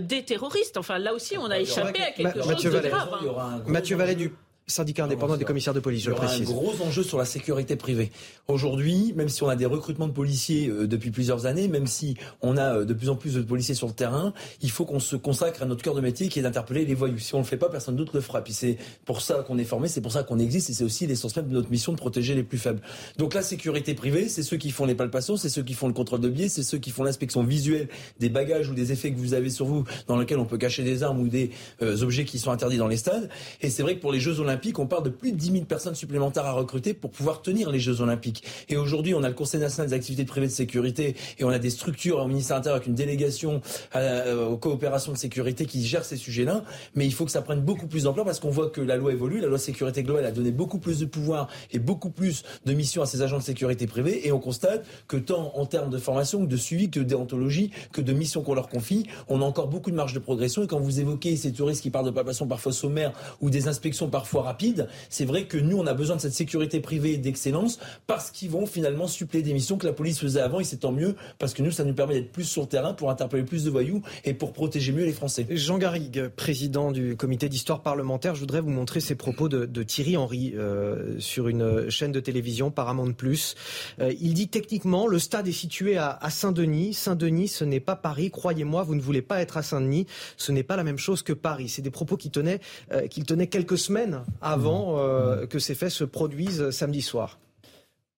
des terroristes. Enfin, là aussi, on a échappé à quelque chose de grave. Hein. Mathieu Vallée du syndicat indépendant des commissaires de police, je le précise. Il y aura un gros enjeu sur la sécurité privée. Aujourd'hui, même si on a des recrutements de policiers euh, depuis plusieurs années, même si on a euh, de plus en plus de policiers sur le terrain, il faut qu'on se consacre à notre cœur de métier qui est d'interpeller les voyous. Si on le fait pas, personne d'autre le fera. Puis c'est pour ça qu'on est formé, c'est pour ça qu'on existe et c'est aussi l'essence même de notre mission de protéger les plus faibles. Donc la sécurité privée, c'est ceux qui font les palpations, c'est ceux qui font le contrôle de biais, c'est ceux qui font l'inspection visuelle des bagages ou des effets que vous avez sur vous dans lesquels on peut cacher des armes ou des euh, objets qui sont interdits dans les stades. Et c'est vrai que pour les Jeux Olympiques, on parle de plus 10 000 personnes supplémentaires à recruter pour pouvoir tenir les Jeux Olympiques. Et aujourd'hui, on a le Conseil national des activités privées de sécurité et on a des structures au ministère intérieur avec une délégation euh, aux coopérations de sécurité qui gère ces sujets-là. Mais il faut que ça prenne beaucoup plus d'ampleur parce qu'on voit que la loi évolue. La loi sécurité globale a donné beaucoup plus de pouvoir et beaucoup plus de missions à ces agents de sécurité privée. Et on constate que tant en termes de formation que de suivi, que de déontologie, que de missions qu'on leur confie, on a encore beaucoup de marge de progression. Et quand vous évoquez ces touristes qui partent de palpation parfois sommaires ou des inspections parfois rapides, c'est vrai que nous, on a besoin de cette sécurité privée d'excellence parce qu'ils vont finalement suppléer des missions que la police faisait avant et c'est tant mieux parce que nous, ça nous permet d'être plus sur le terrain pour interpeller plus de voyous et pour protéger mieux les Français. Jean Garrigue, président du comité d'histoire parlementaire, je voudrais vous montrer ces propos de, Thierry Henry euh, sur une chaîne de télévision Paramount Plus. Euh, il dit techniquement, le stade est situé à, Saint-Denis. Saint-Denis, ce n'est pas Paris. Croyez-moi, vous ne voulez pas être à Saint-Denis. Ce n'est pas la même chose que Paris. C'est des propos qu'il tenait, euh, qu'il tenait quelques semaines avant euh, que ces faits se produisent samedi soir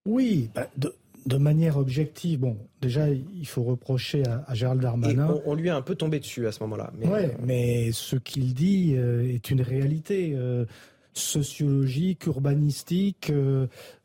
Oui, bah, de, manière objective, bon, déjà, il faut reprocher à, Gérald Darmanin. on, lui a un peu tombé dessus à ce moment-là. Mais, ouais, mais ce qu'il dit euh, est une réalité euh, sociologique, urbanistique,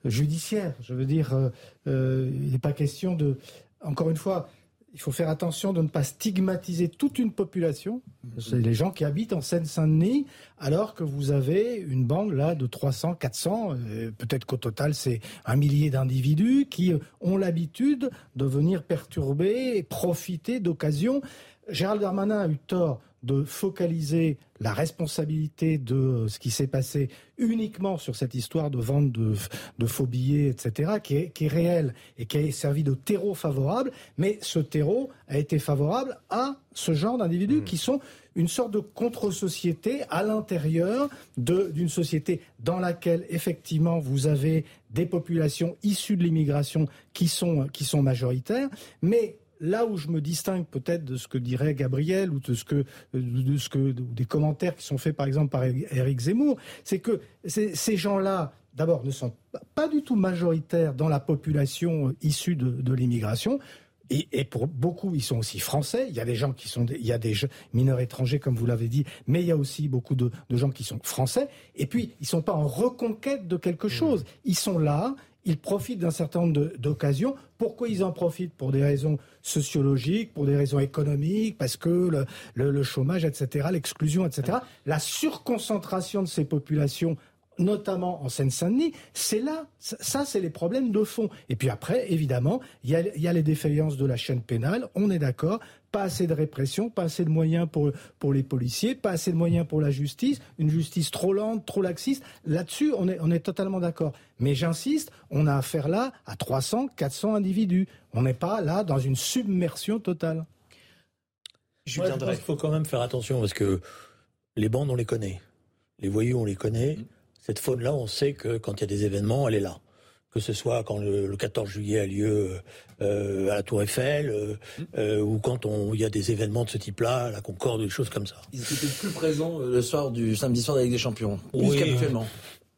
judiciaire. Je veux dire, il n'est pas question de. Encore une fois, il faut faire attention de ne pas stigmatiser toute une population. C'est les gens qui habitent en Seine-Saint-Denis, alors que vous avez une bande là de 300, 400, euh, peut-être qu'au total c'est un millier d'individus qui ont l'habitude de venir perturber et profiter d'occasions Gérald Darmanin a eu tort de focaliser la responsabilité de euh, ce qui s'est passé uniquement sur cette histoire de vente de, faux billets, etc., qui est, qui est réelle et qui a servi de terreau favorable. Mais ce terreau a été favorable à ce genre d'individus mmh. qui sont une sorte de contre-société à l'intérieur d'une société dans laquelle effectivement vous avez des populations issues de l'immigration qui sont, qui sont majoritaires, mais là où je me distingue peut-être de ce que dirait Gabriel ou de ce que, de ce que des commentaires qui sont faits par exemple par Éric Zemmour, c'est que ces gens-là, d'abord, ne sont pas du tout majoritaires dans la population issue de, l'immigration. Et, pour beaucoup, ils sont aussi français. Il y a des gens qui sont, il y a des mineurs étrangers, comme vous l'avez dit, mais il y a aussi beaucoup de, de, gens qui sont français. Et puis, ils sont pas en reconquête de quelque mmh. chose. Ils sont là, ils profitent d'un certain nombre d'occasions. Pourquoi ils en profitent? Pour des raisons sociologiques, pour des raisons économiques, parce que le, chômage, etc., l'exclusion, etc. La surconcentration de ces populations notamment en Seine-Saint-Denis, c'est là, ça c'est les problèmes de fond. Et puis après, évidemment, il y, a, les défaillances de la chaîne pénale, on est d'accord, pas assez de répression, pas assez de moyens pour, pour les policiers, pas assez de moyens pour la justice, une justice trop lente, trop laxiste. Là-dessus, on est, on est totalement d'accord. Mais j'insiste, on a affaire là à 300, 400 individus. On n'est pas là dans une submersion totale. je pense qu'il faut quand même faire attention parce que les bandes, on les connaît. Les voyous, on les connaît. Mm. Cette faune-là, on sait que quand il y a des événements, elle est là que ce soit quand le, 14 juillet a lieu euh, à la Tour Eiffel, euh, euh, ou quand il y a des événements de ce type-là, la Concorde, des choses comme ça. Ils étaient plus présents le soir du samedi soir de la Ligue des Champions, plus qu'habituellement.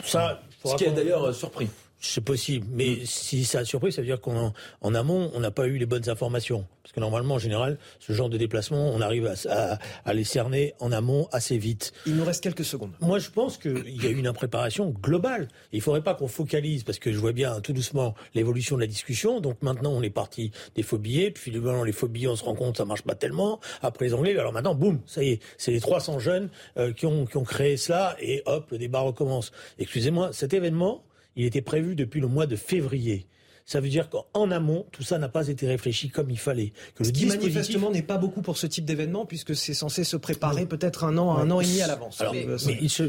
Ça, ce qui a d'ailleurs surpris. C'est possible, mais si ça a surpris, ça veut dire qu'en en amont, on n'a pas eu les bonnes informations. Parce que normalement, en général, ce genre de déplacement, on arrive à, les cerner en amont assez vite. Il nous reste quelques secondes. Moi, je pense qu'il y a eu une impréparation globale. Il ne faudrait pas qu'on focalise, parce que je vois bien tout doucement l'évolution de la discussion. Donc maintenant, on est parti des faux billets, puis les faux billets, on se rend compte, ça marche pas tellement. Après les Anglais, alors maintenant, boum, ça y est, c'est les 300 jeunes euh, qui, ont, qui ont créé cela, et hop, le débat recommence. Excusez-moi, cet événement, il était prévu depuis le mois de février. Ça veut dire qu'en amont, tout ça n'a pas été réfléchi comme il fallait. Que ce le qui manifestement n'est pas beaucoup pour ce type d'événement, puisque c'est censé se préparer peut-être un an, un an et demi à l'avance. mais, ce,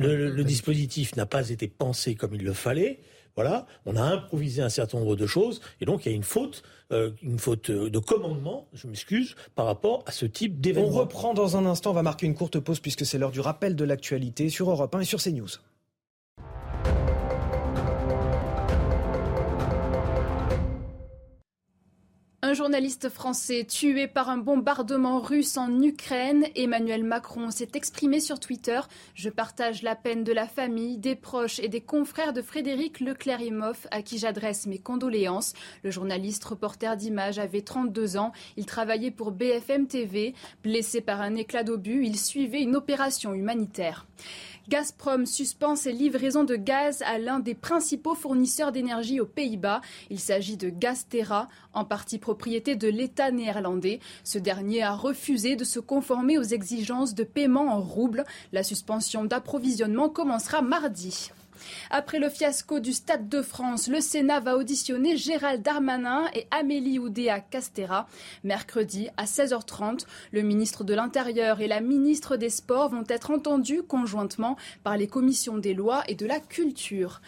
le, dispositif n'a pas été pensé comme il le fallait. Voilà, on a improvisé un certain nombre de choses, et donc il y a une faute, euh, une faute de commandement, je m'excuse, par rapport à ce type d'événement. On reprend dans un instant, on va marquer une courte pause puisque c'est l'heure du rappel de l'actualité sur Europe 1 et sur CNews. Un journaliste français tué par un bombardement russe en Ukraine, Emmanuel Macron s'est exprimé sur Twitter. Je partage la peine de la famille, des proches et des confrères de Frédéric Leclerimoff à qui j'adresse mes condoléances. Le journaliste reporter d'images avait 32 ans. Il travaillait pour BFM TV. Blessé par un éclat d'obus, il suivait une opération humanitaire. Gazprom suspend ses livraisons de gaz à l'un des principaux fournisseurs d'énergie aux Pays-Bas. Il s'agit de Gazterra, en partie propriété de l'État néerlandais. Ce dernier a refusé de se conformer aux exigences de paiement en roubles. La suspension d'approvisionnement commencera mardi. Après le fiasco du Stade de France, le Sénat va auditionner Gérald Darmanin et Amélie Oudéa Castera. Mercredi à 16h30, le ministre de l'Intérieur et la ministre des Sports vont être entendus conjointement par les commissions des lois et de la culture.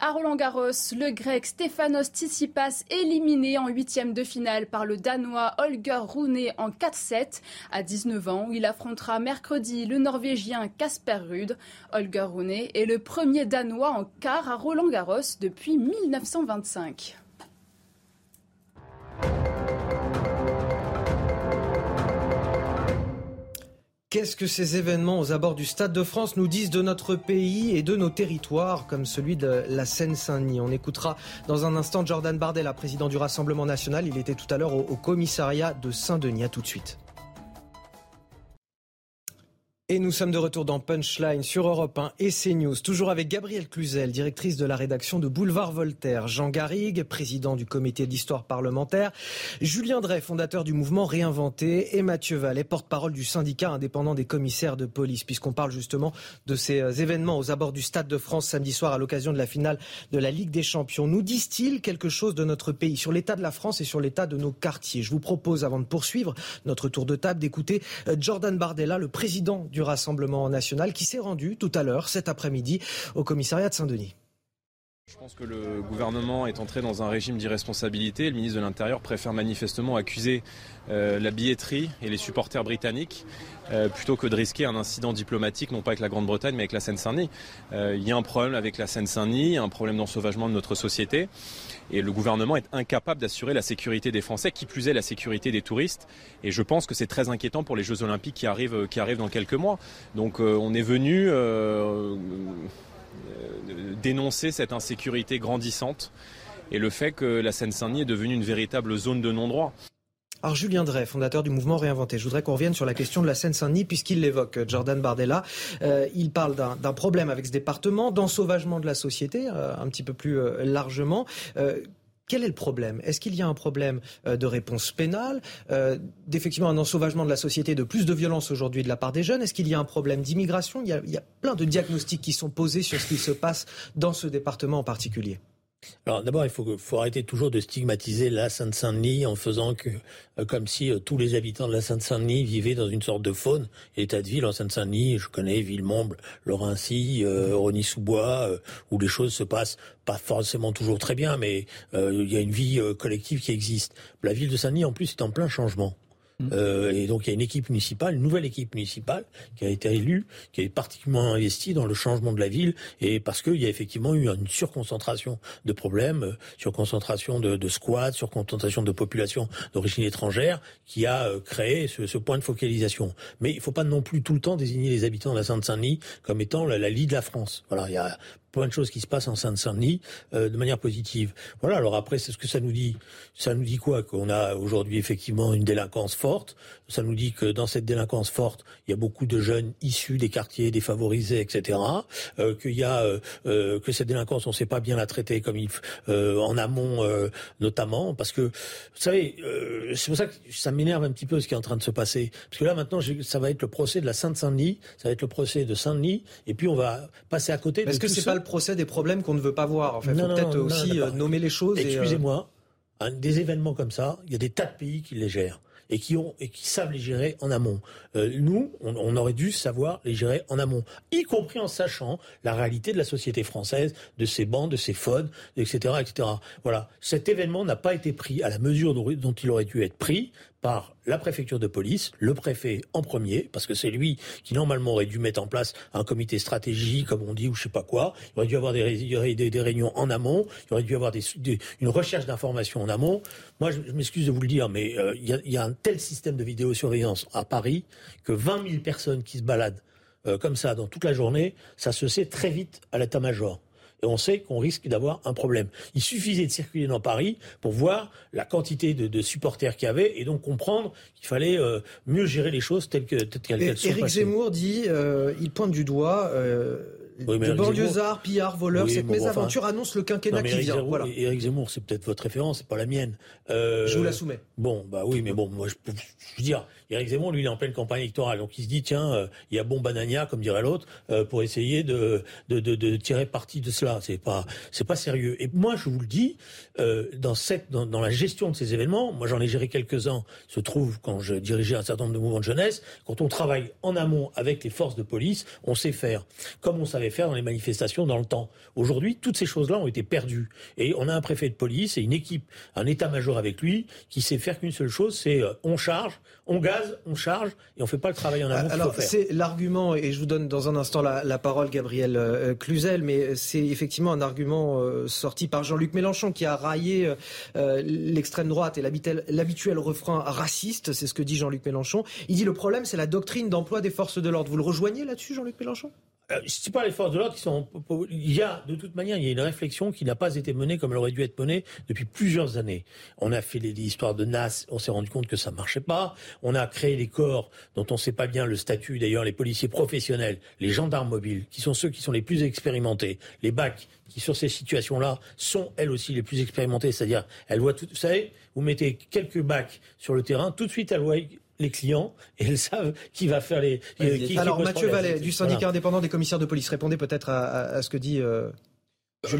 À Roland Garros, le grec Stefanos Tsitsipas éliminé en huitième de finale par le danois Holger Rune en 4-7. À 19 ans, il affrontera mercredi le norvégien Casper Ruud. Holger Rune est le premier danois en quart à Roland Garros depuis 1925. Qu'est-ce que ces événements aux abords du Stade de France nous disent de notre pays et de nos territoires, comme celui de la Seine-Saint-Denis? On écoutera dans un instant Jordan Bardella, président du Rassemblement national. Il était tout à l'heure au, commissariat de Saint-Denis. À tout de suite. Et nous sommes de retour dans Punchline sur Europe 1 et CNews, toujours avec Gabrielle Cluzel, directrice de la rédaction de Boulevard Voltaire, Jean Garrigue, président du comité d'histoire parlementaire, Julien Drey, fondateur du mouvement Réinventé, et Mathieu Vallet, porte-parole du syndicat indépendant des commissaires de police, puisqu'on parle justement de ces euh, événements aux abords du Stade de France samedi soir à l'occasion de la finale de la Ligue des Champions. Nous disent-ils quelque chose de notre pays, sur l'état de la France et sur l'état de nos quartiers? Je vous propose, avant de poursuivre notre tour de table, d'écouter euh, Jordan Bardella, le président du du Rassemblement national qui s'est rendu tout à l'heure, cet après-midi, au commissariat de Saint-Denis. Je pense que le gouvernement est entré dans un régime d'irresponsabilité. Le ministre de l'Intérieur préfère manifestement accuser euh, la billetterie et les supporters britanniques euh, plutôt que de risquer un incident diplomatique, non pas avec la Grande-Bretagne, mais avec la Seine-Saint-Denis. Euh, il y a un problème avec la Seine-Saint-Denis, un problème d'ensauvagement de notre société. Et le gouvernement est incapable d'assurer la sécurité des Français, qui plus est la sécurité des touristes. Et je pense que c'est très inquiétant pour les Jeux Olympiques qui arrivent, arrivent dans quelques mois. Donc euh, on est venu euh, dénoncer cette insécurité grandissante et le fait que la Seine-Saint-Denis est devenue une véritable zone de non-droit. Alors Julien Drey, fondateur du mouvement Réinventé, je voudrais qu'on revienne sur la question de la Seine-Saint-Denis puisqu'il l'évoque, Jordan Bardella. Euh, il parle d'un problème avec ce département, d'ensauvagement de la société, euh, un petit peu plus euh, largement. Quel est le problème? Est-ce qu'il y a un problème de réponse pénale, d'effectivement un ensauvagement de la société, de plus de violence aujourd'hui de la part des jeunes? Est-ce qu'il y a un problème d'immigration? Il, y a plein de diagnostics qui sont posés sur ce qui se passe dans ce département en particulier. Alors d'abord, il faut, arrêter toujours de stigmatiser la Seine-Saint-Denis en faisant euh, comme si euh, tous les habitants de la Seine-Saint-Denis vivaient dans une sorte de faune. Tas de villes en Seine-Saint-Denis, je connais Villemomble, Laurency, euh, Rony-sous-Bois, euh, où les choses se passent pas forcément toujours très bien, mais il y a une vie collective qui existe. La ville de Saint-Denis, en plus, est en plein changement. Mm. Euh, et donc il y a une équipe municipale, une nouvelle équipe municipale qui a été élue, qui est particulièrement investie dans le changement de la ville, et parce qu'il y a effectivement eu une surconcentration de problèmes, euh, surconcentration de, de squats, surconcentration de populations d'origine étrangère, qui a euh, créé ce, ce, point de focalisation. Mais il ne faut pas non plus tout le temps désigner les habitants de la Sainte-Saint-Denis comme étant la, la de la France. Voilà, il y a plein de choses qui se passent en Seine-Saint-Denis euh, de manière positive. Voilà. Alors après, c'est ce que ça nous dit. Ça nous dit quoi? Qu'on a aujourd'hui effectivement une délinquance forte. Ça nous dit que dans cette délinquance forte, il y a beaucoup de jeunes issus des quartiers défavorisés, etc. Euh, qu'il y a euh, euh, que cette délinquance, on ne sait pas bien la traiter comme il euh, en amont, euh, notamment, parce que vous savez, c'est pour ça que ça m'énerve un petit peu ce qui est en train de se passer, parce que là maintenant, ça va être le procès de la Sainte-Saint-Denis, ça va être le procès de Saint-Denis, et puis on va passer à côté. Est-ce que c'est pas le procès des problèmes qu'on ne veut pas voir En fait, faut peut-être aussi nommer les choses. Excusez-moi, des événements comme ça, il y a des tas de pays qui les gèrent et qui ont et qui savent les gérer en amont. Euh, nous, on, on, aurait dû savoir les gérer en amont, y compris en sachant la réalité de la société française, de ses bancs, de ses FOD, etc., etc. Voilà, cet événement n'a pas été pris à la mesure dont, dont il aurait dû être pris par la préfecture de police, le préfet en premier, parce que c'est lui qui normalement aurait dû mettre en place un comité stratégique, comme on dit, ou je sais pas quoi. Il aurait dû avoir des, réunions en amont, il aurait dû avoir une recherche d'informations en amont. Moi, je, m'excuse de vous le dire, mais euh, il y, y, a un tel système de vidéosurveillance à Paris que 20 000 personnes qui se baladent euh, comme ça dans toute la journée, ça se sait très vite à l'état-major et on sait qu'on risque d'avoir un problème. Il suffisait de circuler dans Paris pour voir la quantité de, de supporters qu'il y avait et donc comprendre qu'il fallait euh, mieux gérer les choses telles qu'elles qu sont Éric Zemmour dit, euh, il pointe du doigt. Euh, oui, de banlieusards, pillards, voleurs, oui, cette bon, mésaventure enfin, annonce le quinquennat qui vient. Zemmour, voilà. Éric Zemmour, c'est peut-être votre référence, c'est pas la mienne. Euh, je vous la soumets. Bon, bah oui, mais bon, moi, je, je veux dire, Éric Zemmour, lui, il est en pleine campagne électorale, donc il se dit, tiens, euh, il y a bon banania, comme dirait l'autre, euh, pour essayer de, de, de, de, tirer parti de cela. C'est pas, c'est pas sérieux. Et moi, je vous le dis, euh, dans cette, dans, la gestion de ces événements, moi, j'en ai géré quelques-uns. Se trouve quand je dirigeais un certain nombre de mouvements de jeunesse, quand on travaille en amont avec les forces de police, on sait faire, comme on savait faire dans les manifestations dans le temps. Aujourd'hui, toutes ces choses-là ont été perdues. Et on a un préfet de police et une équipe, un état-major avec lui, qui sait faire qu'une seule chose, c'est on charge, on gaz, on charge, et on fait pas le travail en amont. Alors, c'est l'argument, et je vous donne dans un instant la, la parole, Gabriel euh, Cluzel, mais c'est effectivement un argument euh, sorti par Jean-Luc Mélenchon, qui a raillé euh, l'extrême droite et l'habituel refrain raciste, c'est ce que dit Jean-Luc Mélenchon. Il dit le problème, c'est la doctrine d'emploi des forces de l'ordre. Vous le rejoignez là-dessus, Jean-Luc Mélenchon? Euh, c'est pas les forces de l'ordre qui sont. Il y a, de toute manière, il y a une réflexion qui n'a pas été menée comme elle aurait dû être menée depuis plusieurs années. On a fait l'histoire de Nas, on s'est rendu compte que ça marchait pas. On a créé les corps dont on sait pas bien le statut, d'ailleurs, les policiers professionnels, les gendarmes mobiles, qui sont ceux qui sont les plus expérimentés, les bacs, qui sur ces situations-là sont elles aussi les plus expérimentées, c'est-à-dire elles voient tout. Vous savez, vous mettez quelques bacs sur le terrain, tout de suite elles voient les clients et elles savent qui va faire les. Qui, Alors Mathieu Vallet du syndicat indépendant des commissaires de police, répondez peut-être à, ce que dit. Euh,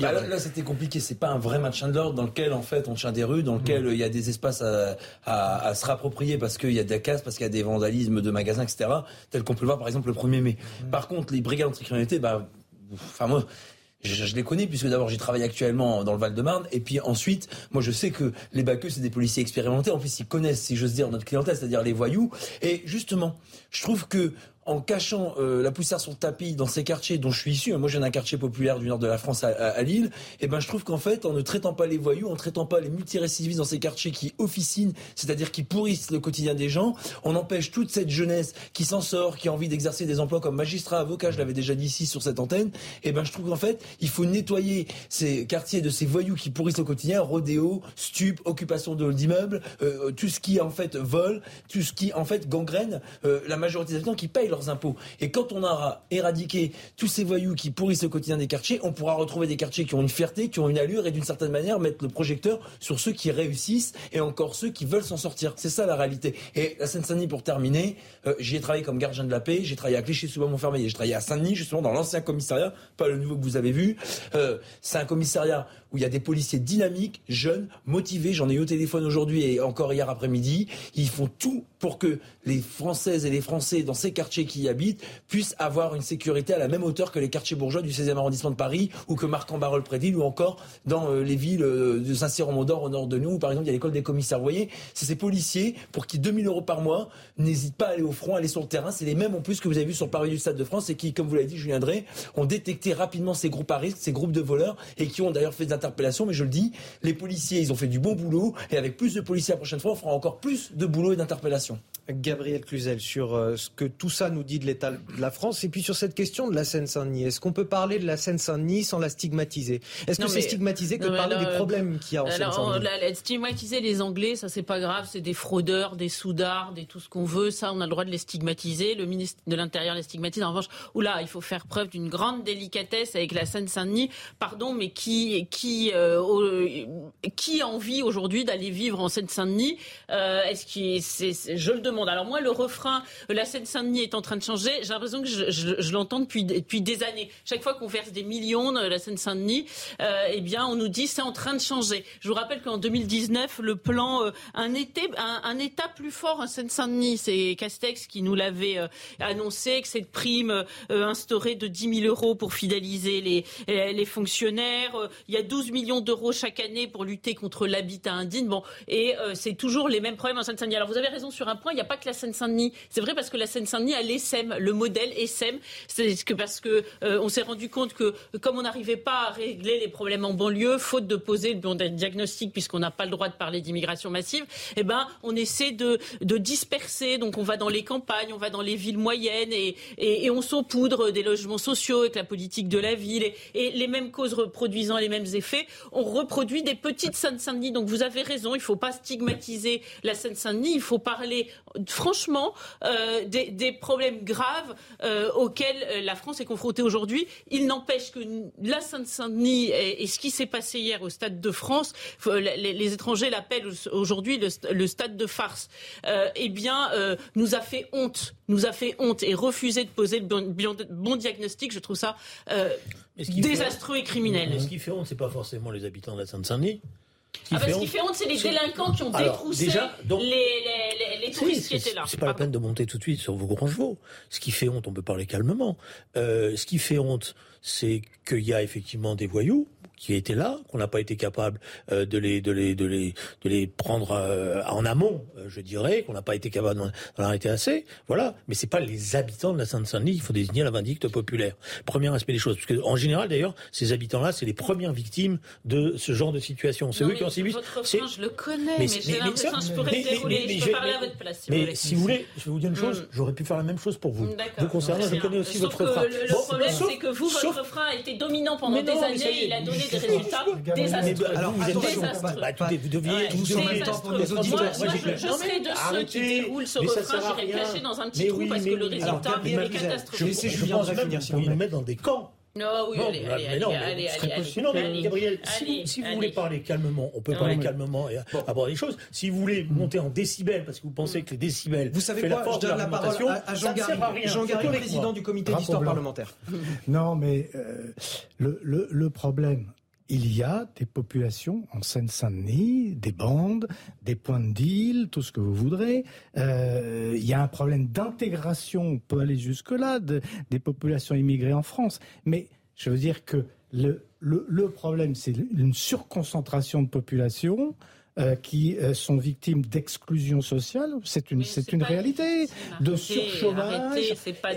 bah, là, c'était compliqué. C'est pas un vrai match de l'ordre dans lequel, en fait, on tient des rues, dans lequel mm. il y a des espaces à, se rapproprier parce qu'il y a des casses, parce qu'il y a des vandalismes de magasins, etc. Tel qu'on peut le voir, par exemple, le 1er mai. Mm. Par contre, les brigades anticriminalité, bah, enfin moi, je, les connais puisque d'abord j'y travaille actuellement dans le Val-de-Marne et puis ensuite moi je sais que les baqueux c'est des policiers expérimentés. En plus ils connaissent si j'ose dire notre clientèle c'est-à-dire les voyous. Et justement je trouve que en cachant euh, la poussière sur le tapis dans ces quartiers dont je suis issu, hein, moi j'ai un quartier populaire du nord de la France à, Lille, et eh ben je trouve qu'en fait en ne traitant pas les voyous, en ne traitant pas les multirécidivistes dans ces quartiers qui officinent, c'est-à-dire qui pourrissent le quotidien des gens, on empêche toute cette jeunesse qui s'en sort, qui a envie d'exercer des emplois comme magistrat, avocat, je l'avais déjà dit ici sur cette antenne, et eh ben je trouve qu'en fait il faut nettoyer ces quartiers de ces voyous qui pourrissent le quotidien, rodéo, stup, occupation d'immeubles, euh, tout ce qui en fait vole, tout ce qui en fait gangrène euh, la majorité des habitants qui payent leur impôts. Et quand on aura éradiqué tous ces voyous qui pourrissent le quotidien des quartiers, on pourra retrouver des quartiers qui ont une fierté, qui ont une allure et d'une certaine manière mettre le projecteur sur ceux qui réussissent et encore ceux qui veulent s'en sortir. C'est ça la réalité. Et la Seine-Saint-Denis, pour terminer, euh, j'y ai travaillé comme gardien de la paix, j'ai travaillé à Clichy-sous-Bois-Montfermeil, j'ai travaillé à Saint-Denis, justement dans l'ancien commissariat, pas le nouveau que vous avez vu. Euh, c'est un commissariat où il y a des policiers dynamiques, jeunes, motivés. J'en ai eu au téléphone aujourd'hui et encore hier après-midi. Ils font tout pour que les Françaises et les Français dans ces quartiers qui y habitent puissent avoir une sécurité à la même hauteur que les quartiers bourgeois du 16e arrondissement de Paris ou que Marc-en-Barœul-Prédile ou encore dans euh, les villes euh, de Saint-Cyr-en-Mondor au nord de nous où par exemple il y a l'école des commissaires. Vous voyez, c'est ces policiers pour qui 2000 euros par mois n'hésitent pas à aller au front, à aller sur le terrain. C'est les mêmes en plus que vous avez vu sur Paris du Stade de France et qui, comme vous l'avez dit, Julien Drey, ont détecté rapidement ces groupes à risque, ces groupes de voleurs et qui ont d'ailleurs fait des interpellations. Mais je le dis, les policiers, ils ont fait du bon boulot et avec plus de policiers la prochaine fois, on fera encore plus de boulot et d'interpellations. Gabriel Cluzel, sur euh, ce que tout ça nous dit de l'état de la France et puis sur cette question de la Seine-Saint-Denis. Est-ce qu'on peut parler de la Seine-Saint-Denis sans la stigmatiser? Est-ce que c'est stigmatisé que de parler des problèmes qu'il y a en Seine-Saint-Denis? Stigmatiser les Anglais, ça c'est pas grave, c'est des fraudeurs, des soudards, des tout ce qu'on veut, ça on a le droit de les stigmatiser. Le ministre de l'Intérieur les stigmatise. En revanche, oula, il faut faire preuve d'une grande délicatesse avec la Seine-Saint-Denis. Pardon, mais qui qui euh, qui a envie aujourd'hui d'aller vivre en Seine-Saint-Denis euh, Est-ce que je le demande alors moi, le refrain La Seine-Saint-Denis est en train de changer, j'ai l'impression que je, l'entends depuis, depuis des années. Chaque fois qu'on verse des millions de la Seine-Saint-Denis, euh, eh bien, on nous dit c'est en train de changer. Je vous rappelle qu'en 2019, le plan un, un, État plus fort en Seine-Saint-Denis, c'est Castex qui nous l'avait annoncé, que cette prime instaurée de 10 000 euros pour fidéliser les, les fonctionnaires. il y a 12 millions d'euros chaque année pour lutter contre l'habitat indigne. Bon, et c'est toujours les mêmes problèmes en Seine-Saint-Denis. Alors vous avez raison sur un point, il n'y a pas que la Seine-Saint-Denis. C'est vrai parce que la Seine-Saint-Denis a l'ESSEM, le modèle ESSEM. C'est parce que euh, on s'est rendu compte que comme on n'arrivait pas à régler les problèmes en banlieue, faute de poser le diagnostic, puisqu'on n'a pas le droit de parler d'immigration massive, eh ben on essaie de, disperser. Donc on va dans les campagnes, on va dans les villes moyennes et, on saupoudre des logements sociaux avec la politique de la ville et, les mêmes causes reproduisant les mêmes effets. On reproduit des petites Seine-Saint-Denis. Donc vous avez raison, il ne faut pas stigmatiser la Seine-Saint-Denis, il faut parler franchement euh, des, problèmes graves euh, auxquels euh, la France est confrontée aujourd'hui. Il n'empêche que la Seine-Saint-Denis et, ce qui s'est passé hier au Stade de France, les, étrangers l'appellent aujourd'hui le, stade de farce, eh bien, nous a fait honte, nous a fait honte et refuser de poser le bon, diagnostic, je trouve ça désastreux et criminel. Ce qui fait honte, c'est pas forcément les habitants de la Seine-Saint-Denis. Ah bah, ce qui fait honte, c'est les délinquants qui ont détroussé les, les, touristes qui étaient là. C'est pas la peine de monter tout de suite sur vos grands chevaux. Ce qui fait honte, on peut parler calmement. Euh, ce qui fait honte, c'est qu'il y a effectivement des voyous qui étaient là, qu'on n'a pas été capable euh, de les de les de les de les prendre euh, en amont, je dirais, qu'on n'a pas été capable d'en arrêter assez. Voilà, mais c'est pas les habitants de la Seine-Saint-Denis qu'il faut désigner la vindicte populaire. Premier aspect des choses, parce que en général d'ailleurs, ces habitants-là, c'est les premières victimes de ce genre de situation. C'est eux qui ont sévi. Votre refrain, je le connais, mais, j'ai l'impression que je pourrais dérouler. je peux parler à votre place. Si mais vous si vous voulez, je vais vous dire une chose, mm. j'aurais pu faire la même chose pour vous. Vous concernant, je connais aussi votre refrain. Le problème, c'est que vous, votre refrain a été dominant pendant des années, il a donné des résultats désastreux. Alors, vous deviez tout Je serai de ceux qui déroulent ce refrain, j'irai cacher dans un petit trou parce que le résultat est catastrophique. Je pense même que vous nous mettre dans des camps. Non, oui, allez, allez, allez, allez, allez, Non, mais Gabriel, si vous voulez parler calmement, on peut parler calmement et aborder les choses. Si vous voulez monter en décibels, parce que vous pensez que les décibels vous savez quoi, je donne la parole à Jean Garry, Jean Garry, président du comité d'histoire parlementaire. (laughs) Non, mais le problème, il y a des populations en Seine-Saint-Denis, des bandes, des points de deal, tout ce que vous voudrez. Euh, il y a un problème d'intégration, on peut aller jusque-là, des populations immigrées en France. Mais je veux dire que le, le problème, c'est une surconcentration de population. Euh, qui euh, sont victimes d'exclusion sociale. C'est une, c'est une réalité de surchômage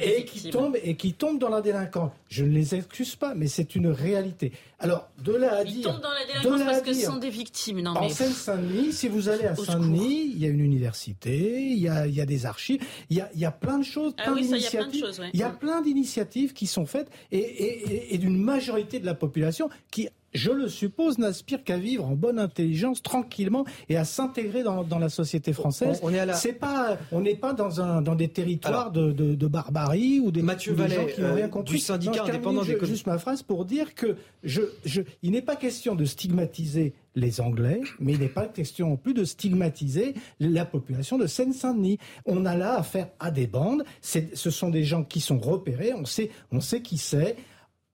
et qui tombent et qui tombent dans la délinquance. Je ne les excuse pas, mais c'est une réalité. Alors de là à Ils dire, tombent dans la délinquance parce que ce sont des victimes. Non, en Seine-Saint-Denis, si vous allez à Saint-Denis, il y a une université, il y a, il y a des archives, il y a, il y a plein de choses, ah plein oui, d'initiatives. Il y a plein d'initiatives qui sont faites et, et, et d'une majorité de la population qui je le suppose, n'aspire qu'à vivre en bonne intelligence, tranquillement, et à s'intégrer dans, dans, la société française. On, est la... C'est pas, on n'est pas dans un dans des territoires de, de, de, barbarie ou des, Mathieu des gens qui n'ont rien compris. du syndicat indépendant des Juste ma phrase pour dire que je, je, il n'est pas question de stigmatiser les Anglais, mais il n'est pas question non plus de stigmatiser la population de Seine-Saint-Denis. On a là affaire à des bandes. Ce sont des gens qui sont repérés. On sait, on sait qui c'est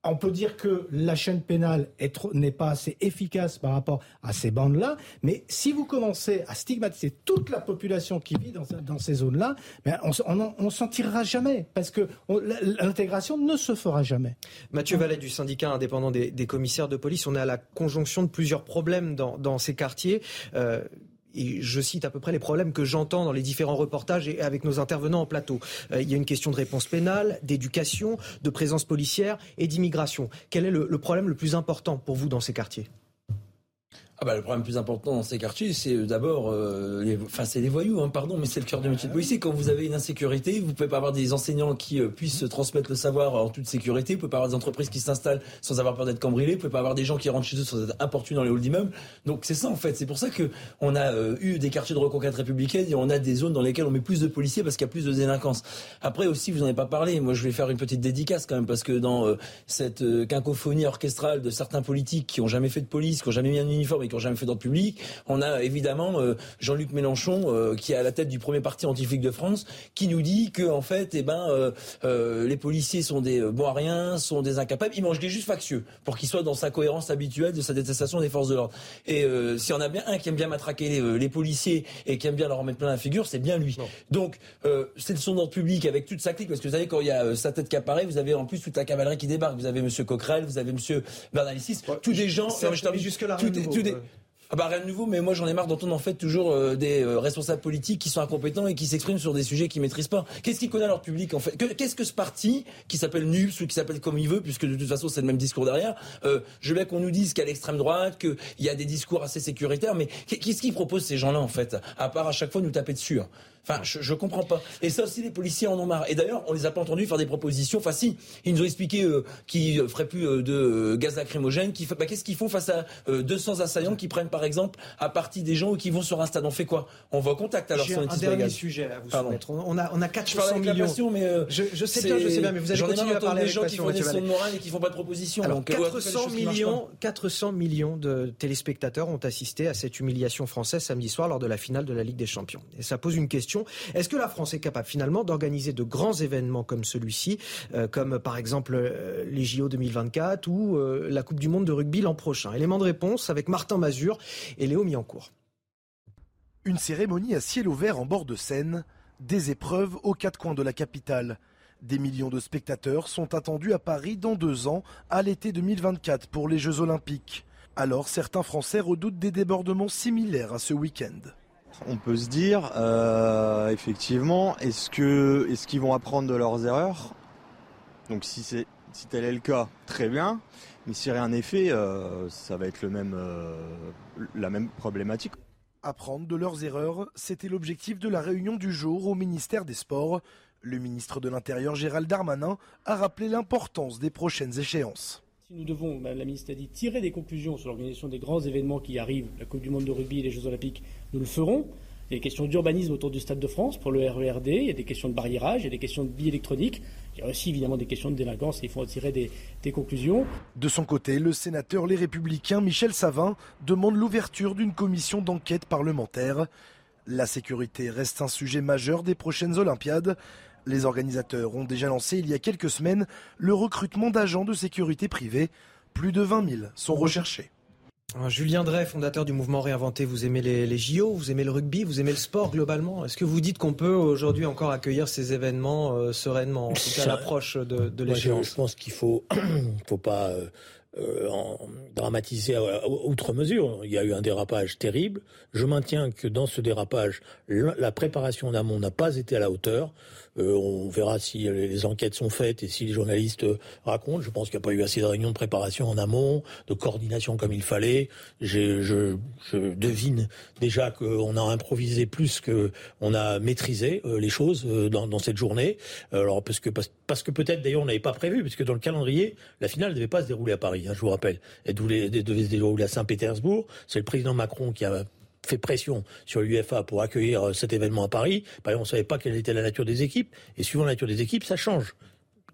on peut dire que la chaîne pénale n'est pas assez efficace par rapport à ces bandes-là, mais si vous commencez à stigmatiser toute la population qui vit dans, ces zones-là, ben, on ne s'en tirera jamais, parce que l'intégration ne se fera jamais. Mathieu Vallet du syndicat indépendant des, commissaires de police, on est à la conjonction de plusieurs problèmes dans, ces quartiers. Euh, je cite à peu près les problèmes que j'entends dans les différents reportages et avec nos intervenants en plateau. Euh, il y a une question de réponse pénale, d'éducation, de présence policière et d'immigration. Quel est le problème le plus important pour vous dans ces quartiers? Ah bah, le problème plus important dans ces quartiers, c'est euh, d'abord, euh, les, enfin c'est les voyous, hein, pardon, mais c'est le cœur du métier de policier. Quand vous avez une insécurité, vous pouvez pas avoir des enseignants qui euh, puissent transmettre le savoir en toute sécurité. Vous pouvez pas avoir des entreprises qui s'installent sans avoir peur d'être cambriolées. Vous pouvez pas avoir des gens qui rentrent chez eux sans être importunés dans les halls d'immeubles. Donc c'est ça en fait. C'est pour ça que on a eu des quartiers de reconquête républicaine et on a des zones dans lesquelles on met plus de policiers parce qu'il y a plus de délinquance. Après aussi, vous en avez pas parlé. Moi, je vais faire une petite dédicace quand même parce que dans cette quinquophonie orchestrale de certains politiques qui ont jamais fait de police, qui ont jamais mis un uniforme et qui ont jamais fait d'ordre public on a évidemment euh, Jean-Luc Mélenchon euh, qui est à la tête du premier parti anti-flic de France, qui nous dit que en fait, eh ben, euh, les policiers sont des bons à rien, sont des incapables. Il mange des justes factieux pour qu'il soit dans sa cohérence habituelle de sa détestation des forces de l'ordre. Et si on a bien un qui aime bien matraquer les, policiers et qui aime bien leur remettre plein la figure, c'est bien lui. Donc c'est le son d'ordre public avec toute sa clique, parce que vous savez quand il y a sa tête qui apparaît, vous avez en plus toute la cavalerie qui débarque. Vous avez Monsieur Coquerel, vous avez Monsieur Bernalicis, tous des gens. jusque là. Ah bah rien de nouveau, mais moi j'en ai marre d'entendre en fait toujours euh, des euh, responsables politiques qui sont incompétents et qui s'expriment sur des sujets qu'ils maîtrisent pas. Qu'est-ce qu'ils connaissent leur public en fait? Qu'est-ce que ce parti qui s'appelle NUPS ou qui s'appelle comme il veut, puisque de toute façon c'est le même discours derrière. Euh, je veux qu'on nous dise qu'à l'extrême droite, qu'il y a des discours assez sécuritaires, mais qu'est-ce qu'ils proposent ces gens-là en fait? À part à chaque fois nous taper dessus. Hein. Enfin, je, je comprends pas. Et ça aussi, les policiers en ont marre. Et d'ailleurs, on les a pas entendus faire des propositions. Enfin, si, ils nous ont expliqué euh, qu'ils feraient plus euh, de euh, gaz lacrymogène. Bah, qu'est-ce qu'ils font face à 200 assaillants qui prennent, par exemple, à partie des gens qui vont sur un stade On fait quoi? On va au contact alors J'ai un, dernier sujet à vous soumettre. On a, on a 400 millions. mais je, je, sais bien, je sais bien, mais vous allez continuer à parler des gens qui font des de morale et qui font pas de propositions. Alors, 400 millions, 400 millions de téléspectateurs ont assisté à cette humiliation française samedi soir lors de la finale de la Ligue des Champions. Et ça pose une question. Est-ce que la France est capable finalement d'organiser de grands événements comme celui-ci, euh, comme par exemple euh, les JO 2024 ou euh, la Coupe du Monde de rugby l'an prochain? Élément de réponse avec Martin Mazur et Léo Miancourt. Une cérémonie à ciel ouvert en bord de Seine, des épreuves aux quatre coins de la capitale. Des millions de spectateurs sont attendus à Paris dans deux ans, à l'été 2024 pour les Jeux Olympiques. Alors certains Français redoutent des débordements similaires à ce week-end. On peut se dire, effectivement, est-ce que est-ce qu'ils vont apprendre de leurs erreurs? Donc si c'est Si tel est le cas, très bien. Mais si rien n'est fait, euh, ça va être le même, euh, la même problématique. Apprendre de leurs erreurs, c'était l'objectif de la réunion du jour au ministère des Sports. Le ministre de l'Intérieur Gérald Darmanin a rappelé l'importance des prochaines échéances. Si nous devons, Madame la ministre a dit, tirer des conclusions sur l'organisation des grands événements qui arrivent, la Coupe du Monde de rugby et les Jeux Olympiques, nous le ferons. Il y a des questions d'urbanisme autour du Stade de France pour le RERD, il y a des questions de barriérage, il y a des questions de billes électroniques, il y a aussi évidemment des questions de délinquance et il faut en tirer des, des conclusions. De son côté, le sénateur Les Républicains Michel Savin demande l'ouverture d'une commission d'enquête parlementaire. La sécurité reste un sujet majeur des prochaines Olympiades. Les organisateurs ont déjà lancé il y a quelques semaines le recrutement d'agents de sécurité privés. Plus de 20 000 sont recherchés. Julien Drey, fondateur du mouvement Réinventé, vous aimez les, les, JO, vous aimez le rugby, vous aimez le sport globalement. Est-ce que vous dites qu'on peut aujourd'hui encore accueillir ces événements euh, sereinement, en tout cas à l'approche de, de l'échéance Je pense qu'il faut, (clears throat) faut pas euh, euh, en dramatiser outre mesure. Il y a eu un dérapage terrible. Je maintiens que dans ce dérapage, la préparation d'amont n'a pas été à la hauteur. Euh, on verra si les enquêtes sont faites et si les journalistes racontent. Je pense qu'il n'y a pas eu assez de réunions de préparation en amont, de coordination comme il fallait. Je, devine déjà qu'on a improvisé plus que on a maîtrisé euh, les choses euh, dans, cette journée. Alors parce que parce, que peut-être d'ailleurs on n'avait pas prévu, puisque dans le calendrier, la finale ne devait pas se dérouler à Paris. Hein, je vous rappelle, elle devait se dérouler à Saint-Pétersbourg. C'est le président Macron qui a fait pression sur l'UFA pour accueillir cet événement à Paris. On ne savait pas quelle était la nature des équipes. Et suivant la nature des équipes, ça change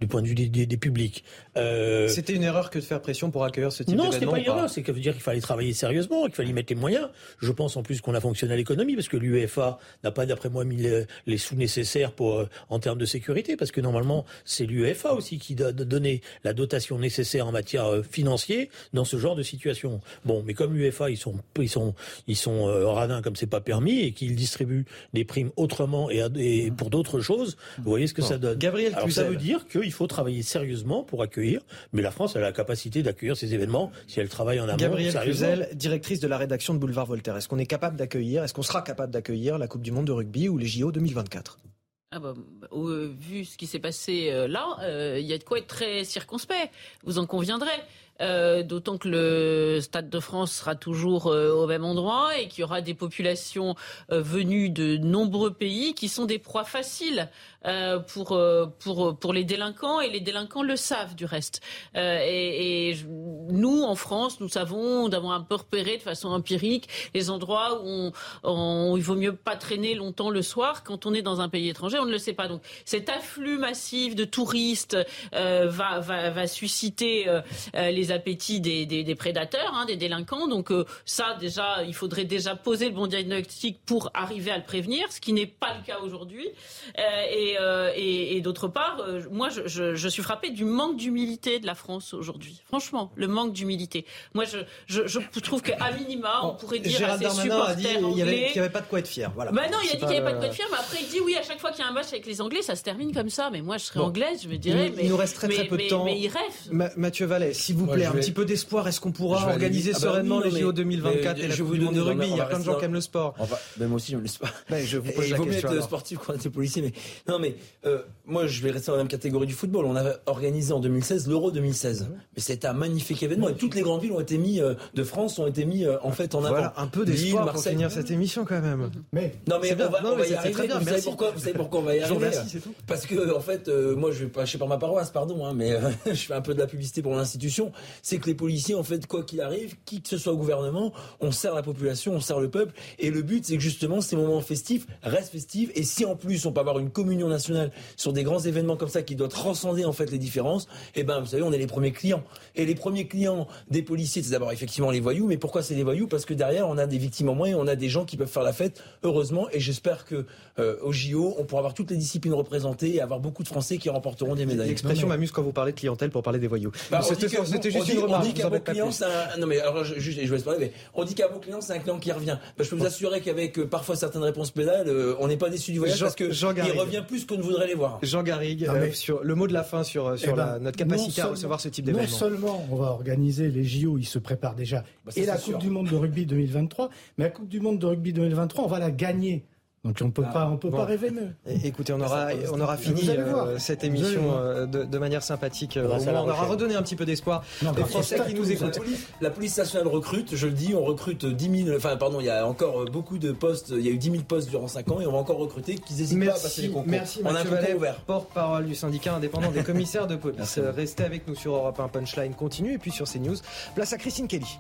du point de vue des, des, des publics. Euh... C'était une erreur que de faire pression pour accueillir ce type d'événement Non, c'était pas une erreur. C'est que veut dire qu'il fallait travailler sérieusement, qu'il fallait y mettre les moyens. Je pense en plus qu'on a fonctionné à l'économie parce que l'UEFA n'a pas, d'après moi, mis les, les, sous nécessaires pour euh, en termes de sécurité, parce que normalement c'est l'UEFA aussi qui doit donner la dotation nécessaire en matière euh, financière dans ce genre de situation. Bon, mais comme l'UEFA ils sont ils sont ils sont euh, radins comme c'est pas permis et qu'ils distribuent des primes autrement et, et pour d'autres choses, vous voyez ce que bon. ça donne. Gabriel Alors ça veut dire que il faut travailler sérieusement pour accueillir, mais la France a la capacité d'accueillir ces événements si elle travaille en amont. Gabrielle. Cluzel, directrice de la rédaction de Boulevard Voltaire. Est-ce qu'on est capable d'accueillir, est-ce qu'on sera capable d'accueillir la Coupe du Monde de rugby ou les JO 2024 ah bah, euh, vu ce qui s'est passé euh, là, il euh, y a de quoi être très circonspect. Vous en conviendrez. Euh, D'autant que le Stade de France sera toujours euh, au même endroit et qu'il y aura des populations euh, venues de nombreux pays qui sont des proies faciles pour, pour, pour les délinquants et les délinquants le savent du reste. et, et nous, en France, nous savons, nous avons un peu repéré de façon empirique les endroits où, on, il vaut mieux pas traîner longtemps le soir quand on est dans un pays étranger. On ne le sait pas. Donc cet afflux massif de touristes va, va, va susciter les appétits des, des, prédateurs, hein, des délinquants. Donc euh, ça, déjà, il faudrait déjà poser le bon diagnostic pour arriver à le prévenir, ce qui n'est pas le cas aujourd'hui. Euh, et, euh, et, et d'autre part, euh, moi, je, je, je, suis frappée du manque d'humilité de la France aujourd'hui. Franchement, le manque d'humilité. Moi, je, je, je trouve qu'à minima, on pourrait dire Gérald à ses Darmanin a dit supporters qu'il n'y avait, anglais... pas de quoi être fier. Voilà. Bah non, il a dit qu'il n'y avait pas de quoi le- être fier, mais après il dit oui, à chaque fois qu'il y a un match avec les Anglais, ça se termine comme ça. Mais moi, je serais Bon. anglaise, je me dirais. il, mais, il nous reste très très mais- peu de temps. Mais il rêve. Ma- Mathieu Vallet, s'il vous plaît, un vais- petit peu d'espoir. Est-ce qu'on pourra organiser. Ah bah sereinement non, les JO mais- 2024 mais et la je Coupe vous du Monde de rugby Il y a plein de gens qui aiment le sport. Moi aussi, je me laisse pas. Ouais, je vous pose il la vaut mieux question, être sportif qu'on être policier. Mais non, mais euh, moi, je vais rester dans la même catégorie du football. On avait organisé en 2016 l'Euro 2016, mais c'était un magnifique événement. Et toutes les grandes villes ont été mis euh, de France ont été mis euh, en fait en avant. Voilà, un peu d'espoir pour finir cette émission quand même. Mais Non mais bien. on va, Non, on mais va y arriver. très bien, vous, savez merci. pourquoi, vous savez pourquoi on va y Je arriver remercie, c'est tout. Parce que en fait, euh, moi je vais pas par ma paroisse, pardon, hein, mais euh, (laughs) je fais un peu de la publicité pour l'institution. C'est que les policiers, en fait, quoi qu'il arrive, qui que ce soit au gouvernement, on sert la population, on sert le peuple. Et le but, c'est que justement, ces moments festifs restent festifs. Et si en plus on peut avoir une communion sur des grands événements comme ça qui doit transcender en fait les différences, eh ben vous savez, on est les premiers clients. Et les premiers clients des policiers, c'est d'abord effectivement les voyous. Mais pourquoi c'est les voyous? Parce que derrière, on a des victimes en moins et on a des gens qui peuvent faire la fête, heureusement. Et j'espère que euh, au JO, on pourra avoir toutes les disciplines représentées et avoir beaucoup de Français qui remporteront des médailles. L'expression m'amuse quand vous parlez de clientèle pour parler des voyous. Bah, on C'était dit on juste dit- une on remarque. dit je qu'à vos clients, c'est un... Non mais alors, je, je laisse parler, mais on dit qu'à vos clients, c'est un client qui revient. Bah, je peux vous assurer qu'avec euh, parfois certaines réponses pénales, euh, on n'est pas déçu du voyage Jean- parce que Jean il revient plus qu'on ne voudrait les voir. Jean Garrigue, Non, euh, sur le mot de la fin sur, sur Eh ben, la- notre capacité à non recevoir ce type Non d'événement. seulement on va organiser les JO, ils se préparent déjà, Bah, ça, et la Coupe sûr. du Monde de rugby 2023, mais la Coupe du Monde de rugby 2023, on va la gagner. Donc on peut Ah, pas, on peut bon. pas rêver mieux. Écoutez, on aura, on aura fini euh, cette émission euh, de, de manière sympathique. euh, moins, La on aura redonné un petit peu d'espoir aux Français qui nous la écoutent. police, la police nationale recrute, je le dis, on recrute 10 000, enfin pardon, il y a encore beaucoup de postes, il y a eu 10 000 postes durant 5 ans et on va encore recruter, qu'ils n'hésitent pas à passer les Merci, concours. merci on a un Vallet, ouvert. porte-parole du syndicat indépendant des (laughs) commissaires de police. Restez avec nous sur Europe 1 Punchline continue et puis sur CNews. Place à Christine Kelly.